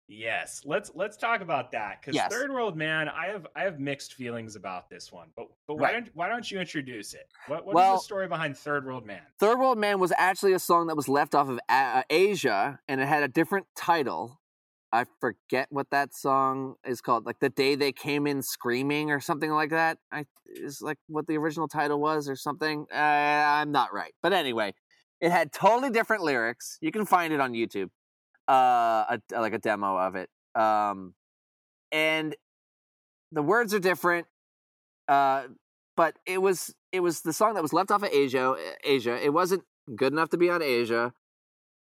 Yes, let's let's talk about that because Yes. Third World Man, I have I have mixed feelings about this one. But but why Right. don't why don't you introduce it? What what is Well- the story behind Third World Man? Third World Man was actually a song that was left off of A- uh, Aja, and it had a different title. I forget what that song is called, like "The Day They Came In Screaming" or something like that. I is like what the original title was or something. Uh, I'm not right, but anyway, it had totally different lyrics. You can find it on YouTube, uh, a, like a demo of it. Um, and the words are different. Uh, but it was it was the song that was left off of Aja. Aja. It wasn't good enough to be on Aja,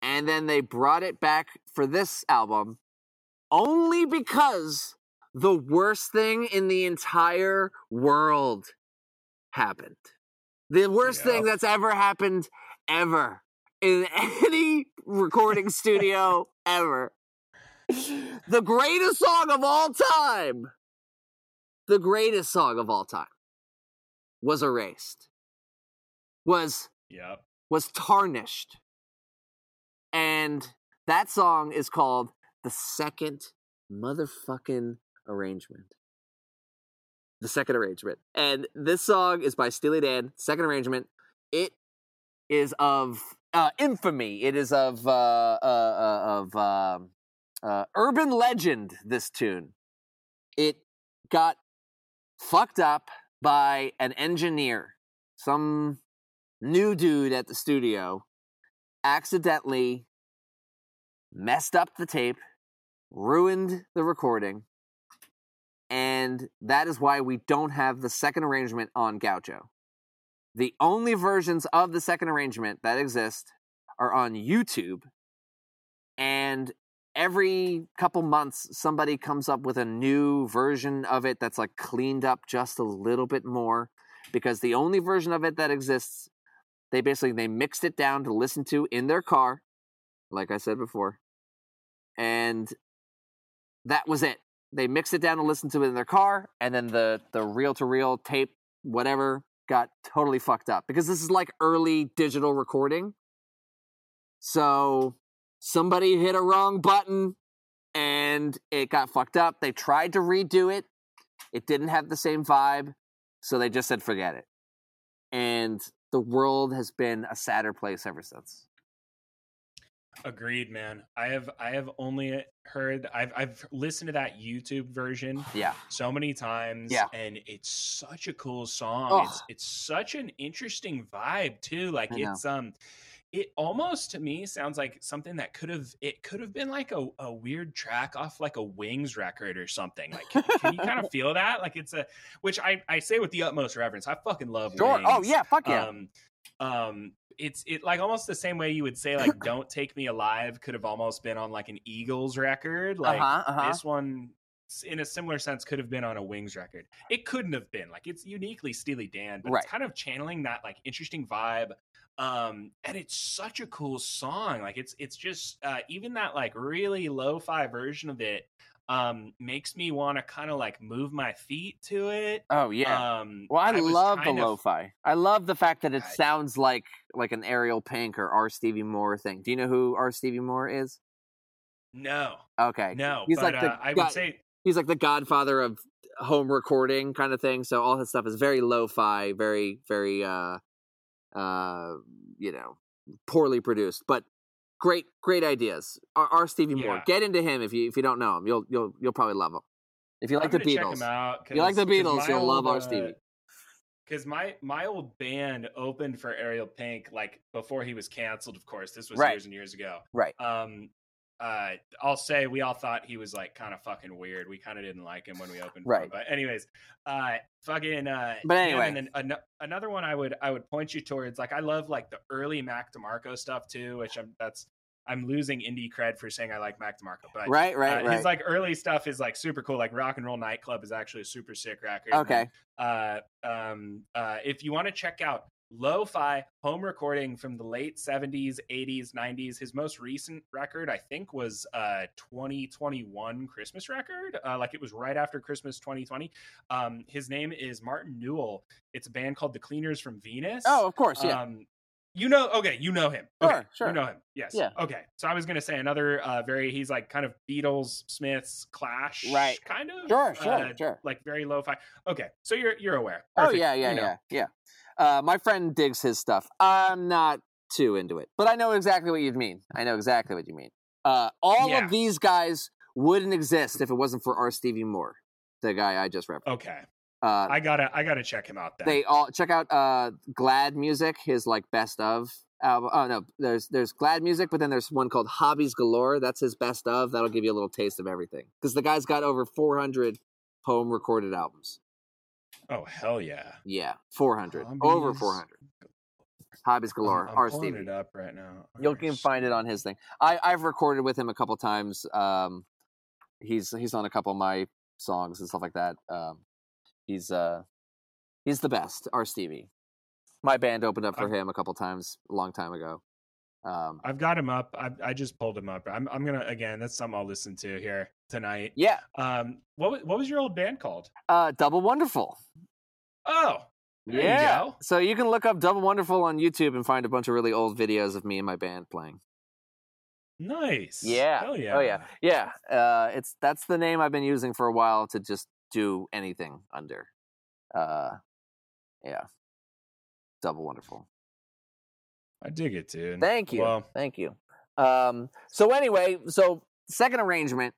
and then they brought it back for this album, only because the worst thing in the entire world happened. The worst thing that's ever happened ever in [laughs] any recording studio ever. The greatest song of all time. The greatest song of all time was erased. Was Yep. was tarnished. And that song is called The Second Motherfucking Arrangement. The Second Arrangement. And this song is by Steely Dan, Second Arrangement. It is of uh, infamy. It is of uh, uh, uh, of um uh, urban legend. This tune. It got fucked up by an engineer, some new dude at the studio, accidentally messed up the tape, ruined the recording, and that is why we don't have the second arrangement on Gaucho. The only versions of the second arrangement that exist are on YouTube, and every couple months somebody comes up with a new version of it that's like cleaned up just a little bit more because the only version of it that exists they basically they mixed it down to listen to in their car like i said before and that was it. They mixed it down to listen to it in their car and then the the reel to reel tape whatever got totally fucked up because this is like early digital recording. So somebody hit a wrong button and it got fucked up. They tried to redo it. It didn't have the same vibe so they just said forget it. And the world has been a sadder place ever since Agreed, man. I have I have only heard I've I've listened to that YouTube version yeah so many times Yeah. and it's such a cool song. Oh. It's it's such an interesting vibe too. Like I know. it's um it almost to me sounds like something that could have it could have been like a, a weird track off like a wings record or something like can, can you kind of [laughs] feel that like it's a which i i say with the utmost reverence i fucking love sure oh yeah fuck yeah um um it's it like almost the same way you would say like [laughs] don't take me alive could have almost been on like an eagles record like uh-huh uh-huh this one in a similar sense could have been on a wings record it couldn't have been like it's uniquely steely dan but Right. it's kind of channeling that like interesting vibe um and it's such a cool song like it's it's just uh even that like really lo-fi version of it um makes me want to kind of like move my feet to it oh yeah. um well i, was love the of- lo-fi. I love the fact that it I- sounds like like an ariel pink or r. Stevie moore thing. Do you know who r. Stevie moore is? No. Okay. No He's but like the uh, i would say he's like the godfather of home recording kind of thing so all his stuff is very lo-fi very very uh uh you know poorly produced but great great ideas r, R. stevie moore Yeah. get into him if you if you don't know him you'll you'll you'll probably love him if you like the beatles him out you like the Beatles, you'll love old, R. Stevie. Because my my old band opened for Ariel Pink like before he was canceled. Of course, this was Right. years and years ago. Right. Um, uh, I'll say we all thought he was like kind of fucking weird. We kind of didn't like him when we opened. for him. Right. But anyways, uh, fucking. Uh, But anyway. and then an- another one I would I would point you towards. Like I love like the early Mac DeMarco stuff too, which I'm that's I'm losing indie cred for saying I like Mac DeMarco, but Right, right, uh, right. his like early stuff is like super cool. Like Rock and Roll Nightclub is actually a super sick record. okay. uh, um, uh, if you want to check out lo-fi home recording from the late 70s 80s 90s his most recent record i think was uh 2021 christmas record uh, like it was right after christmas 2020 um his name is martin newell it's a band called the cleaners from venus Oh, of course, yeah. um you know okay you know him Sure, okay, sure. you know him yes Yeah. okay so i was gonna say another uh very he's like kind of beatles smiths clash Right. kind of Sure, sure, uh, sure. like very lo-fi okay so you're you're aware Oh yeah, yeah, You know. yeah, yeah. Uh, my friend digs his stuff. I'm not too into it, but I know exactly what you mean. I know exactly what you mean. Uh, all Yeah. of these guys wouldn't exist if it wasn't for R. Stevie Moore, the guy I just referenced. Okay, Uh, I gotta I gotta check him out. Then they all check out uh, Glad Music, his like best of album. Oh no, there's there's Glad Music, but then there's one called Hobbies Galore. That's his best of. That'll give you a little taste of everything because the guy's got over 400 home recorded albums. Oh hell yeah, Yeah, 400, over 400. Hobbies Galore, I'm, I'm R. Stevie. it up right now. You R. can find it on his thing. I I've recorded with him a couple times. Um, he's he's on a couple of my songs and stuff like that. Um, he's uh he's the best. R. Stevie. My band opened up for I've- him a couple times a long time ago. Um, I've got him up. I, I just pulled him up. I'm I'm gonna again. That's something I'll listen to here tonight. yeah, Um, what what was your old band called? uh, Double Wonderful. Oh, there yeah. you go. So you can look up Double Wonderful on YouTube and find a bunch of really old videos of me and my band playing. Nice. Yeah. Hell yeah. Oh yeah. Yeah. Uh, it's that's the name I've been using for a while to just do anything under. Uh, yeah. Double wonderful. I dig it, dude. Thank you. Well, Thank you. Um, so anyway, so second arrangement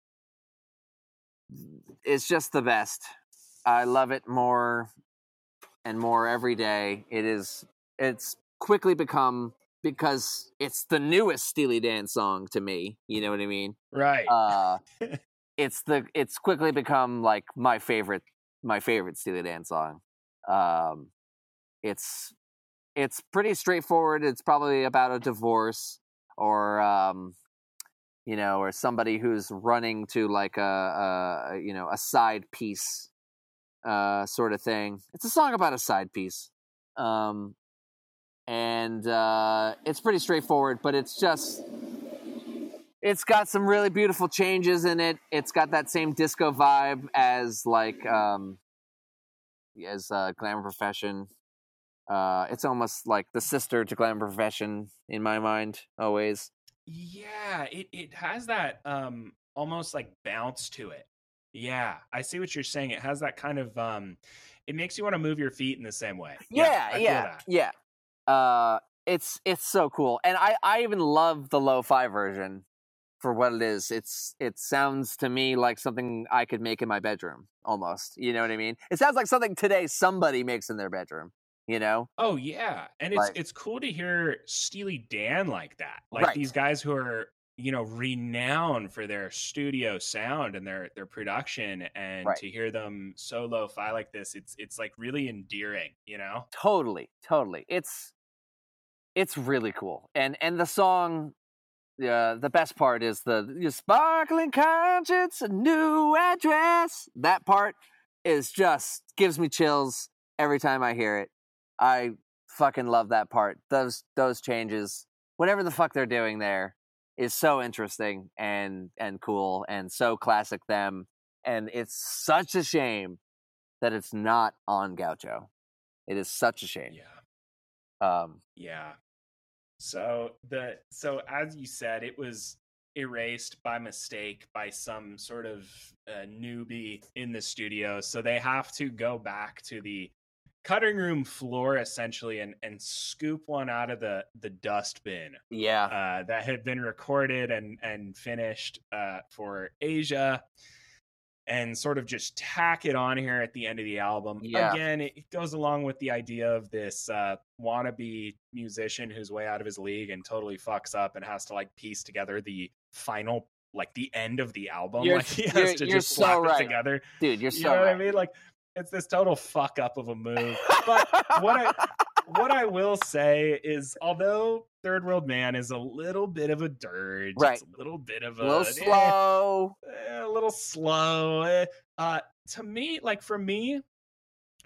is just the best. I love it more and more every day. It is it's quickly become because it's the newest Steely Dan song to me. You know what I mean? right. uh [laughs] it's the it's quickly become like my favorite my favorite Steely Dan song. Um it's it's pretty straightforward. It's probably about a divorce or um you know, or somebody who's running to like a, a you know, a side piece uh sort of thing. It's a song about a side piece. Um and uh it's pretty straightforward, but it's just it's got some really beautiful changes in it. It's got that same disco vibe as like um as uh, Glamour Profession. Uh, it's almost like the sister to glam Profession in my mind, always. Yeah, it it has that um almost like bounce to it. Yeah, I see what you're saying. It has that kind of um it makes you want to move your feet in the same way. Yeah, feel yeah, yeah. Uh, it's it's so cool, and I I even love the lo-fi version for what it is. It's it sounds to me like something I could make in my bedroom, almost. You know what I mean? It sounds like something today somebody makes in their bedroom. You know? Oh yeah, and it's Like- it's cool to hear Steely Dan like that. Like Right. these guys who are you know renowned for their studio sound and their their production, and Right. to hear them so lo-fi like this, it's it's like really endearing. You know? totally totally it's it's really cool and and the song uh, the best part is the your sparkling conscience a new address that part is just gives me chills every time i hear it i fucking love that part those those changes whatever the fuck they're doing there is so interesting and and cool and so classic them and it's such a shame that it's not on gaucho it is such a shame Yeah. um Yeah. So the so as you said, it was erased by mistake by some sort of uh, newbie in the studio. So they have to go back to the cutting room floor essentially and and scoop one out of the the dustbin yeah uh, that had been recorded and and finished uh, for Aja, and sort of just tack it on here at the end of the album. Yeah. Again, it goes along with the idea of this uh, wannabe musician who's way out of his league and totally fucks up and has to like piece together the final like the end of the album. You're- [laughs] like he has to you're just so slap right. it together. dude, you're You so know what right. I mean? Like it's this total fuck up of a move. But what I what I will say is, although Third World Man is a little bit of a dirge, Right. it's a little bit of A a, little eh, slow. eh, a little slow. eh. Uh, to me, like for me,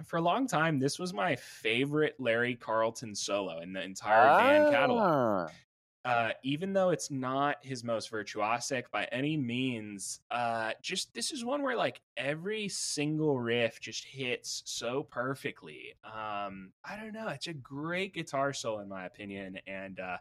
for a long time, this was my favorite Larry Carlton solo in the entire band catalog Ah. Uh, even though it's not his most virtuosic by any means, uh, just this is one where like every single riff just hits so perfectly. Um, I don't know, it's a great guitar solo in my opinion, and uh,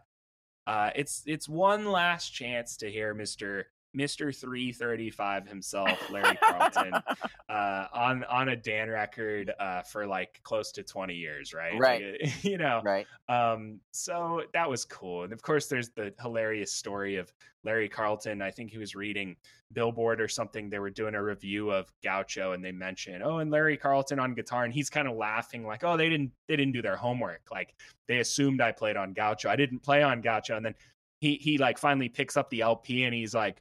uh, it's it's one last chance to hear Mister Thirty Five himself, Larry Carlton, [laughs] uh, on on a Dan record uh, for like close to twenty years, right? Right. Like, [laughs] you know, Right. um, so that was cool. And of course, there's the hilarious story of Larry Carlton. I think he was reading Billboard or something. They were doing a review of Gaucho, and they mentioned, oh, and Larry Carlton on guitar, and he's kind of laughing, like, oh, they didn't they didn't do their homework. Like they assumed I played on Gaucho. I didn't play on Gaucho, and then he he like finally picks up the LP and he's like.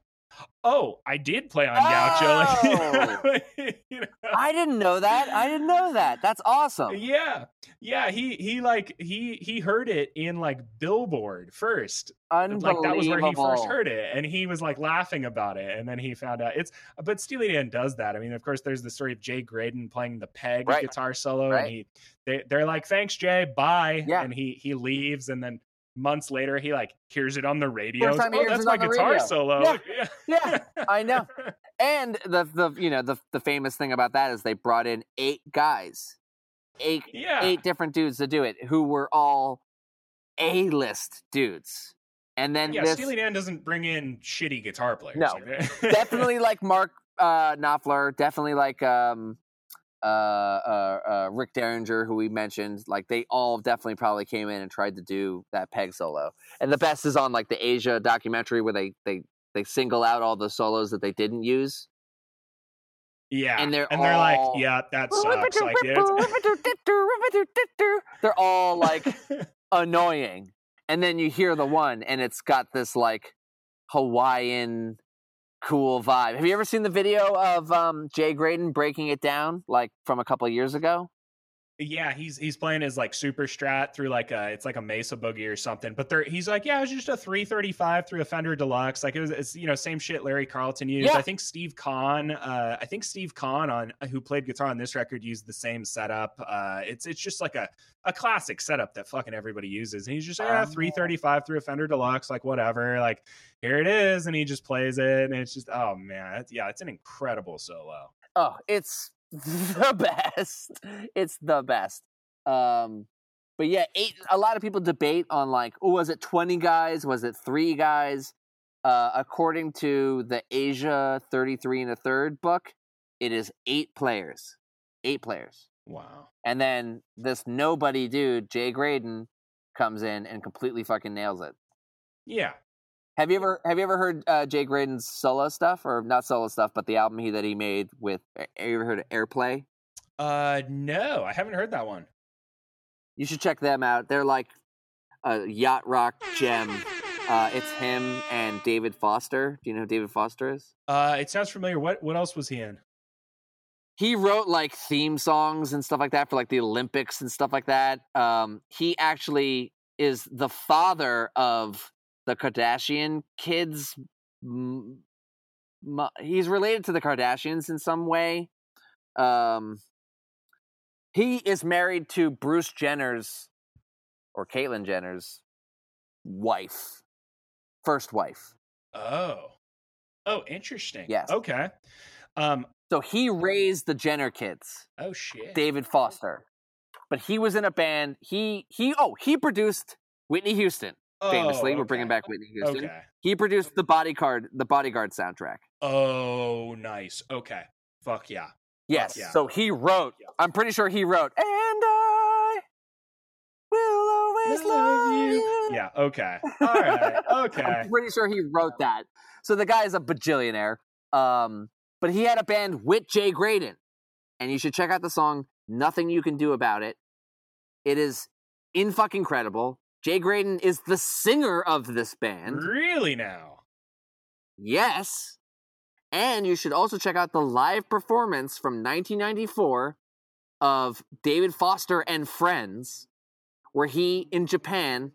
Oh, I did play on Gaucho. Oh! Like, [laughs] you know? I didn't know that. I didn't know that. That's awesome. Yeah, yeah. He he like he he heard it in like Billboard first. Unbelievable. Like that was where he first heard it, and he was like laughing about it, and then he found out it's. But Steely Dan does that. I mean, of course, there's the story of Jay Graydon playing the Peg Right. guitar solo, Right. and he they they're like, "Thanks, Jay, bye," Yeah. and he he leaves, and then months later he like hears it on the radio. First time he Oh, that's my guitar radio." solo. Yeah. Yeah, I know. [laughs] And the the you know the the famous thing about that is they brought in eight guys, eight yeah. eight different dudes to do it who were all a list dudes. And then Yeah, this Steely Dan doesn't bring in shitty guitar players. No, definitely like Mark uh, Knopfler, definitely like um, uh, uh, uh, Rick Derringer, who we mentioned. Like they all definitely probably came in and tried to do that peg solo. And the best is on like the Aja documentary where they they they single out all the solos that they didn't use. yeah, and they're and they're like, yeah, that sucks. Like, yeah, [laughs] They're all like [laughs] annoying. And then you hear the one and it's got this like Hawaiian cool vibe. Have you ever seen the video of um, Jay Graydon breaking it down like from a couple of years ago? Yeah, he's he's playing his like super strat through like a it's like a Mesa boogie or something. But there he's like, yeah, it was just a 335 through a Fender Deluxe. Like it was it's you know same shit Larry Carlton used. Yeah. I think Steve Khan, uh, I think Steve Khan on who played guitar on this record used the same setup. Uh, it's it's just like a a classic setup that fucking everybody uses. And he's just yeah, Oh. 335 through a Fender Deluxe, like whatever. Like here it is, and he just plays it, and it's just oh man, it's, yeah, it's an incredible solo. Oh, it's [laughs] the best. It's the best. Um, but yeah, eight. A lot of people debate on like, oh, was it twenty guys? Was it three guys? Uh, according to the Aja thirty-three and a third book, it is eight players. Eight players. Wow. And then this nobody dude, Jay Graydon, comes in and completely fucking nails it. Yeah. Have you ever have you ever heard uh, Jay Graydon's solo stuff, or not solo stuff, but the album he that he made with? Have you ever heard of Airplay? Uh, no, I haven't heard that one. You should check them out. They're like a yacht rock gem. Uh, it's him and David Foster. Do you know who David Foster is? Uh, it sounds familiar. What what else was he in? He wrote like theme songs and stuff like that for like the Olympics and stuff like that. Um, he actually is the father of the Kardashian kids. M- m- he's related to the Kardashians in some way. Um, he is married to Bruce Jenner's or Caitlyn Jenner's wife, first wife. Oh, oh, interesting. Yes. Okay. Um. So he raised the Jenner kids. Oh shit. David Foster. But he was in a band. He he oh he produced Whitney Houston famously. Oh, We're bringing back Whitney Houston. Okay. He produced the Bodyguard the Bodyguard soundtrack. Oh, nice. Okay. Fuck yeah. Yes. yeah. So he wrote. I'm pretty sure he wrote. And I will always love you. Yeah. Okay. [laughs] All right. Okay. I'm pretty sure he wrote that. So the guy is a bajillionaire. Um, but he had a band with Jay Graydon, and you should check out the song "Nothing You Can Do About It." It is in fucking credible. Jay Graydon is the singer of this band. Really now? Yes. And you should also check out the live performance from 1994 of David Foster and Friends, where he in Japan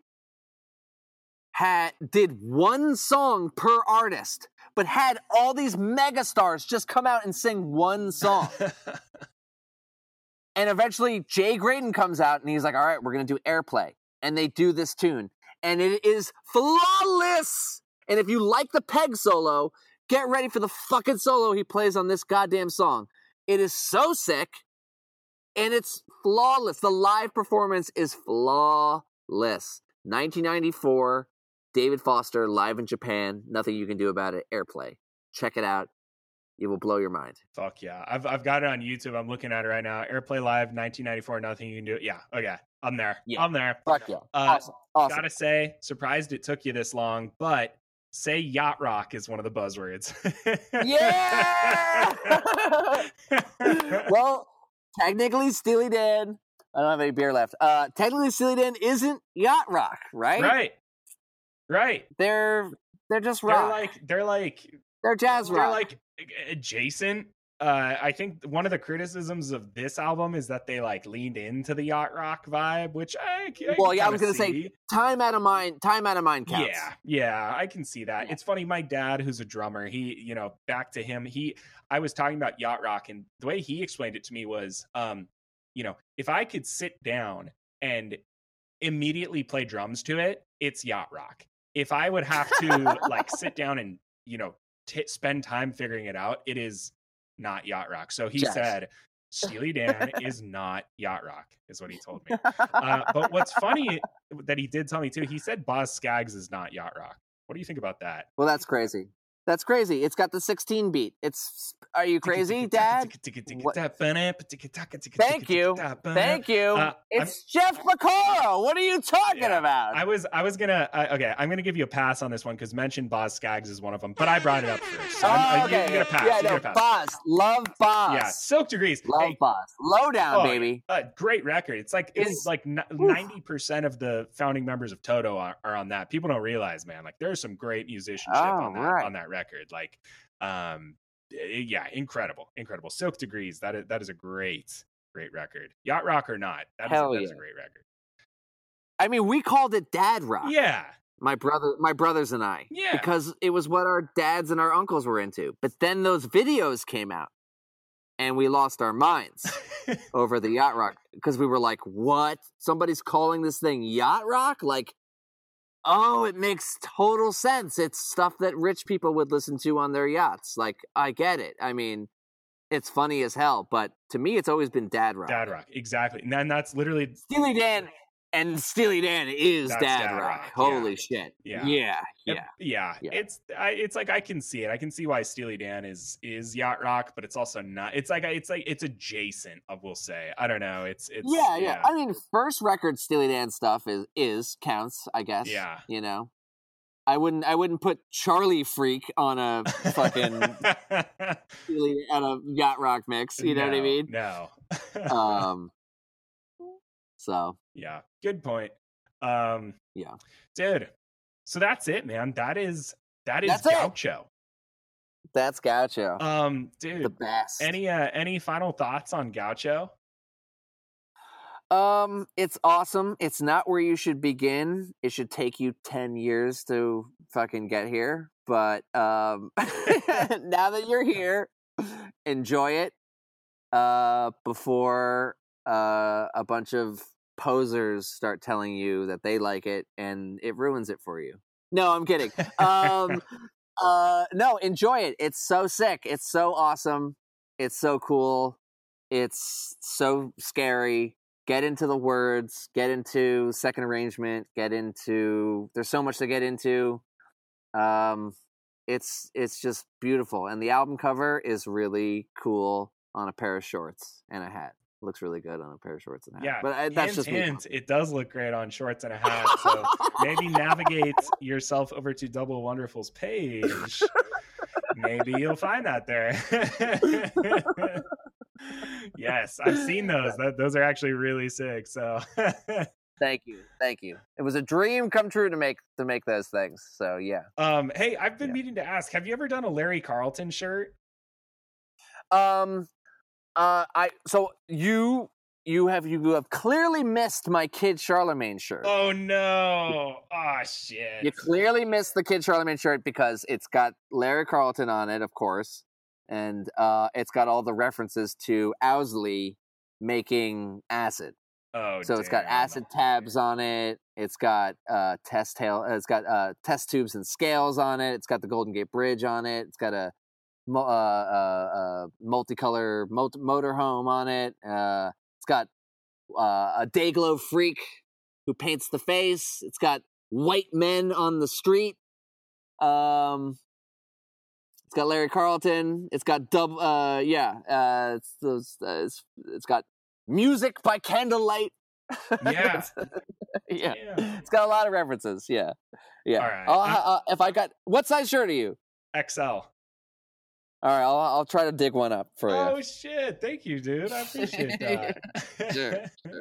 had did one song per artist, but had all these megastars just come out and sing one song. [laughs] and eventually Jay Graydon comes out and he's like, "All right, we're going to do airplay." And they do this tune, and it is flawless. And if you like the peg solo, get ready for the fucking solo he plays on this goddamn song. It is so sick and it's flawless. The live performance is flawless. 1994, David Foster live in Japan. Nothing you can do about it. Airplay. Check it out. It will blow your mind. Fuck yeah. I've I've got it on YouTube. I'm looking at it right now. Airplay Live 1994. Nothing you can do. Yeah. Okay. I'm there. Yeah. I'm there. Fuck yeah. Uh, awesome. Awesome. Gotta say, surprised it took you this long, but say yacht rock is one of the buzzwords. Yeah! [laughs] well, technically, Steely Dan. I don't have any beer left. Uh, technically, Steely Dan isn't yacht rock, right? right. Right. They're they're just rock. They're like they're like they're jazz they're rock. like adjacent. Uh, I think one of the criticisms of this album is that they like leaned into the yacht rock vibe, which I, I Well, yeah, I was gonna say, time out of mind. Time out of mind counts. Yeah, yeah, I can see that. Yeah. It's funny. My dad, who's a drummer, he, you know, back to him. He, I was talking about yacht rock, and the way he explained it to me was, um, you know, if I could sit down and immediately play drums to it, it's yacht rock. If I would have to like sit [laughs] down and you know t- spend time figuring it out, it is not yacht rock. So he Jazz. said, Steely [laughs] Dan is not yacht rock, is what he told me. Uh, but what's funny [laughs] that he did tell me too, he said Boz Skaggs is not yacht rock. What do you think about that? Well, that's crazy. That's crazy. It's got the 16 beat. It's. Are you crazy, Dad? Thank you. Thank you. Uh, it's Jeff Porcaro. What are you talking Yeah. about? I was I was gonna uh, okay. I'm gonna give you a pass on this one because mentioned Boz Skaggs is one of them, but I brought it up first. So oh, you- okay. you, get a pass. Yeah, you no, pass. Boz. Love Boz. Yeah, Silk Degrees. Love Hey, Boz. Low down, Oh, baby. uh, great record. It's like it's Is- like ninety percent of the founding members of Toto are, are on that. People don't realize, man. Like there's some great musicianship Oh, on that right. on that record. Like, um, Eh, yeah, incredible, incredible. Silk Degrees. That is that is a great, great record. Yacht Rock or not, that is, Hell that is a yeah. great record. I mean, we called it Dad Rock. Yeah, My brother, my brothers and I. Yeah. Because it was what our dads and our uncles were into. But then those videos came out, and we lost our minds [laughs] over the yacht rock because we were like, "What? Somebody's calling this thing yacht rock?" Like, oh, it makes total sense. It's stuff that rich people would listen to on their yachts. Like, I get it. I mean, it's funny as hell, but to me, it's always been dad rock. Dad Rock, exactly. And then that's literally Steely Dan, and Steely Dan is That's dad, dad rock. rock, Holy yeah. shit! Yeah. yeah, yeah. yeah, Yeah. It's I, it's like I can see it. I can see why Steely Dan is is yacht rock, but it's also not. It's like it's like it's adjacent. I will say. I don't know. It's it's yeah, yeah, I mean, first record Steely Dan stuff is is counts, I guess. Yeah. You know, I wouldn't I wouldn't put Charlie Freak on a fucking [laughs] Steely on a yacht rock mix. You know what I mean? No. [laughs] Um. So yeah. Good point. Um. Yeah. dude. So that's it, man. That is that is That's it. Gaucho. that's Gaucho, Um, dude. the best. Any uh any final thoughts on Gaucho? Um, it's awesome. It's not where you should begin. It should take you 10 years to fucking get here. But um [laughs] [laughs] now that you're here, enjoy it. Uh before uh a bunch of posers start telling you that they like it and it ruins it for you. No, I'm kidding. Um [laughs] uh no, enjoy it. It's so sick. It's so awesome. It's so cool. It's so scary get into the words, get into second arrangement, get into there's so much to get into. Um it's it's just beautiful and the album cover is really cool on a pair of shorts and a hat. Looks really good on a pair of shorts and a hat. Yeah, but I, that's hint, just hint, it does look great on shorts and a hat. So [laughs] maybe navigate yourself over to Double Wonderful's page. Maybe you'll find that there. [laughs] yes, I've seen [laughs] those. That, those are actually really sick. So Thank you, thank you. It was a dream come true to make to make those things. So yeah. Um, hey, I've been Yeah. meaning to ask, have you ever done a Larry Carlton shirt? Um, uh, I so you you have you have clearly missed my kid Charlemagne shirt. Oh no. Oh shit. You clearly missed the kid Charlemagne shirt because it's got Larry Carlton on it, of course, and uh, it's got all the references to Owsley making acid. oh, So it's got acid tabs on it. It's got uh, test tail. It's got uh, test tubes and scales on it. It's got the Golden Gate Bridge on it. It's got a uh, uh, uh, multicolor mot- motorhome on it. Uh, it's got uh, a Dayglow freak who paints the face. It's got white men on the street. Um, it's got Larry Carlton. It's got dub. Uh, yeah. Uh, it's those. Uh, it's, it's got music by candlelight. Yeah. [laughs] yeah. It's got a lot of references. Yeah. Yeah. All right. I'll, if I got what size shirt are you? XL. All right. I'll I'll try to dig one up for you. Oh shit! Thank you, dude. I appreciate [laughs] that. Sure, [laughs]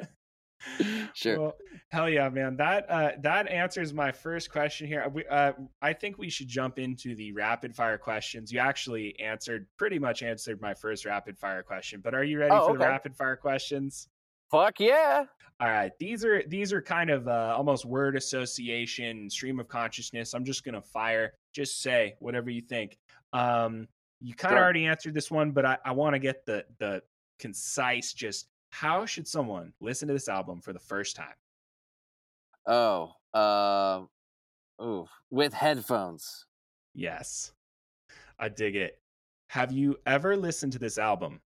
Sure. Well, hell yeah, man. That uh, that answers my first question here. We, uh, I think we should jump into the rapid fire questions. You actually answered pretty much answered my first rapid fire question. But are you ready Oh, for the rapid fire questions? Fuck yeah. All right, these are these are kind of uh, almost word association, stream of consciousness. I'm just gonna fire. Just say whatever you think. Um, you kind of Sure. already answered this one, but I, I want to get the the concise. Just how should someone listen to this album for the first time? Oh. Um. ooh. With headphones. Yes, I dig it. Have you ever listened to this album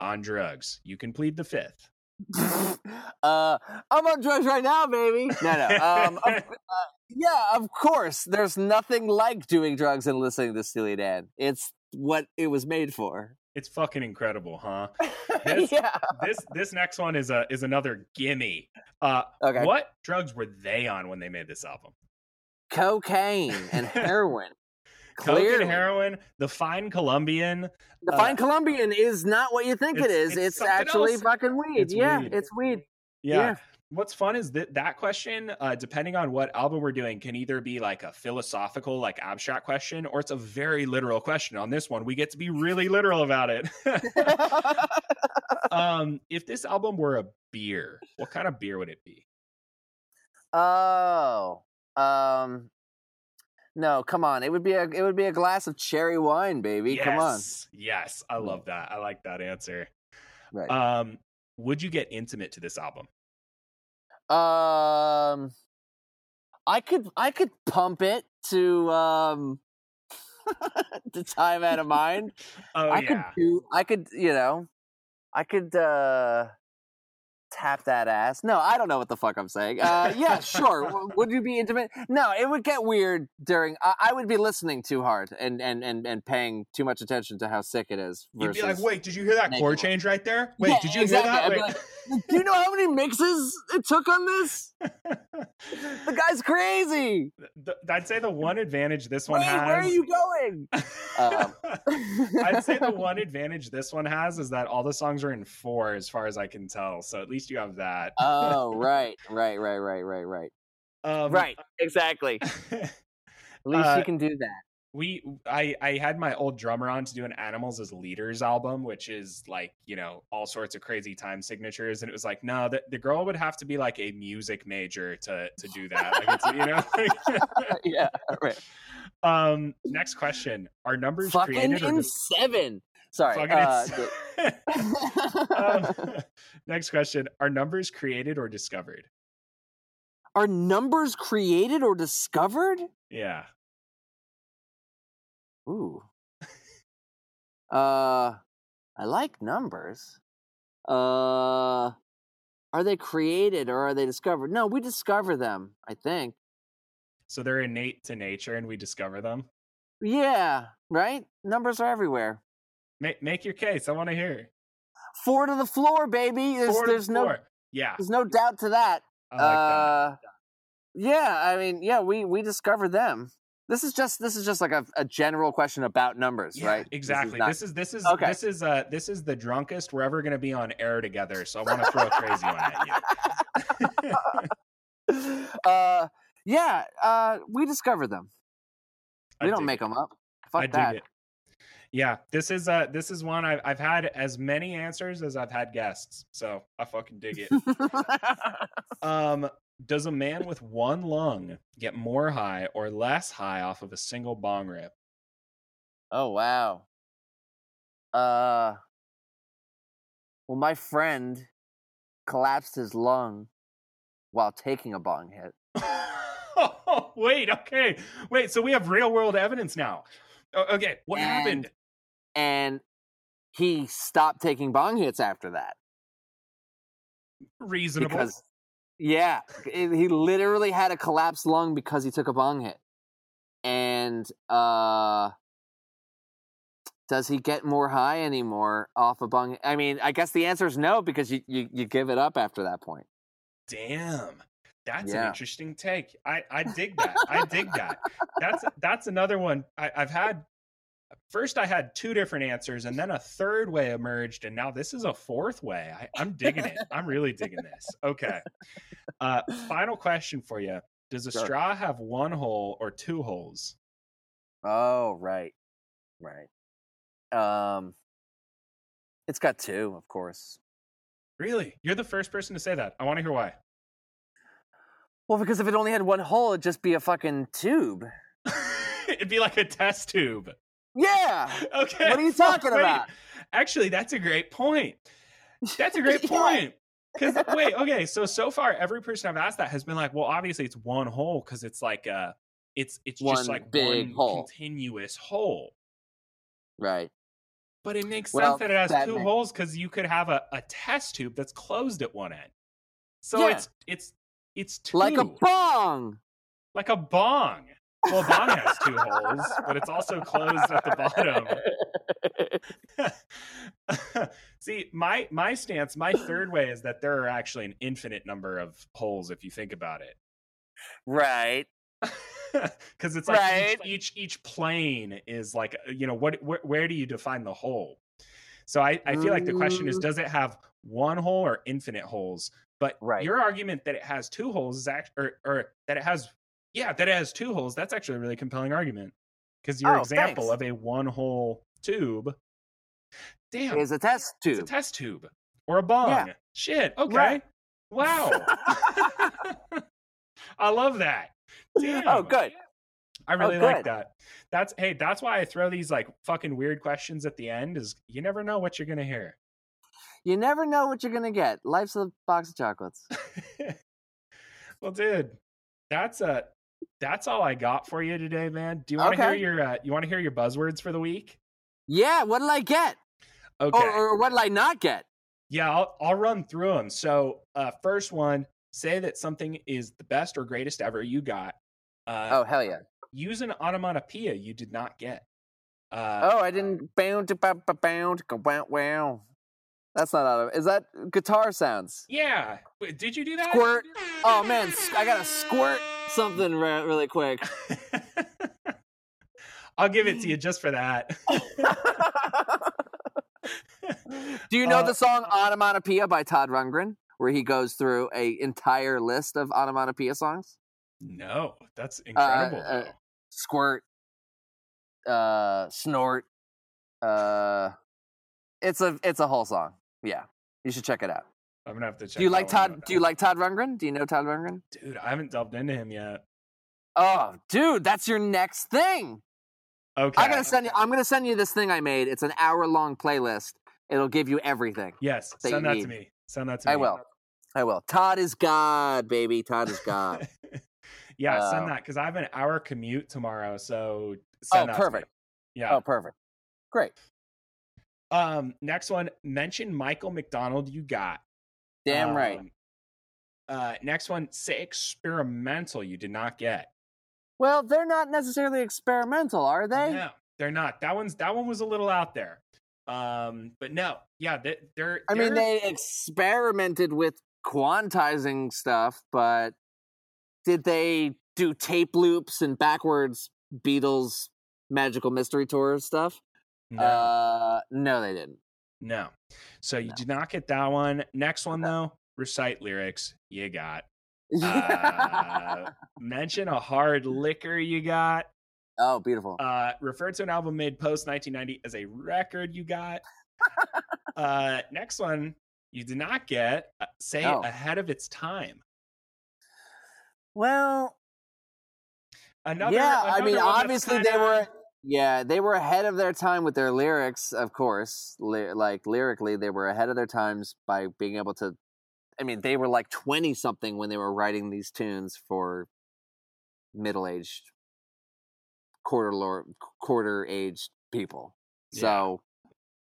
on drugs? You can plead the fifth. [laughs] uh, I'm on drugs right now, baby. No, no. Um, of, [laughs] uh, yeah, of course. There's nothing like doing drugs and listening to Steely Dan. It's what it was made for. It's fucking incredible, huh? [laughs] This- yeah. this this next one is a is another gimme. Uh, Okay. What drugs were they on when they made this album? Cocaine and [laughs] heroin. Coke and heroin, the fine Colombian. The Uh, fine Colombian is not what you think it it's- it's It's, actually else. fucking weed. It's yeah, weed. it's weed. Yeah. Yeah. What's fun is that that question, uh, depending on what album we're doing, can either be like a philosophical, like abstract question, or it's a very literal question. On this one, we get to be really literal about it. [laughs] um, if this album were a beer, what kind of beer would it be? oh, um, no, come on. It would be a it would be a glass of cherry wine, baby. Come on. Yes. Yes, I love that. I like that answer. Right. Um, would you get intimate to this album? Um, I could I could pump it to um [laughs] to time out of mind. Oh I yeah. could do I could you know I could uh tap that ass. No, I don't know what the fuck I'm saying. Uh yeah, sure. [laughs] Would you be intimate? No, it would get weird during I, I would be listening too hard and, and and and paying too much attention to how sick it is. You'd be like, wait, did you hear that chord change right there? Wait, Yeah, did you exactly. hear that? Do you know how many mixes it took on this? The [laughs] guy's crazy. The- I'd say the one advantage this one Wait, has. where are you going? Um, [laughs] I'd say the [laughs] one advantage this one has is that all the songs are in four, as far as I can tell. So at least you have that. oh, right, right, right, right, right, right. Um, Right, exactly. At least Uh, you can do that. We I I had my old drummer on to do an Animals as Leaders album, which is like you know all sorts of crazy time signatures, and it was like no, the, the girl would have to be like a music major to to do that. Like it's, you know. [laughs] yeah, right. um. Next question: Are numbers Fucking created in seven. Sorry. uh, [laughs] um, [laughs] next question: Are numbers created or discovered? Are numbers created or discovered? Yeah. Ooh. Uh, I like numbers. Uh, are they created or are they discovered? No, we discover them. I think. So they're innate to nature, and we discover them. Yeah. Right. Numbers are everywhere. Make make your case. I want to hear. Four to the floor, baby. There's, there's the no floor. Yeah, there's no doubt to that. I like that. uh, yeah, I mean, yeah, we we discovered them. This is just this is just like a, a general question about numbers, Yeah, right? This is Exactly. not- This is this is Okay. this is uh this is the drunkest we're ever going to be on air together. So I want to throw a crazy one at you. [laughs] uh, yeah, uh, we discovered them. I We don't make it. them up. Fuck I dig that. it. Yeah, this is uh this is one I've I've had as many answers as I've had guests, so I fucking dig it. [laughs] um, does a man with one lung get more high or less high off of a single bong rip? oh wow. Uh, well, my friend collapsed his lung while taking a bong hit. oh, [laughs] wait, okay, wait. So we have real world evidence now. Okay, what And- happened? and he stopped taking bong hits after that Reasonable. because yeah it- he literally had a collapsed lung because he took a bong hit and uh does he get more high anymore off a bong i mean i guess the answer is no because you you, you give it up after that point Damn. That's an interesting take. I, I dig that. I dig that. That's that's another one. I, I've had first I had two different answers and then a third way emerged, and now this is a fourth way. I, I'm digging it. I'm really digging this. Okay. Uh final question for you. Does a Sure. straw have one hole or two holes? oh right right um it's got two of course Really? You're the first person to say that. I want to hear why. well because if it only had one hole it'd just be a fucking tube [laughs] It'd be like a test tube. Yeah [laughs] Okay. What are you talking wait. about? Actually, that's a great point. That's a great [laughs] Yeah. point. Because [laughs] wait, okay, so so far every person I've asked that has been like, well, obviously it's one hole because it's like uh it's it's just like big one hole. continuous hole. right But it makes Well, sense that it has that two ma- holes because you could have a, a test tube that's closed at one end. So Yeah. it's it's it's two like a bong like a bong. Well, a bong has two holes, but it's also closed at the bottom. [laughs] See, my my stance, my third way is that there are actually an infinite number of holes if you think about it. right [laughs] Because it's like Right. each, each each plane is like uh, you know what where, where do you define the hole? So I, I feel like the question is Mm. does it have one hole or infinite holes? But Right. your argument that it has two holes is act or or that it has yeah that it has two holes that's actually a really compelling argument because your Oh, example thanks. of a one hole tube damn is a test tube. it's a test tube or a bong. Yeah. Shit. Okay. Right. Wow. [laughs] [laughs] I love that. Damn. oh good I really Oh, like that. That's hey, that's why I throw these like fucking weird questions at the end is you never know what you're gonna hear. you never know what you're gonna get life's a box of chocolates [laughs] well, dude, that's uh that's all I got for you today, man. Do you want to hear your uh, you want to hear your buzzwords for the week? yeah what did i get Okay. or, or what did i not get Yeah, I'll, I'll run through them. So, uh, first one, say that something is the best or greatest ever you got. Uh, oh hell yeah Use an onomatopoeia you did not get. Uh, oh i didn't bound to bound bound wow wow that's not out of is that guitar sounds Yeah. Wait, Did you do that? squirt oh man I got a squirt something re- really quick [laughs] I'll give it to you just for that. [laughs] Do you know Uh, the song Onomatopoeia by Todd Rundgren, where he goes through a entire list of onomatopoeia songs? no, that's incredible. uh, though. Squirt, uh, snort. Uh, it's a it's a whole song. Yeah, you should check it out. I'm gonna have to check. Do you like Todd? Do you like Todd Rundgren? Do you know Todd Rundgren? Dude, I haven't delved into him yet. Oh, dude, that's your next thing. Okay. I gotta send you. I'm gonna send you this thing I made. It's an hour long playlist. It'll give you everything. yes, that send that need. to me. Send that to me. I will. I will. Todd is God, baby. Todd is God. [laughs] yeah, Uh, send that because I have an hour commute tomorrow. So oh, send that to perfect. Yeah. Oh, perfect. Great. Um, next one, mention Michael McDonald you got. Damn right. Um, Uh, next one, say experimental you did not get. Well, they're not necessarily experimental, are they? No, they're not. That one's that one was a little out there. Um, but no, yeah, they, they're. I mean, they're- they experimented with quantizing stuff, but did they do tape loops and backwards Beatles magical mystery tour stuff? no, Uh, no, they didn't. No. So you no. did not get that one. Next one though, recite lyrics. You got. Uh, [laughs] mention a hard liquor you got. oh, beautiful. Uh, refer to an album made post 1990 as a record you got. [laughs] uh, next one you did not get. Uh, say Oh. ahead of its time. well, Another. yeah, I mean, obviously they kinda- were. Yeah, they were ahead of their time with their lyrics, of course. Ly- like lyrically, they were ahead of their times by being able to. I mean, they were like twenty something when they were writing these tunes for middle aged, quarter lor- quarter aged people. Yeah. So,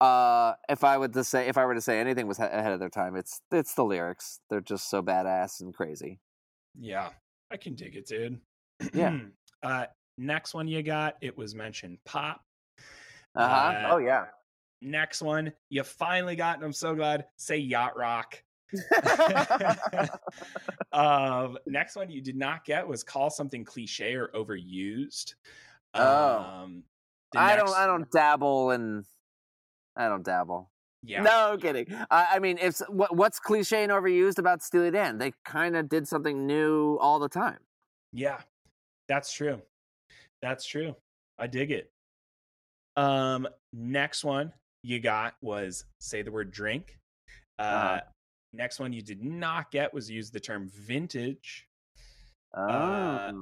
uh, if I would to say, if I were to say anything was ha- ahead of their time, it's it's the lyrics. They're just so badass and crazy. Yeah, I can dig it, dude. [clears throat] Yeah. uh, next one you got, it was mentioned pop. Uh-huh. Uh, oh yeah. Next one, you finally got, and I'm so glad, say yacht rock. [laughs] [laughs] um, next one you did not get was call something cliche or overused. Oh. Um, I don't. I don't dabble in. I don't dabble. Yeah. No kidding. I, I mean, if what, what's cliche and overused about Steely Dan? They kind of did something new all the time. Yeah, that's true. That's true. I dig it. Um, next one you got was say the word drink. Uh, Uh-huh. next one you did not get was use the term vintage. Oh. Uh,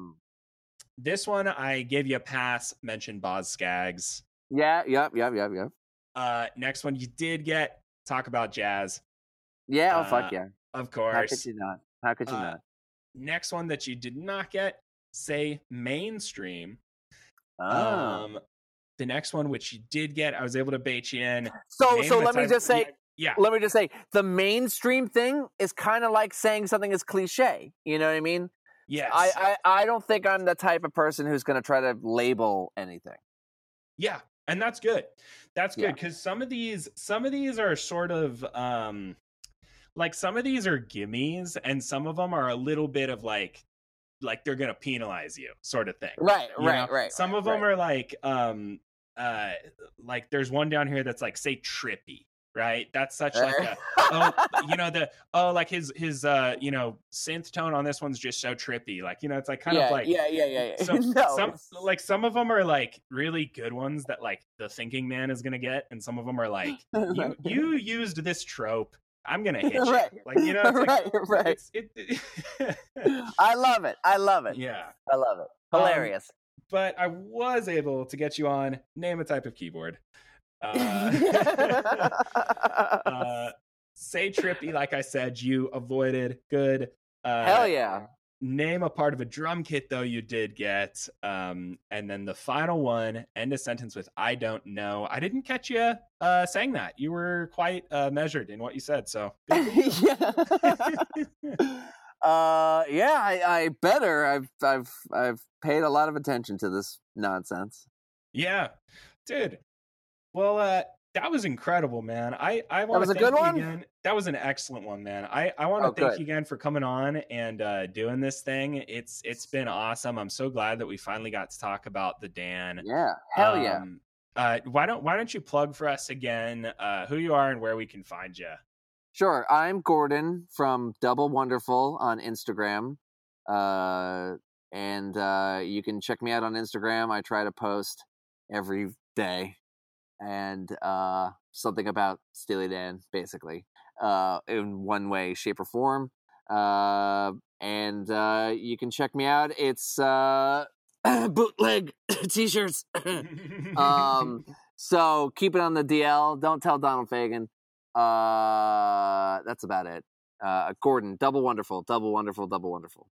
This one I gave you a pass. Mentioned Boz Skaggs. yeah. Yep. Yep. Yep. Yep. Uh, next one you did get talk about jazz, Yeah. Oh Uh, fuck yeah. of course. How could you not? How could you Uh, not? Next one that you did not get say mainstream. Oh. Um, the next one which you did get, I was able to bait you in. so Name so let me just say. yeah, Let me just say, the mainstream thing is kind of like saying something is cliche. You know what I mean? yes, I, I I don't think I'm the type of person who's going to try to label anything. yeah, and that's good. That's good because some of these, some of these are sort of um, like some of these are gimmies, and some of them are a little bit of like, like they're gonna penalize you, sort of thing. Right. you Right. know? Right. Some right, of them right. are like, um, uh, like there's one down here that's like say trippy, right? That's such like a oh, [laughs] you know the oh like his his uh you know synth tone on this one's just so trippy, like you know it's like kind yeah, of like yeah, yeah, yeah, yeah. so [laughs] no, some like some of them are like really good ones that like the thinking man is gonna get, and some of them are like [laughs] you you used this trope. I'm gonna [laughs] hit you. Right. Like you know, it's like, right, right. it's, it, [laughs] I love it. I love it. yeah. I love it. Um, Hilarious. But I was able to get you on name a type of keyboard. Uh, [laughs] uh, say trippy, like I said, you avoided. Good. Uh, Hell yeah. Name a part of a drum kit, though, you did get. Um, and then the final one, end a sentence with I don't know. I didn't catch you uh, saying that. You were quite uh, measured in what you said. So, [laughs] good for you. yeah. [laughs] uh, yeah. I, I better. I've, I've, I've paid a lot of attention to this nonsense. yeah, dude. Well, uh, that was incredible, man. I I want to thank good you one? again. That was an excellent one, man. I I want to Oh, thank good. you again for coming on and uh, doing this thing. It's it's been awesome. I'm so glad that we finally got to talk about the Dan. Yeah. Hell yeah. Um, uh, why don't why don't you plug for us again uh, who you are and where we can find you? Sure. I'm Gordon from Double Wonderful on Instagram. Uh, and uh, you can check me out on Instagram. I try to post every day and uh, something about Steely Dan, basically, uh, in one way, shape, or form. Uh, and uh, you can check me out. It's uh, [clears throat] bootleg [clears throat] t shirts. [clears throat] um, [laughs] so keep it on the DL. Don't tell Donald Fagen. Uh, that's about it. Uh, Gordon, double wonderful, double wonderful, double wonderful.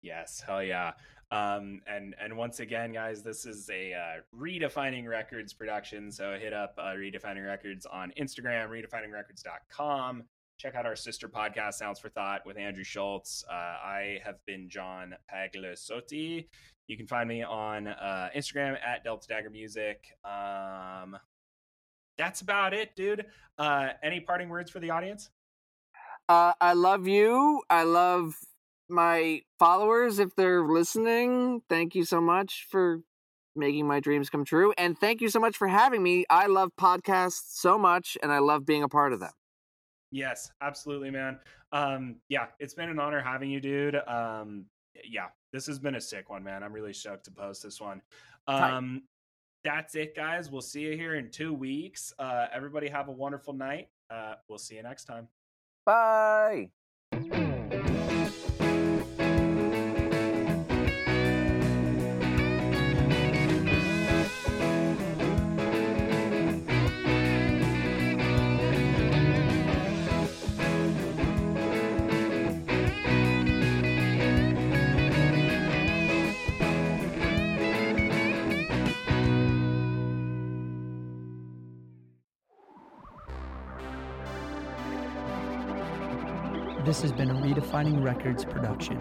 Yes, hell yeah. Um, and and once again, guys, this is a uh, redefining records production. So hit up uh, redefining records on Instagram, redefiningrecords.com. Check out our sister podcast, Sounds for Thought, with Andrew Schultz. Uh, I have been John Paglasotti. You can find me on uh, Instagram at Delta Dagger Music. Um, that's about it, dude. Uh, any parting words for the audience? Uh, I love you. I love my followers if they're listening. Thank you so much for making my dreams come true. And thank you so much for having me. I love podcasts so much and I love being a part of them. Yes, absolutely, man. Um, yeah, it's been an honor having you, dude. Um, yeah, this has been a sick one, man. I'm really stoked to post this one. Um, that's it, guys. We'll see you here in two weeks. Uh, everybody have a wonderful night. Uh, we'll see you next time. Bye. This has been a Redefining Records production.